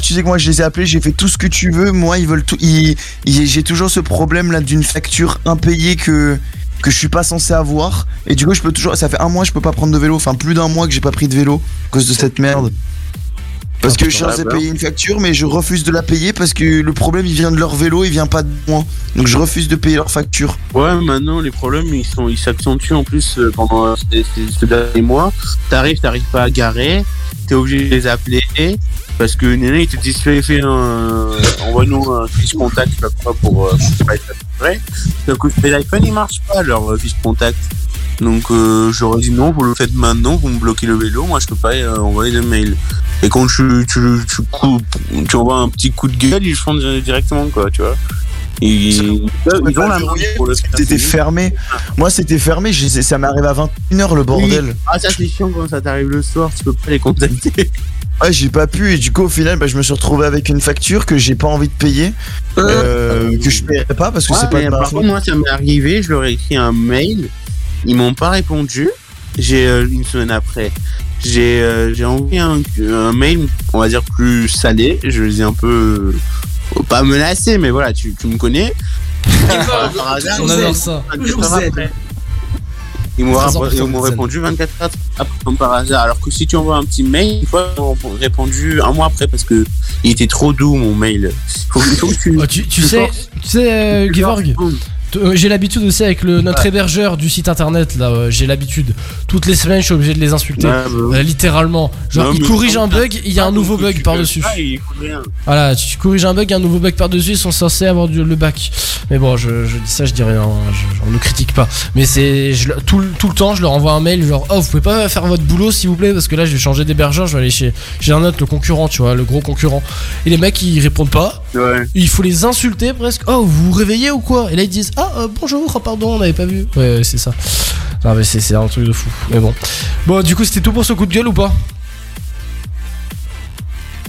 S3: Tu sais que moi je les ai appelés, j'ai fait tout ce que tu veux. Moi, ils veulent tout. ils- ils- J'ai toujours ce problème là d'une facture impayée que que je suis pas censé avoir. Et du coup, je peux toujours. Ça fait un mois, je peux pas prendre de vélo. Enfin, plus d'un mois que j'ai pas pris de vélo à cause de cette merde. Parce que je suis censé payer une facture, mais je refuse de la payer parce que le problème il vient de leur vélo, il vient pas de moi. Donc je refuse de payer leur facture.
S5: Ouais, maintenant, les problèmes, ils sont, ils s'accentuent en plus euh, pendant euh, ces, ces- ce dernier mois. T'arrives, t'arrives pas à garer, t'es obligé de les appeler. Parce que Néné, ils te disent, fais, fais un, envoie-nous un fiche contact, je sais pas quoi, pour, euh, pour pas être vrai. Donc, les iPhones, ils marchent pas, leur euh, fiche contact. Donc, euh, j'aurais dit non, vous le faites maintenant, vous me bloquez le vélo, moi, je peux pas euh, envoyer de mail. Et quand tu, tu, tu, coupes- tu envoies un petit coup de gueule, ils font directement, quoi, tu vois. Ils, ils ont la main pour le
S3: C'était fermé. Moi, c'était fermé. je- Ça m'arrive à 21h le bordel.
S5: Oui. Ah, ça c'est chiant quand ça t'arrive le soir, tu peux pas les contacter.
S3: Ouais, j'ai pas pu et du coup au final bah, je me suis retrouvé avec une facture que j'ai pas envie de payer, euh, que je paierai pas parce que
S5: Ouais,
S3: c'est pas
S5: par contre, moi ça m'est arrivé, je leur ai écrit un mail, ils m'ont pas répondu. J'ai euh, une semaine après, j'ai euh, j'ai envoyé un, un mail, on va dire plus salé. Je les ai un peu euh, pas menacés, mais voilà, tu, tu me connais. Par hasard,
S1: On adore ça.
S5: 24 heures après. Ils m'ont répondu 24 heures après, comme par hasard. Alors que si tu envoies un petit mail, une fois, ils m'ont répondu un mois après parce que il était trop doux mon mail. Faut, faut que tu,
S1: Oh, tu, tu sais, tu sais, euh, Gevorg, j'ai l'habitude aussi avec le, notre hébergeur du site internet là, euh, j'ai l'habitude. Toutes les semaines, je suis obligé de les insulter,
S5: Ouais, bah.
S1: Euh, littéralement. Genre,
S5: Non,
S1: ils corrigent un bug, il y a un nouveau bug
S5: tu
S1: par
S5: fais
S1: dessus.
S5: ça, il faut rien.
S1: Voilà, tu corriges un bug, il y a un nouveau bug par dessus, ils sont censés avoir du- le bac. Mais bon, je, je dis ça, je dis rien, hein, je, on ne critique pas. Mais c'est tout, le- tout le temps, je leur envoie un mail genre, oh, vous pouvez pas faire votre boulot s'il vous plaît, parce que là, je vais changer d'hébergeur, je vais aller chez, chez un autre, le concurrent, tu vois, le gros concurrent. Et les mecs, ils répondent pas.
S5: Ouais.
S1: Il faut les insulter presque. Oh, vous vous réveillez ou quoi? Et là, ils disent, ah, euh, bonjour, oh, pardon, on n'avait pas vu. Ouais, ouais, c'est ça. Non, mais c'est c'est un truc de fou. Mais bon. Bon, du coup, c'était tout pour ce coup de gueule ou pas?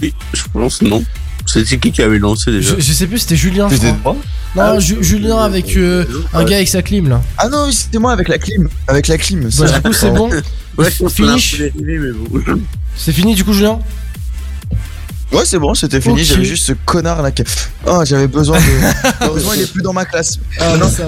S5: Oui, je pense non. C'était qui qui avait lancé déjà?
S1: Je, je sais plus, c'était Julien, je
S3: C'était
S1: crois.
S3: toi
S1: Non,
S5: Ah,
S1: Ju- Julien avec euh, un gars avec sa clim là.
S3: Ah non, oui, c'était moi avec la clim. Avec la clim.
S1: Bah, du coup, c'est bon.
S5: Ouais, dérivé, mais bon.
S1: C'est fini du coup, Julien?
S3: Ouais, c'est bon, c'était fini. J'avais juste ce connard là qui. Oh, j'avais besoin de. Heureusement, il est plus dans ma classe.
S1: Ah, non, ça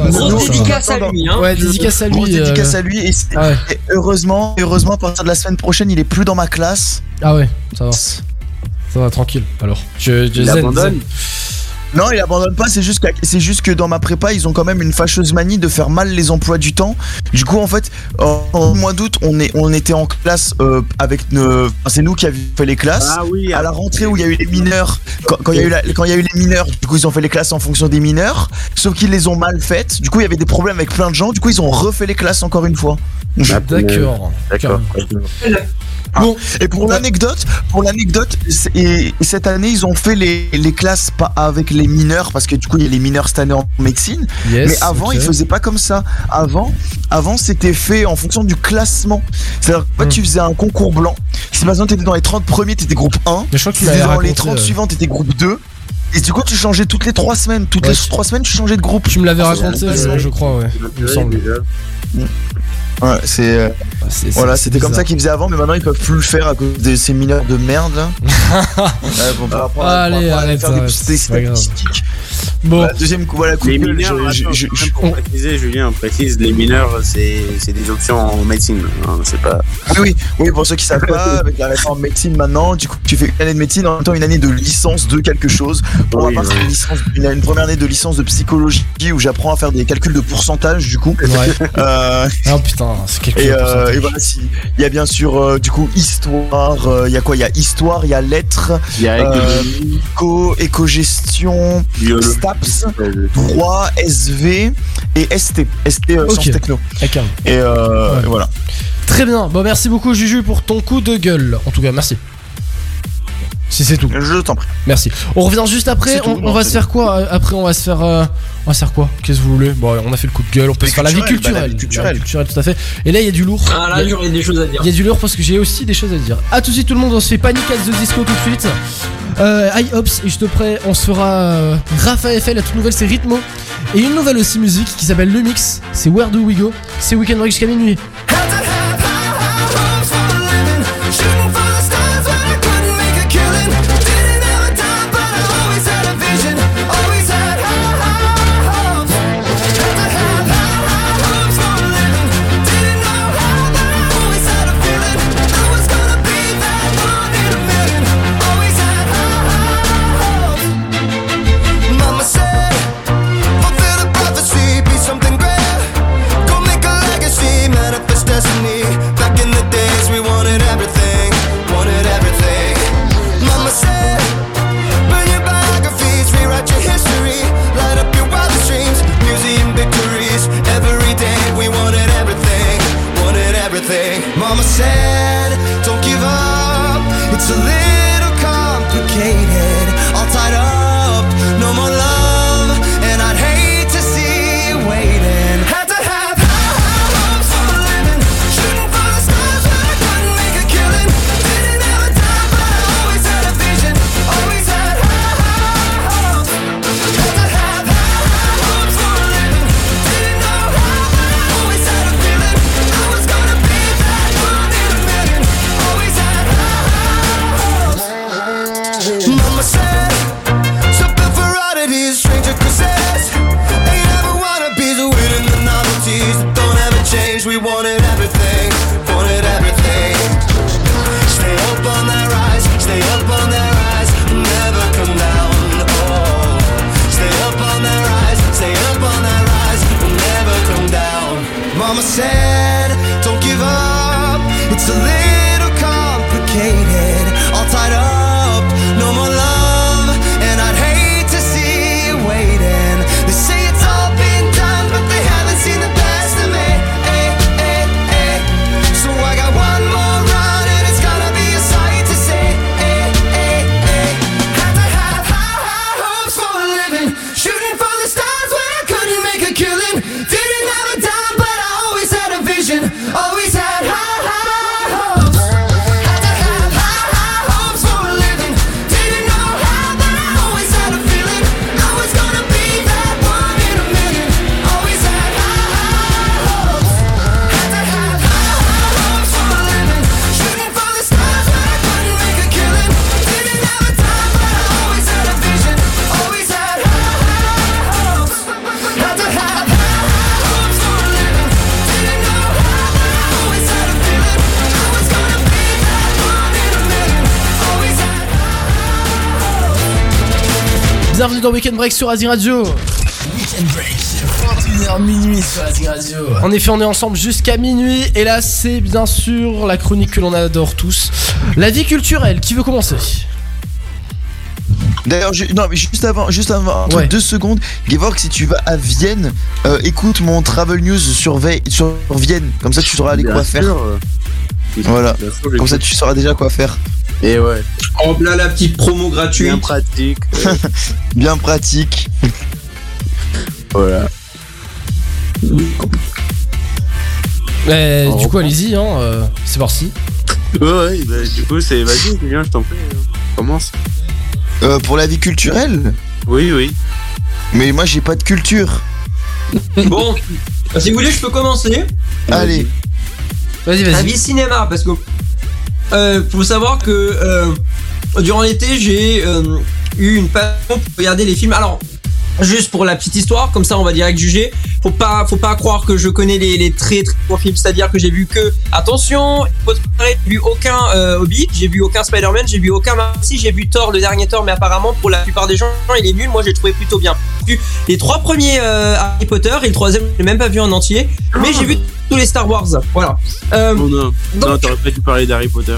S12: dédicace à lui, hein.
S1: Ouais, dédicace à lui. Euh,
S3: dédicace à lui. Et,
S1: Ah ouais.
S3: et heureusement, heureusement, à partir de la semaine prochaine, il est plus dans ma classe.
S1: Ah ouais, ça va.
S9: Ça va, tranquille. Alors, je, je
S3: Il
S9: zen,
S3: abandonne
S9: zen.
S3: Non, il abandonne pas, c'est juste, que- c'est juste que dans ma prépa, ils ont quand même une fâcheuse manie de faire mal les emplois du temps. Du coup, en fait, au mois d'août, on, est, on était en classe euh, avec nos. enfin, c'est nous qui avions fait les classes.
S5: Ah oui,
S3: à la rentrée où il y a eu les mineurs, quand, quand il y a eu la- quand il y a eu les mineurs, du coup, ils ont fait les classes en fonction des mineurs, sauf qu'ils les ont mal faites. Du coup, il y avait des problèmes avec plein de gens, du coup, ils ont refait les classes encore une fois.
S9: D'accord.
S5: D'accord.
S3: Bon, et pour l'anecdote, pour l'anecdote, cette année ils ont fait les, les classes pas avec les mineurs parce que du coup il y a les mineurs cette année en médecine.
S9: Yes,
S3: mais avant ils faisaient pas comme ça. Avant, avant c'était fait en fonction du classement. C'est-à-dire
S9: Hmm.
S3: que tu faisais un concours blanc. Si par exemple t'étais dans les 30 premiers, t'étais groupe 1.
S9: Mais je crois que tu
S3: Si t'étais dans les
S9: raconté,
S3: 30
S9: euh.
S3: suivants, t'étais groupe 2. Et du coup tu changeais toutes les 3 semaines. Toutes
S9: Ouais,
S3: les
S9: tu-
S3: 3 semaines tu changeais de groupe.
S9: Tu me l'avais
S3: Ah,
S9: raconté, je, je crois, ouais. Il me semble.
S3: Ouais, c'est. euh, voilà, c'était comme ça qu'ils faisaient avant, mais maintenant ils peuvent plus le faire à cause de ces mineurs de merde là. Ouais, bon, rapport à-
S9: Allez, arrête,
S3: faire des petites statistiques.
S9: Bon.
S3: Voilà, deuxième coup, voilà, coup
S5: Les mineurs,
S3: je- je- je- je-
S5: pour préciser, Julien, on précise, les mineurs, c'est c'est des options en médecine. hein, c'est pas.
S3: Oui, oui, oui, pour ceux qui savent pas, avec la réforme médecine maintenant, du coup, tu fais une année de médecine, en même temps une année de licence de quelque chose. Pour
S5: Oui,
S3: ma part, c'est
S5: oui.
S3: une, licence, une, une première année de licence de psychologie où j'apprends à faire des calculs de pourcentage, du coup.
S9: Ouais.
S3: Euh,
S9: Oh putain, c'est quelque
S3: et,
S9: chose.
S3: euh, et voilà, si, il y a bien sûr, euh, du coup, histoire, euh, il y a quoi? Il y a histoire, il y a lettres,
S5: Il y a
S3: euh, éco, éco-gestion,
S5: Biologie.
S3: STAPS, droit, SV et ST, ST euh,
S9: Ok.
S3: sciences techno.
S9: Ah.
S3: Et euh,
S9: Ouais.
S3: voilà.
S9: Très bien. Bon, merci beaucoup, Juju, pour ton coup de gueule. En tout cas, merci. Si c'est tout.
S3: Je t'en prie.
S9: Merci. On revient juste après.
S3: Tout,
S9: On, va se faire quoi euh, Après, on va se faire. euh, on va se faire quoi? Qu'est-ce que vous voulez? Bon, on a fait le coup de gueule. On peut se faire la vie
S3: culturelle, bah, la
S9: culturelle.
S3: vie culturelle.
S9: tout à fait. Et là, il y a du lourd.
S12: Ah là,
S9: Il y a-
S12: j'aurais des choses à dire.
S9: Il y a du lourd parce que j'ai aussi des choses à dire. A tout de suite, tout le monde. On se fait Panic at the Disco tout de suite. Euh, iHops, et juste après, on se fera euh, Rafa FL. La toute nouvelle, c'est Rhythmo. Et une nouvelle aussi musique qui s'appelle Le Mix. C'est Where Do We Go? C'est Weekend Break jusqu'à minuit.
S1: Bienvenue dans Weekend Break sur Azir Radio.
S2: Weekend Break, 21h minuit sur Azir Radio.
S1: En effet, on est ensemble jusqu'à minuit et là, c'est bien sûr la chronique que l'on adore tous. La vie culturelle, qui veut commencer?
S3: D'ailleurs, ju- non, mais juste avant, juste avant,
S1: Ouais.
S3: deux secondes. Gevorg, si tu vas à Vienne, euh, écoute mon travel news sur, sur Vienne. Comme ça, tu sauras aller quoi faire.
S28: euh,
S3: Voilà. Comme ça, tu sauras déjà quoi faire.
S28: Et ouais.
S12: En là la petite promo gratuite.
S28: Bien pratique.
S3: Bien pratique.
S28: voilà.
S1: Eh, Du coup, allez-y, hein, euh, c'est parti.
S28: Ouais, ouais, bah, du coup, c'est. Vas-y, Julien, je t'en prie. euh, Commence.
S3: Euh, pour la vie culturelle?
S28: Oui, oui.
S3: Mais moi, j'ai pas de culture.
S12: Bon, si vous voulez, je peux commencer.
S3: Allez.
S1: Vas-y,
S12: La
S1: vas-y.
S12: vie cinéma, parce que euh, faut savoir que euh, durant l'été, j'ai euh, eu une passion pour regarder les films. Alors, juste pour la petite histoire, comme ça, on va direct juger. Faut pas, faut pas croire que je connais les, les très très bons films. C'est-à-dire que j'ai vu que, attention, j'ai vu aucun euh, Hobbit, j'ai vu aucun Spider-Man, j'ai vu aucun Marcy, j'ai vu Thor, le dernier Thor, mais apparemment pour la plupart des gens, il est nul. Moi, j'ai trouvé plutôt bien. J'ai vu les trois premiers euh, Harry Potter et le troisième, je l'ai même pas vu en entier, mais j'ai vu tous les Star Wars. Voilà. Euh,
S28: Oh non, non t'aurais pas dû parler d'Harry Potter.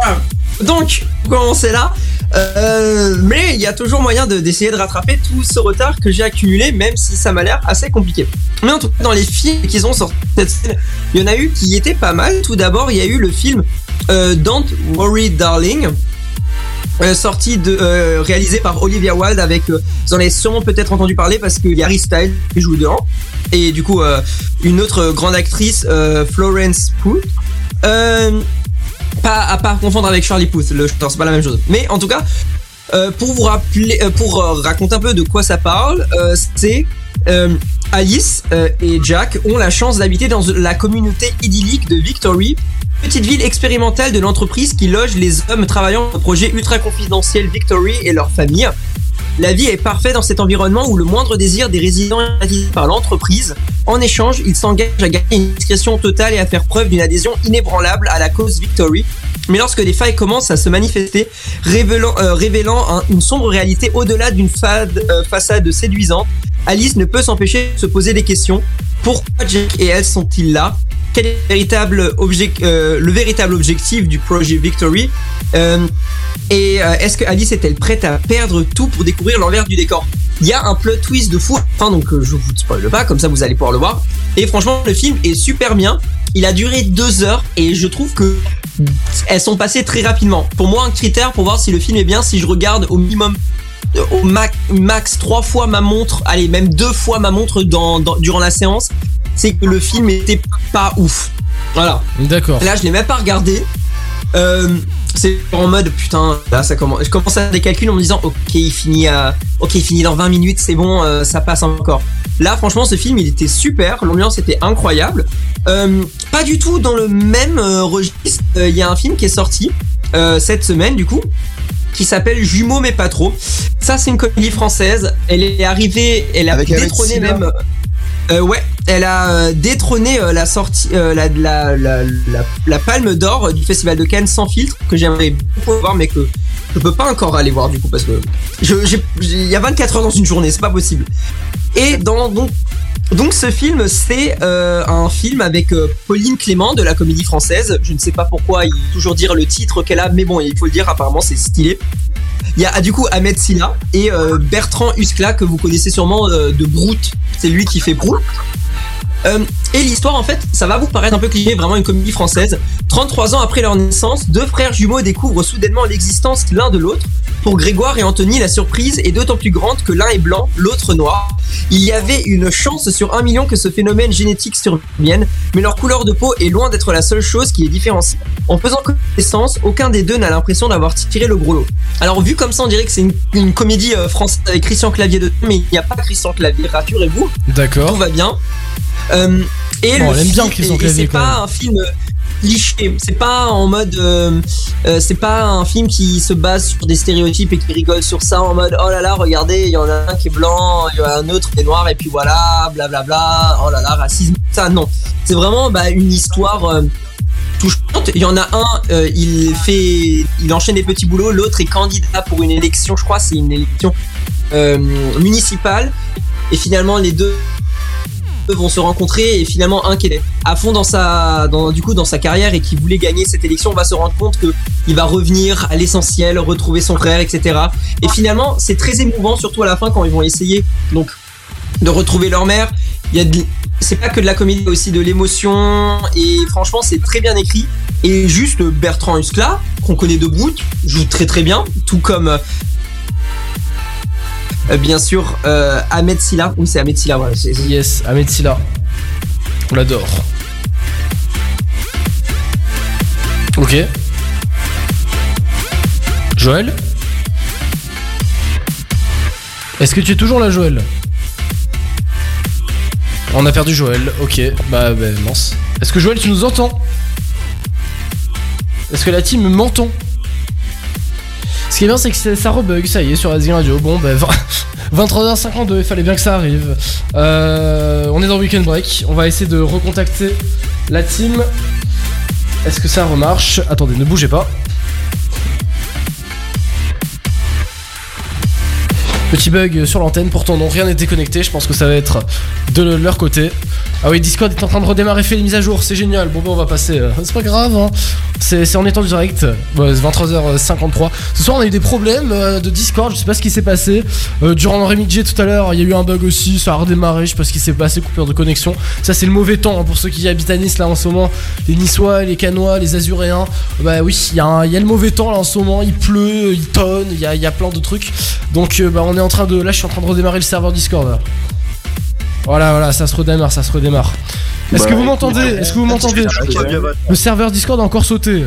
S12: voilà. Donc, pour commencer là? Euh, mais il y a toujours moyen de- d'essayer de, rattraper tout ce retard que j'ai accumulé, même si ça m'a l'air assez compliqué. Mais en tout cas, dans les films qu'ils ont sortis cette scène, il y en a eu qui étaient pas mal. Tout d'abord, il y a eu le film euh, Don't Worry Darling. euh, sorti de réalisé par Olivia Wilde avec euh, vous en avez sûrement peut-être entendu parler parce qu'il y a Harry Styles qui joue dedans et du coup une autre grande actrice Florence Pugh pas à pas confondre avec Charlie Puth, le c'est pas la même chose. Mais en tout cas, euh, pour vous rappeler, euh, pour euh, raconter un peu de quoi ça parle, c'est Alice et Jack ont la chance d'habiter dans la communauté idyllique de Victory, petite ville expérimentale de l'entreprise qui loge les hommes travaillant au projet ultra confidentiel Victory et leur famille. La vie est parfaite dans cet environnement où le moindre désir des résidents est satisfait par l'entreprise. En échange, ils s'engagent à gagner une discrétion totale et à faire preuve d'une adhésion inébranlable à la cause Victory. Mais lorsque des failles commencent à se manifester, révélant, euh, une sombre réalité au-delà d'une euh, façade séduisante, Alice ne peut s'empêcher de se poser des questions. Pourquoi Jack et elle sont-ils là? Quel est le véritable, euh, le véritable objectif du projet Victory Euh, Et euh, est-ce que Alice est-elle prête à perdre tout pour découvrir l'envers du décor? Il y a un plot twist de fou, enfin donc je vous spoil pas, comme ça vous allez pouvoir le voir. Et franchement, le film est super bien. Il a duré deux heures et je trouve que elles sont passées très rapidement. Pour moi, un critère pour voir si le film est bien, si je regarde au minimum au max, max trois fois ma montre, allez même deux fois ma montre dans, dans- durant la séance, c'est que le film était pas ouf. Voilà.
S1: D'accord.
S12: Là, je l'ai même pas regardé. Euh, c'est en mode putain, là ça commence. Je commence à faire des calculs en me disant ok, il finit à, ok, il finit dans 20 minutes, c'est bon, euh, ça passe encore. Là, franchement, ce film, il était super, l'ambiance était incroyable. Euh, pas du tout dans le même registre. Il y a un film qui est sorti cette semaine, du coup, qui s'appelle Jumeaux mais pas trop. Ça, c'est une comédie française. Elle est arrivée, elle a
S3: Avec
S12: détrôné même. Euh, ouais, elle a euh, détrôné euh, la sortie, euh, la, palme d'or du festival de Cannes sans filtre que j'aimerais beaucoup voir, mais que je peux pas encore aller voir du coup parce que il y a 24 heures dans une journée, c'est pas possible. Et donc ce film, c'est un film avec Pauline Clément de la Comédie Française. Je ne sais pas pourquoi il faut toujours dire le titre qu'elle a, mais bon, il faut le dire. Apparemment, c'est stylé. Il y a ah, du coup Ahmed Silla et euh, Bertrand Huskla que vous connaissez sûrement euh, de Brute. C'est lui qui fait Brute. Euh, et l'histoire, en fait, ça va vous paraître un peu cliché, vraiment une comédie française. 33 ans après leur naissance, deux frères jumeaux découvrent soudainement l'existence l'un de l'autre. Pour Grégoire et Anthony, la surprise est d'autant plus grande que l'un est blanc, l'autre noir. Il y avait une chance sur un million que ce phénomène génétique survienne, mais leur couleur de peau est loin d'être la seule chose qui les différencie. En faisant connaissance, aucun des deux n'a l'impression d'avoir tiré le gros lot. Alors vu comme ça, on dirait que c'est une, une comédie euh, française avec Christian Clavier dedans, mais il n'y a pas Christian Clavier, rassurez-vous.
S1: D'accord.
S12: Tout va bien. Euh, et
S1: Bon,
S12: le
S1: elle aime bien Christian Clavier,
S12: c'est pas un film cliché. C'est pas en mode. euh, euh, c'est pas un film qui se base sur des stéréotypes et qui rigole sur ça en mode oh là là, regardez, il y en a un qui est blanc, il y en a un autre qui est noir, et puis voilà, blablabla, oh là là, racisme. Ça, non. C'est vraiment bah, une histoire. euh, touchante. Il y en a un, il fait, il enchaîne des petits boulots. L'autre est candidat pour une élection. Je crois c'est une élection euh, municipal. Et finalement, les deux vont se rencontrer et finalement un qui est à fond dans sa dans, du coup dans sa carrière et qui voulait gagner cette élection va se rendre compte que il va revenir à l'essentiel retrouver son frère etc et finalement c'est très émouvant surtout à la fin quand ils vont essayer donc de retrouver leur mère. Il y a c'est pas que de la comédie aussi de l'émotion et franchement c'est très bien écrit. Et juste Bertrand Huskla qu'on connaît de Brut joue très très bien tout comme bien sûr euh, Ahmed Silla oui c'est Ahmed Silla
S1: Yes, Ahmed Silla. On l'adore. Ok. Joël Est-ce que tu es toujours là, Joël? On a perdu Joël, ok. Bah, bah mince. Est-ce que Joël, tu nous entends? Est-ce que la team m'entend Ce qui est bien, c'est que ça- rebug, ça y est, sur Asgard Radio. Bon, bah, 23h52, il fallait bien que ça arrive. Euh, on est dans Weekend Break. On va essayer de recontacter la team. Est-ce que ça remarche? Attendez, ne bougez pas. Petit bug sur l'antenne, pourtant non, rien n'était connecté, je pense que ça va être de leur côté. Ah oui, Discord est en train de redémarrer, fait les mises à jour, c'est génial. Bon, bon, on va passer. euh, c'est pas grave, hein. c'est en étant direct. Ouais, c'est 23h53. Ce soir, on a eu des problèmes euh, de Discord, je sais pas ce qui s'est passé. Euh, durant le remix tout à l'heure, il y a eu un bug aussi, ça a redémarré, je sais pas ce qui s'est passé, coupure de connexion. Ça, c'est le mauvais temps hein, pour ceux qui habitent à Nice là en ce moment. Les Niçois, les Canois, les Azuréens. Bah oui, il y, a le mauvais temps là en ce moment, il pleut, il tonne, il y a, plein de trucs. Donc, bah, on est en train de. Là, je suis en train de redémarrer le serveur Discord là. Voilà, voilà, ça se redémarre, ça se redémarre. Est-ce
S3: Bah,
S1: que vous m'entendez Est-ce que vous m'entendez Le serveur Discord a encore sauté.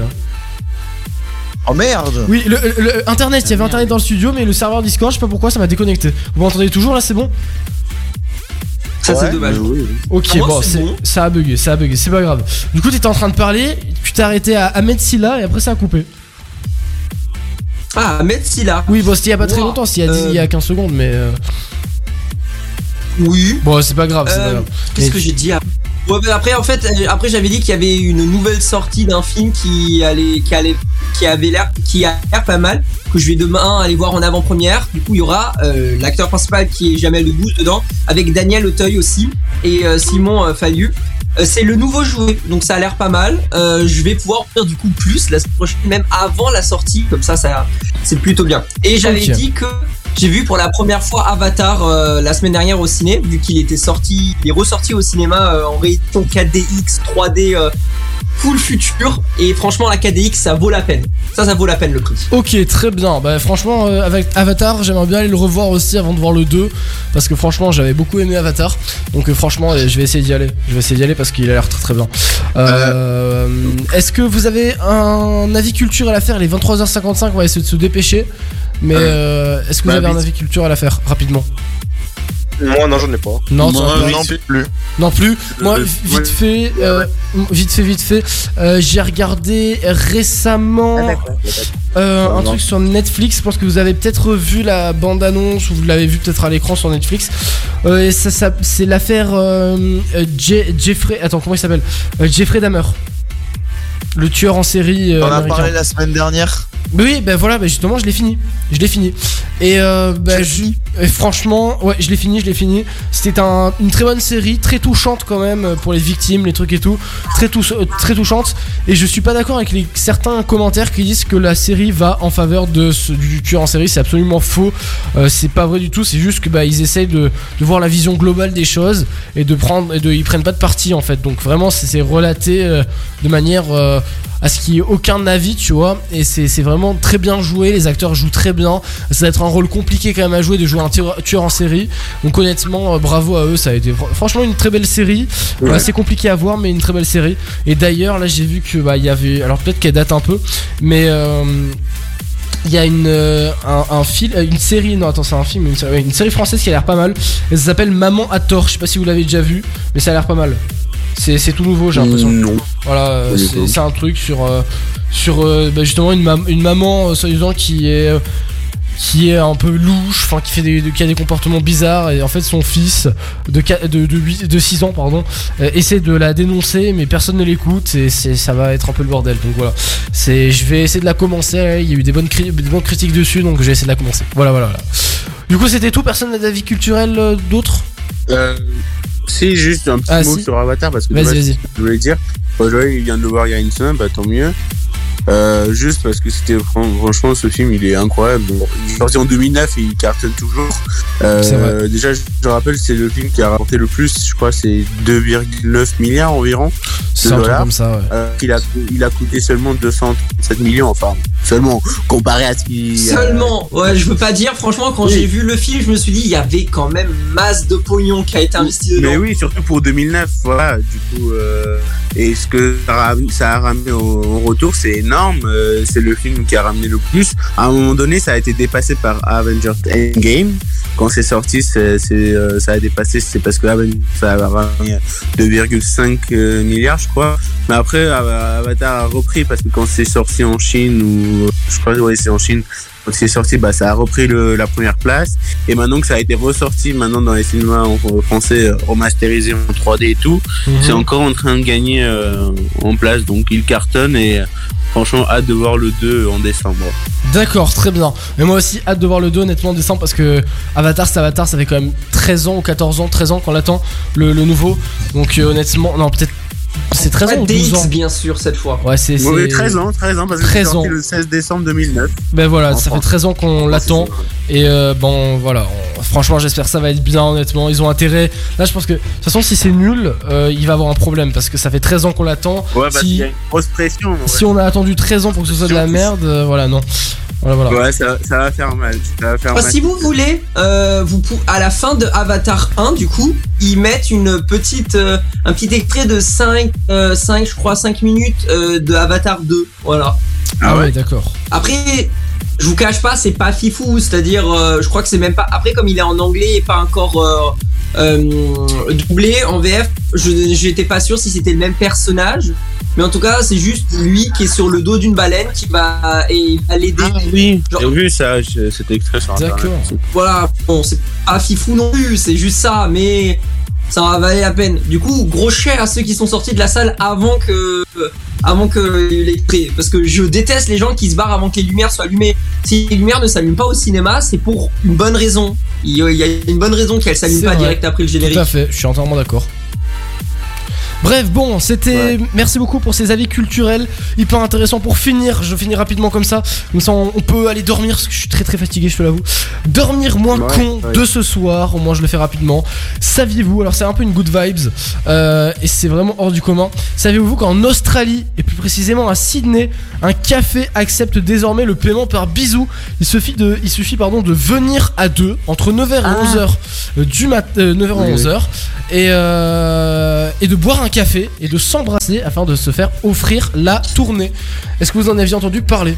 S3: Oh merde
S1: Oui, le, le- le- internet, il y avait internet dans le studio, mais le serveur Discord, je sais pas pourquoi, ça m'a déconnecté. Vous m'entendez toujours là, c'est bon
S12: ça c'est dommage
S1: Ok,
S12: moi,
S1: bon,
S12: c'est- bon.
S1: ça a bugué, ça a bugué, c'est pas grave. Du coup, t'étais en train de parler, tu t'es arrêté à Ahmed Silla et après ça a coupé.
S12: Ah Ahmed Silla
S1: Oui, bon, c'était il y a pas très
S12: Wow.
S1: longtemps, c'était il y a dix-
S12: Euh,
S1: il y a 15 secondes, mais. euh,
S12: oui
S1: Bon, c'est pas grave, c'est pas
S12: Euh,
S1: grave.
S12: Qu'est-ce
S1: Mais-
S12: que j'ai dit après Ouais, après en fait après j'avais dit qu'il y avait une nouvelle sortie d'un film qui allait qui allait qui avait l'air qui a l'air pas mal que je vais demain aller voir en avant-première. Du coup il y aura euh, l'acteur principal qui est Jamel Debbouze dedans avec Daniel Auteuil aussi et euh, Simon Fallu. Euh, c'est le nouveau jouet, donc ça a l'air pas mal. Euh, je vais pouvoir en dire du coup plus la semaine prochaine, même avant la sortie, comme ça, ça c'est plutôt bien. Et j'avais dit que j'ai vu pour la première fois Avatar euh, la semaine dernière au ciné, vu qu'il était sorti, il est ressorti au cinéma euh, en réédition 4DX 3D euh, full futur. Et franchement, la 4DX ça vaut la peine. Ça, ça vaut la peine le prix.
S1: Ok, très bien. Bah, franchement, avec Avatar, j'aimerais bien aller le revoir aussi avant de voir le 2. Parce que franchement, j'avais beaucoup aimé Avatar. Donc, franchement, je vais essayer d'y aller. Je vais essayer d'y aller parce qu'il a l'air très très bien. Est-ce que vous avez un avis culturel à faire? Il est 23h55, on va essayer de se dépêcher. Mais euh, est-ce que vous
S4: bah,
S1: avez un avis culturel à faire rapidement?
S4: Moi, non, j'en ai pas.
S1: Non,
S4: Moi,
S1: pas.
S4: non plus.
S1: Non plus. Moi,
S4: Euh,
S1: vite
S4: ouais.
S1: fait, euh, vite fait, vite fait. euh, J'ai regardé récemment euh, un
S4: Non.
S1: truc sur Netflix. Je pense que vous avez peut-être vu la bande-annonce ou vous l'avez vu peut-être à l'écran sur Netflix. Euh, et ça, ça- c'est l'affaire Je- Jeffrey. Attends, comment il s'appelle? Euh, Jeffrey Dahmer. Le tueur en série euh,
S3: On en a parlé la semaine dernière.
S1: Oui, ben voilà, ben justement, je l'ai fini. Je l'ai fini. Et euh, ben, je- et franchement, ouais, je l'ai fini, je l'ai fini. C'était un- une très bonne série, très touchante quand même euh, pour les victimes, les trucs et tout. Très, euh, très touchante. Et je suis pas d'accord avec les, certains commentaires qui disent que la série va en faveur de ce- du tueur en série. C'est absolument faux. Euh, c'est pas vrai du tout. C'est juste que bah, ils essayent de, de voir la vision globale des choses et de prendre, et de, ils prennent pas de parti en fait. Donc vraiment, c'est relaté euh, de manière euh, à ce qu'il y ait aucun avis, tu vois. Et c'est c'est vraiment très bien joué. Les acteurs jouent très bien. Ça va être un rôle compliqué quand même à jouer de jouer un tueur, en série. Donc honnêtement, euh, bravo à eux. Ça a été fr- franchement une très belle série.
S4: Ouais.
S1: Euh, c'est compliqué à voir, mais une très belle série. Et d'ailleurs, là, j'ai vu que bah il y avait. Alors peut-être qu'elle date un peu, mais. euh, il y a une, euh, un, un film, une série, non attends c'est un film, une série, une série française qui a l'air pas mal. Ça s'appelle Maman à tort. Je sais pas si vous l'avez déjà vu, mais ça a l'air pas mal. C'est c'est tout nouveau, j'ai l'impression.
S28: Non.
S1: Voilà, euh, c'est un truc sur, euh, sur euh, bah, justement une, mam- une maman, soi-disant, qui est. qui est un peu louche, enfin qui fait des, qui a des comportements bizarres et en fait son fils de de, de, huit- de 6 ans pardon euh, essaie de la dénoncer mais personne ne l'écoute et c'est ça va être un peu le bordel donc voilà c'est je vais essayer de la commencer il y a eu des bonnes cri- des bonnes critiques dessus donc je vais essayer de la commencer voilà voilà, voilà. du coup c'était tout personne n'a d'avis culturel euh, d'autres
S5: Euh, si, juste un petit
S1: Ah,
S5: mot
S1: si.
S5: sur Avatar, parce que je voulais dire. Joël, il vient de le voir il y a une semaine, bah tant mieux. Euh, juste parce que c'était fran- franchement ce film il est incroyable. Il est sorti en 2009 et il cartonne toujours. Euh,
S1: C'est vrai.
S5: déjà je, rappelle c'est le film qui a rapporté le plus, je crois c'est 2,9 milliards environ
S1: C'est
S5: de
S1: un comme ça, ouais.
S5: Euh, il a il a coûté seulement 237 millions enfin seulement comparé à ce qui
S12: Seulement, ouais, je veux pas dire, franchement, quand
S5: Oui.
S12: j'ai vu le film, je me suis dit, il y avait quand même masse de pognon qui a été investi dedans.
S5: Mais oui, surtout pour 2009, voilà. Du coup, euh, et ce que ça a, ça a ramené au, au retour, c'est énorme. euh, c'est le film qui a ramené le plus. À un moment donné, ça a été dépassé par Avengers Endgame. Quand c'est sorti, c'est, euh, ça a dépassé. C'est parce que Avengers ça a ramené 2,5 euh, milliards, je crois. Mais après, Ava- Avatar a repris parce que quand c'est sorti en Chine ou je crois ouais c'est en Chine. Quand c'est sorti, bah, ça a repris le- la première place. Et maintenant que ça a été ressorti maintenant dans les cinémas français, euh, remasterisé en 3D et tout,
S1: Mhm.
S5: c'est encore en train de gagner euh, en place. Donc il cartonne et franchement, hâte de voir le 2 en décembre.
S1: D'accord, très bien. Mais moi aussi, hâte de voir le 2 honnêtement en décembre parce que Avatar, c'est Avatar, ça fait quand même 13 ans ou 14 ans, 13 ans qu'on l'attend, le, le nouveau. Donc euh, honnêtement, non, peut-être. C'est 13 ans
S12: Ouais,
S1: ou 12 ans
S12: bien sûr, cette fois.
S1: Ouais, c'est.
S5: Oui,
S1: c'est-
S5: 13 ans, 13 ans, parce que
S1: 13
S5: c'est sorti
S1: ans.
S5: le 16 décembre 2009.
S1: Ben voilà,
S5: En
S1: ça fait
S5: France.
S1: 13 ans qu'on l'attend. Et euh, bon, voilà. on- franchement, j'espère que ça va être bien, honnêtement. Ils ont intérêt. Là, je pense que. De toute façon, si c'est nul, euh, il va avoir un problème. Parce que ça fait 13 ans qu'on l'attend.
S5: Ouais, qu'il
S1: si,
S5: y a une grosse pression. ouais.
S1: si on a attendu 13 ans pour que ce soit de la merde, euh, voilà, non. Voilà, voilà.
S5: Ouais, ça, ça va faire mal. Ça va faire
S12: Ah,
S5: mal.
S12: si vous voulez, euh, vous pou- à la fin de Avatar 1, du coup, ils mettent une petite, euh, un petit extrait de 5, 5 je crois, 5 minutes euh, de Avatar 2. Voilà.
S1: Ah ouais, d'accord.
S12: Après, je vous cache pas, c'est pas fifou, c'est-à-dire, euh, je crois que c'est même pas. Après, comme il est en anglais et pas encore euh, euh, doublé en VF, je j'étais pas sûr si c'était le même personnage. Mais en tout cas, c'est juste lui qui est sur le dos d'une baleine qui va et il va l'aider.
S5: Ah oui, j'ai vu ça, cet extrait sur internet.
S1: D'accord.
S12: Voilà, bon, c'est pas fifou non plus, c'est juste ça, mais ça va valer la peine. Du coup, gros cher à ceux qui sont sortis de la salle avant que avant que l'extrait, parce que je déteste les gens qui se barrent avant que les lumières soient allumées. Si les lumières ne s'allument pas au cinéma, c'est pour une bonne raison. Il y a une bonne raison qu'elles s'allument pas
S1: vrai.
S12: direct après le générique.
S1: Tout à fait, je suis entièrement d'accord. Bref, bon, c'était. Merci beaucoup pour ces avis culturels hyper intéressants. Pour finir, je finis rapidement comme ça. Comme ça, on peut aller dormir parce que je suis très très fatigué, je te l'avoue. Dormir moins
S5: Ouais,
S1: con
S5: ouais.
S1: de ce soir. Au moins, je le fais rapidement. Saviez-vous Alors, c'est un peu une good vibes euh, et c'est vraiment hors du commun. Saviez-vous qu'en Australie et plus précisément à Sydney, un café accepte désormais le paiement par bisou? Il suffit de, il suffit pardon de venir à deux entre 9h et
S12: Ah.
S1: 11h du mat, euh, 9h
S5: Oui,
S1: et
S5: oui.
S1: 11h et, euh, et de boire un café et de s'embrasser afin de se faire offrir la tournée. Est-ce que vous en aviez entendu parler?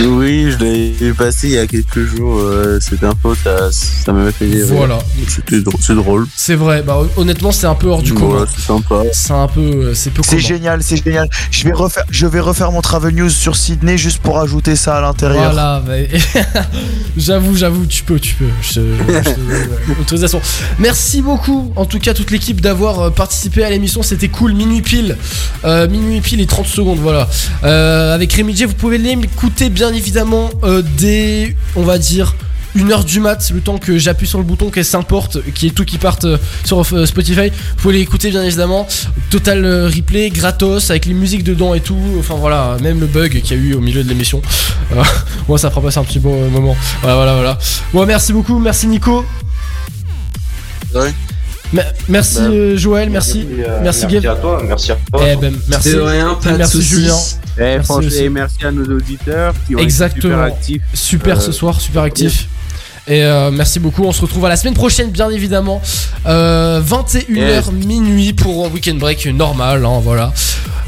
S5: Oui, je l'ai vu passer il y a quelques jours. euh, cette info, ça, ça m'avait fait rire.
S1: Voilà.
S5: C'était drôle- C'est drôle.
S1: C'est vrai, bah honnêtement c'est un peu hors du commun.
S5: c'est sympa.
S1: C'est un peu, euh, c'est peu
S3: C'est génial, c'est génial. Je vais refaire, je vais refaire mon travel news sur Sydney juste pour ajouter ça à l'intérieur.
S1: Voilà, bah, j'avoue, j'avoue, tu peux, tu peux. Je, je euh, autorisation. Merci beaucoup, en tout cas, toute l'équipe d'avoir euh, participé à l'émission. C'était cool. Minuit pile, Euh, minuit pile et 30 secondes, voilà. Euh, avec Rémi J, vous pouvez l'écouter bien évidemment euh, dès, on va dire. Une heure du mat, le temps que j'appuie sur le bouton qu'elle s'importe, qui est tout qui parte euh, sur euh, Spotify. Vous pouvez l'écouter bien évidemment. Total euh, replay, gratos, avec les musiques dedans et tout. Enfin voilà, même le bug qu'il y a eu au milieu de l'émission. Moi ça fera passer un petit bon moment. Voilà, voilà, voilà. Bon, merci beaucoup, merci Nico. Me- merci
S4: Bah,
S1: euh, Joël, merci.
S4: euh,
S1: merci
S4: merci
S1: Gav.
S4: à toi, merci à toi.
S1: Eh ben, merci.
S12: De rien, pas de
S1: merci
S12: soucis.
S1: Julien.
S5: Eh,
S1: Merci
S5: et merci à nos auditeurs qui ont
S1: Exactement.
S5: été super actifs.
S1: Super
S5: Euh,
S1: ce soir, super actif. Et euh, merci beaucoup. On se retrouve à la semaine prochaine, bien évidemment. Euh, 21h minuit pour un weekend break normal. hein, voilà.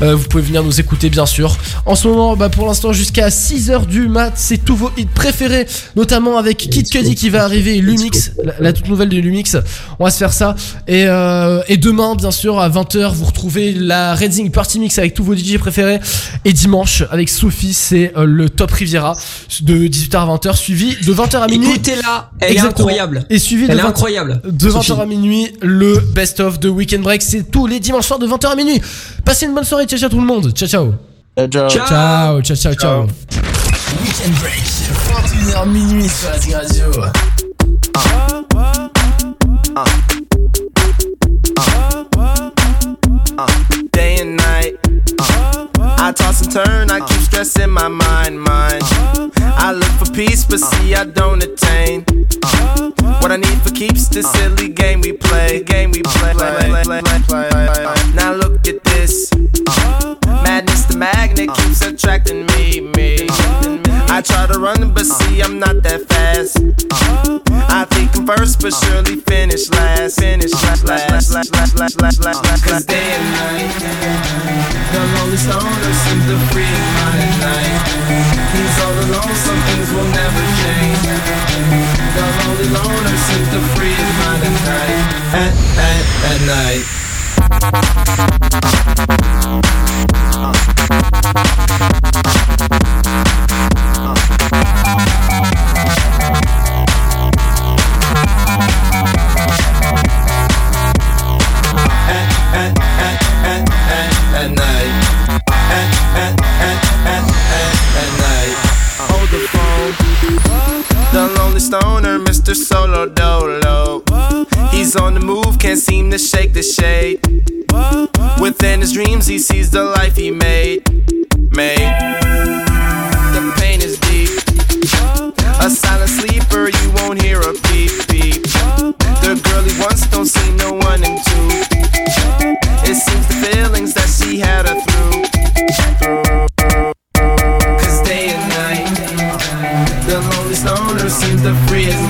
S1: Euh, vous pouvez venir nous écouter bien sûr. En ce moment, bah, pour l'instant jusqu'à 6h du mat, c'est tous vos hits préférés, notamment avec Kid Cudi qui va arriver, et Lumix, la, la toute nouvelle de Lumix. On va se faire ça. Et, euh, et demain, bien sûr, à 20h, vous retrouvez la Redding Party Mix avec tous vos DJ préférés. Et dimanche, avec Sophie, c'est euh, le Top Riviera de 18h à 20h, suivi de 20h à minuit.
S12: Elle est incroyable.
S1: Et suivi de
S12: Elle est
S1: 20
S12: incroyable,
S1: De
S12: Sophie.
S1: 20h à minuit, le best of de Weekend Break. C'est tous les dimanches soirs de 20h à minuit. Passez une bonne soirée. Ciao, ciao tout le monde. Ciao, ciao.
S3: Ciao.
S1: Ciao, ciao, ciao, ciao.
S2: Weekend Break, 21h minuit sur la radio.
S29: day and night. I toss and turn, I keep stressing my mind, mind. I look for peace, but see I don't attain. What I need for keeps this silly game we play, game we play. Now look at this. Madness, the magnet keeps attracting me, me. I try to run, but uh. see I'm not that fast. Uh. I think I'm first, but uh. surely finish last. Finish last, last, last, last, last, last, last, last. Cause day and night, the lonely stoner seems to free at night. He's all alone, some things will never change. The lonely loner seems to free at night. At, at, at night. At, Mr. Solo Dolo. He's on the move, can't seem to shake the shade. Within his dreams, he sees the life he made. Made. The pain is deep. A silent sleeper, you won't hear a beep beep. The girl he wants don't see no one in two. It seems the feelings that she had her through. Cause day and night, the lonely stoner seems to free his mind at night.